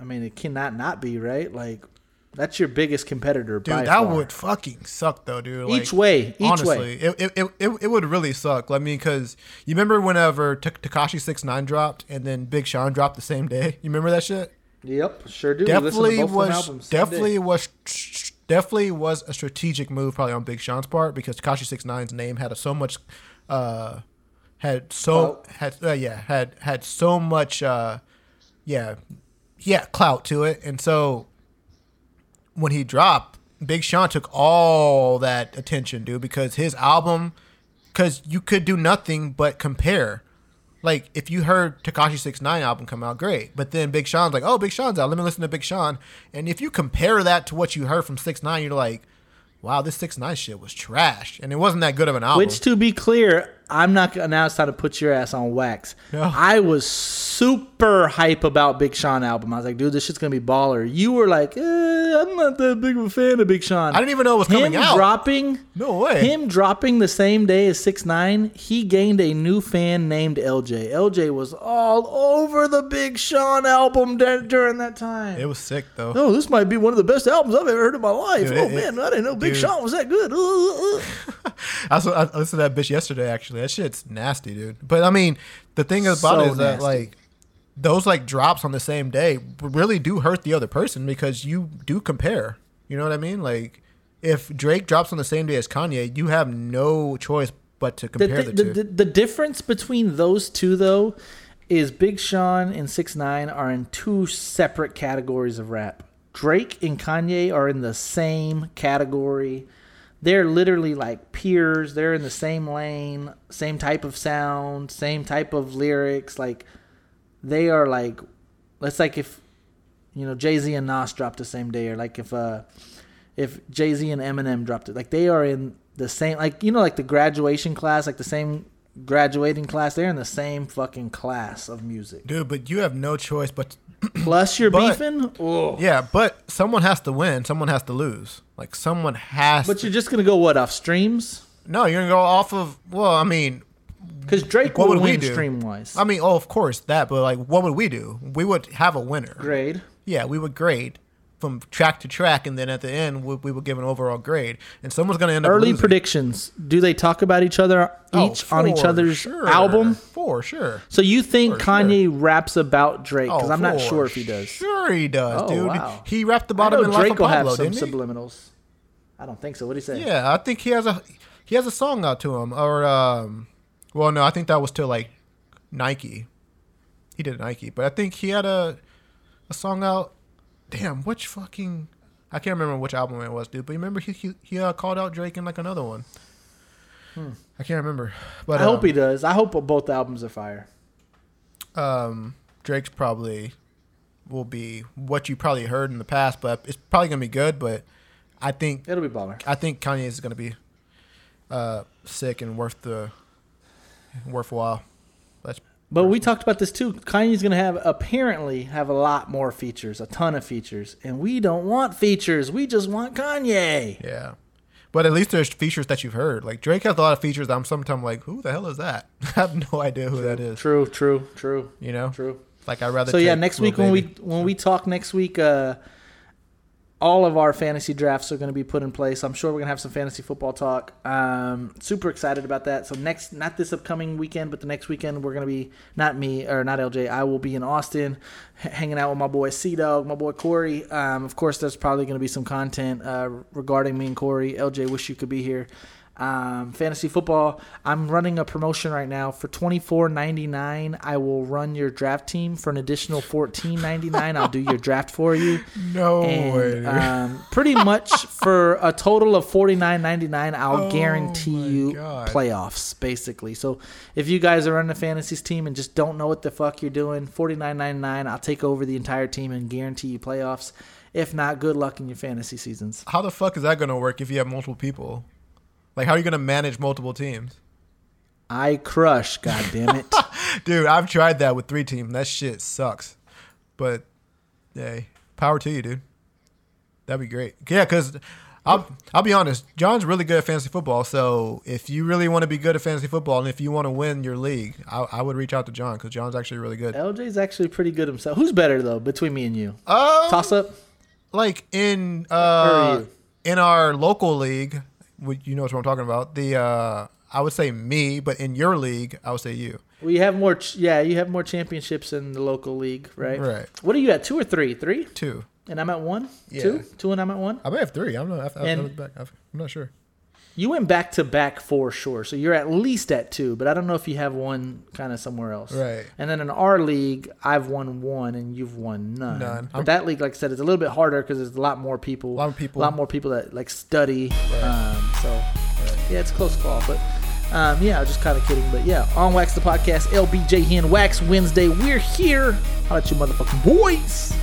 I mean, it cannot not be right. Like That's your biggest competitor, Dude, that far. would fucking suck though, dude. Each way, each honestly, way. It, it, it, it, it would really suck. I mean, because you remember whenever Tekashi Six Nine dropped and then Big Sean dropped the same day. You remember that shit? Yep, sure do. Definitely was definitely was definitely was a strategic move probably on Big Sean's part because Tekashi Six Nine's name had so much uh had so Clout. had uh, yeah had had so much uh yeah yeah clout to it and so when he dropped Big Sean took all that attention dude because his album because you could do nothing but compare like if you heard Tekashi Six Nine album come out, great. But then Big Sean's like, oh, Big Sean's out. Let me listen to Big Sean. And if you compare that to what you heard from Six Nine, you're like, wow, this Six Nine shit was trash, and it wasn't that good of an album. Which, to be clear, I'm not gonna now. It's time to put your ass on wax. No. I was super hype about Big Sean album. I was like, dude, this shit's gonna be baller. You were like, eh, I'm not that big of a fan of Big Sean. I didn't even know it was him coming out. dropping. No way. Him dropping the same day as Six Nine, he gained a new fan named LJ. LJ was all over the Big Sean album dur- during that time. it was sick though. Oh, this might be one of the best albums I've ever heard in my life. Dude, oh it- man, I didn't know Big dude. Sean was that good. <laughs> I listened to that bitch yesterday. Actually, that shit's nasty, dude. But I mean, the thing about So it is that nasty. like those like drops on the same day really do hurt the other person because you do compare. You know what I mean? Like if Drake drops on the same day as Kanye, you have no choice but to compare the, the, the, two. the, the difference between those two though is Big Sean and Six Nine are in two separate categories of rap. Drake and Kanye are in the same category. They're literally like peers. They're in the same lane, same type of sound, same type of lyrics. Like they are like, it's like if you know Jay Z and Nas dropped the same day, or like if uh if Jay Z and Eminem dropped it. Like they are in the same, like you know, like the graduation class, like the same graduating class. They're in the same fucking class of music. Dude, but you have no choice but Plus, you're But- beefing. Oh. yeah, but someone has to win, someone has to lose. Like someone has But to, you're just gonna go what off streams? No, you're gonna go off of well, I mean Because Drake What will would we win do? stream wise. I mean, oh of course that, but like what would we do? We would have a winner. Grade. Yeah, we would grade from track to track, and then at the end, we, we would give an overall grade. And someone's going to end up Early losing. predictions. Do they talk about each other Oh, each on each other's sure. album? For sure. So you think For sure. Kanye raps about Drake? Because Oh, I'm not sure if he does. Sure, he does, Oh, dude. wow. He rapped about know him in Life Drake of will have Pablo, some subliminals. I don't think so. What do you say? Yeah, I think he has a he has a song out to him, or um, well, no, I think that was to like Nike. He did Nike, but I think he had a a song out. Damn, which fucking I can't remember which album it was, dude. But you remember he he, he uh, called out Drake in like another one. I can't remember, but Hmm. I hope um, he does. I hope both albums are fire. um, Drake's probably will be what you probably heard in the past, but it's probably gonna be good. But I think It'll be baller. I think Kanye is gonna be uh, sick and worth the worthwhile. But we talked about this too. Kanye's gonna have apparently have a lot more features, a ton of features, and we don't want features. We just want Kanye. yeah. But at least there's features that you've heard. Like Drake has a lot of features that I'm sometimes like, who the hell is that? <laughs> I have no idea who that is. True, true, true, You know, true. like I rather. So yeah, next week when we when we talk next week, uh, all of our fantasy drafts are going to be put in place. I'm sure we're going to have some fantasy football talk. Um, super excited about that. So next, not this upcoming weekend, but the next weekend, we're going to be not me or not LJ. I will be in Austin, h- hanging out with my boy C Dog, my boy Corey. Um, of course, there's probably going to be some content uh, regarding me and Corey. LJ, wish you could be here. Um, fantasy football. I'm running a promotion right now for twenty four ninety nine. I will run your draft team for an additional fourteen ninety nine. I'll do your draft for you. <laughs> No And, way. um, pretty much for a total of forty nine ninety nine, I'll Oh guarantee you God. playoffs. Basically, so if you guys are running a fantasy team and just don't know what the fuck you're doing, forty nine ninety nine, I'll take over the entire team and guarantee you playoffs. If not, good luck in your fantasy seasons. How the fuck is that gonna work if you have multiple people? Like, how are you gonna manage multiple teams? I crush, god damn it. Dude, I've tried that with three teams. That shit sucks. But hey, power to you, dude. That'd be great. Yeah, because I'll I'll be honest. John's really good at fantasy football. So if you really want to be good at fantasy football and if you want to win your league, I, I would reach out to John because John's actually really good. LJ's actually pretty good himself. Who's better though between me and you? Um, Toss up. like in uh in our local league, you know what I'm talking about. The uh I would say me, but in your league, I would say you. We have more. Ch- yeah, you have more championships in the local league, right? Right. What are you at? Two or three? Three? Two. And I'm at one. Yeah. Two. Two and I'm at one. I may have three. I'm not. I, I, And- I back. I'm not sure. You went back to back for sure, so you're at least at two. But I don't know if you have one kind of somewhere else. Right. And then in our league, I've won one and you've won none. None. But that league, like I said, is a little bit harder because there's a lot more people. A lot of people. A lot more people that like study. Um, so yeah, it's a close call, but. Um, yeah, I was just kind of kidding, but yeah, on Wax the Podcast, LBJ Hen Wax Wednesday. We're here. How about you motherfucking boys.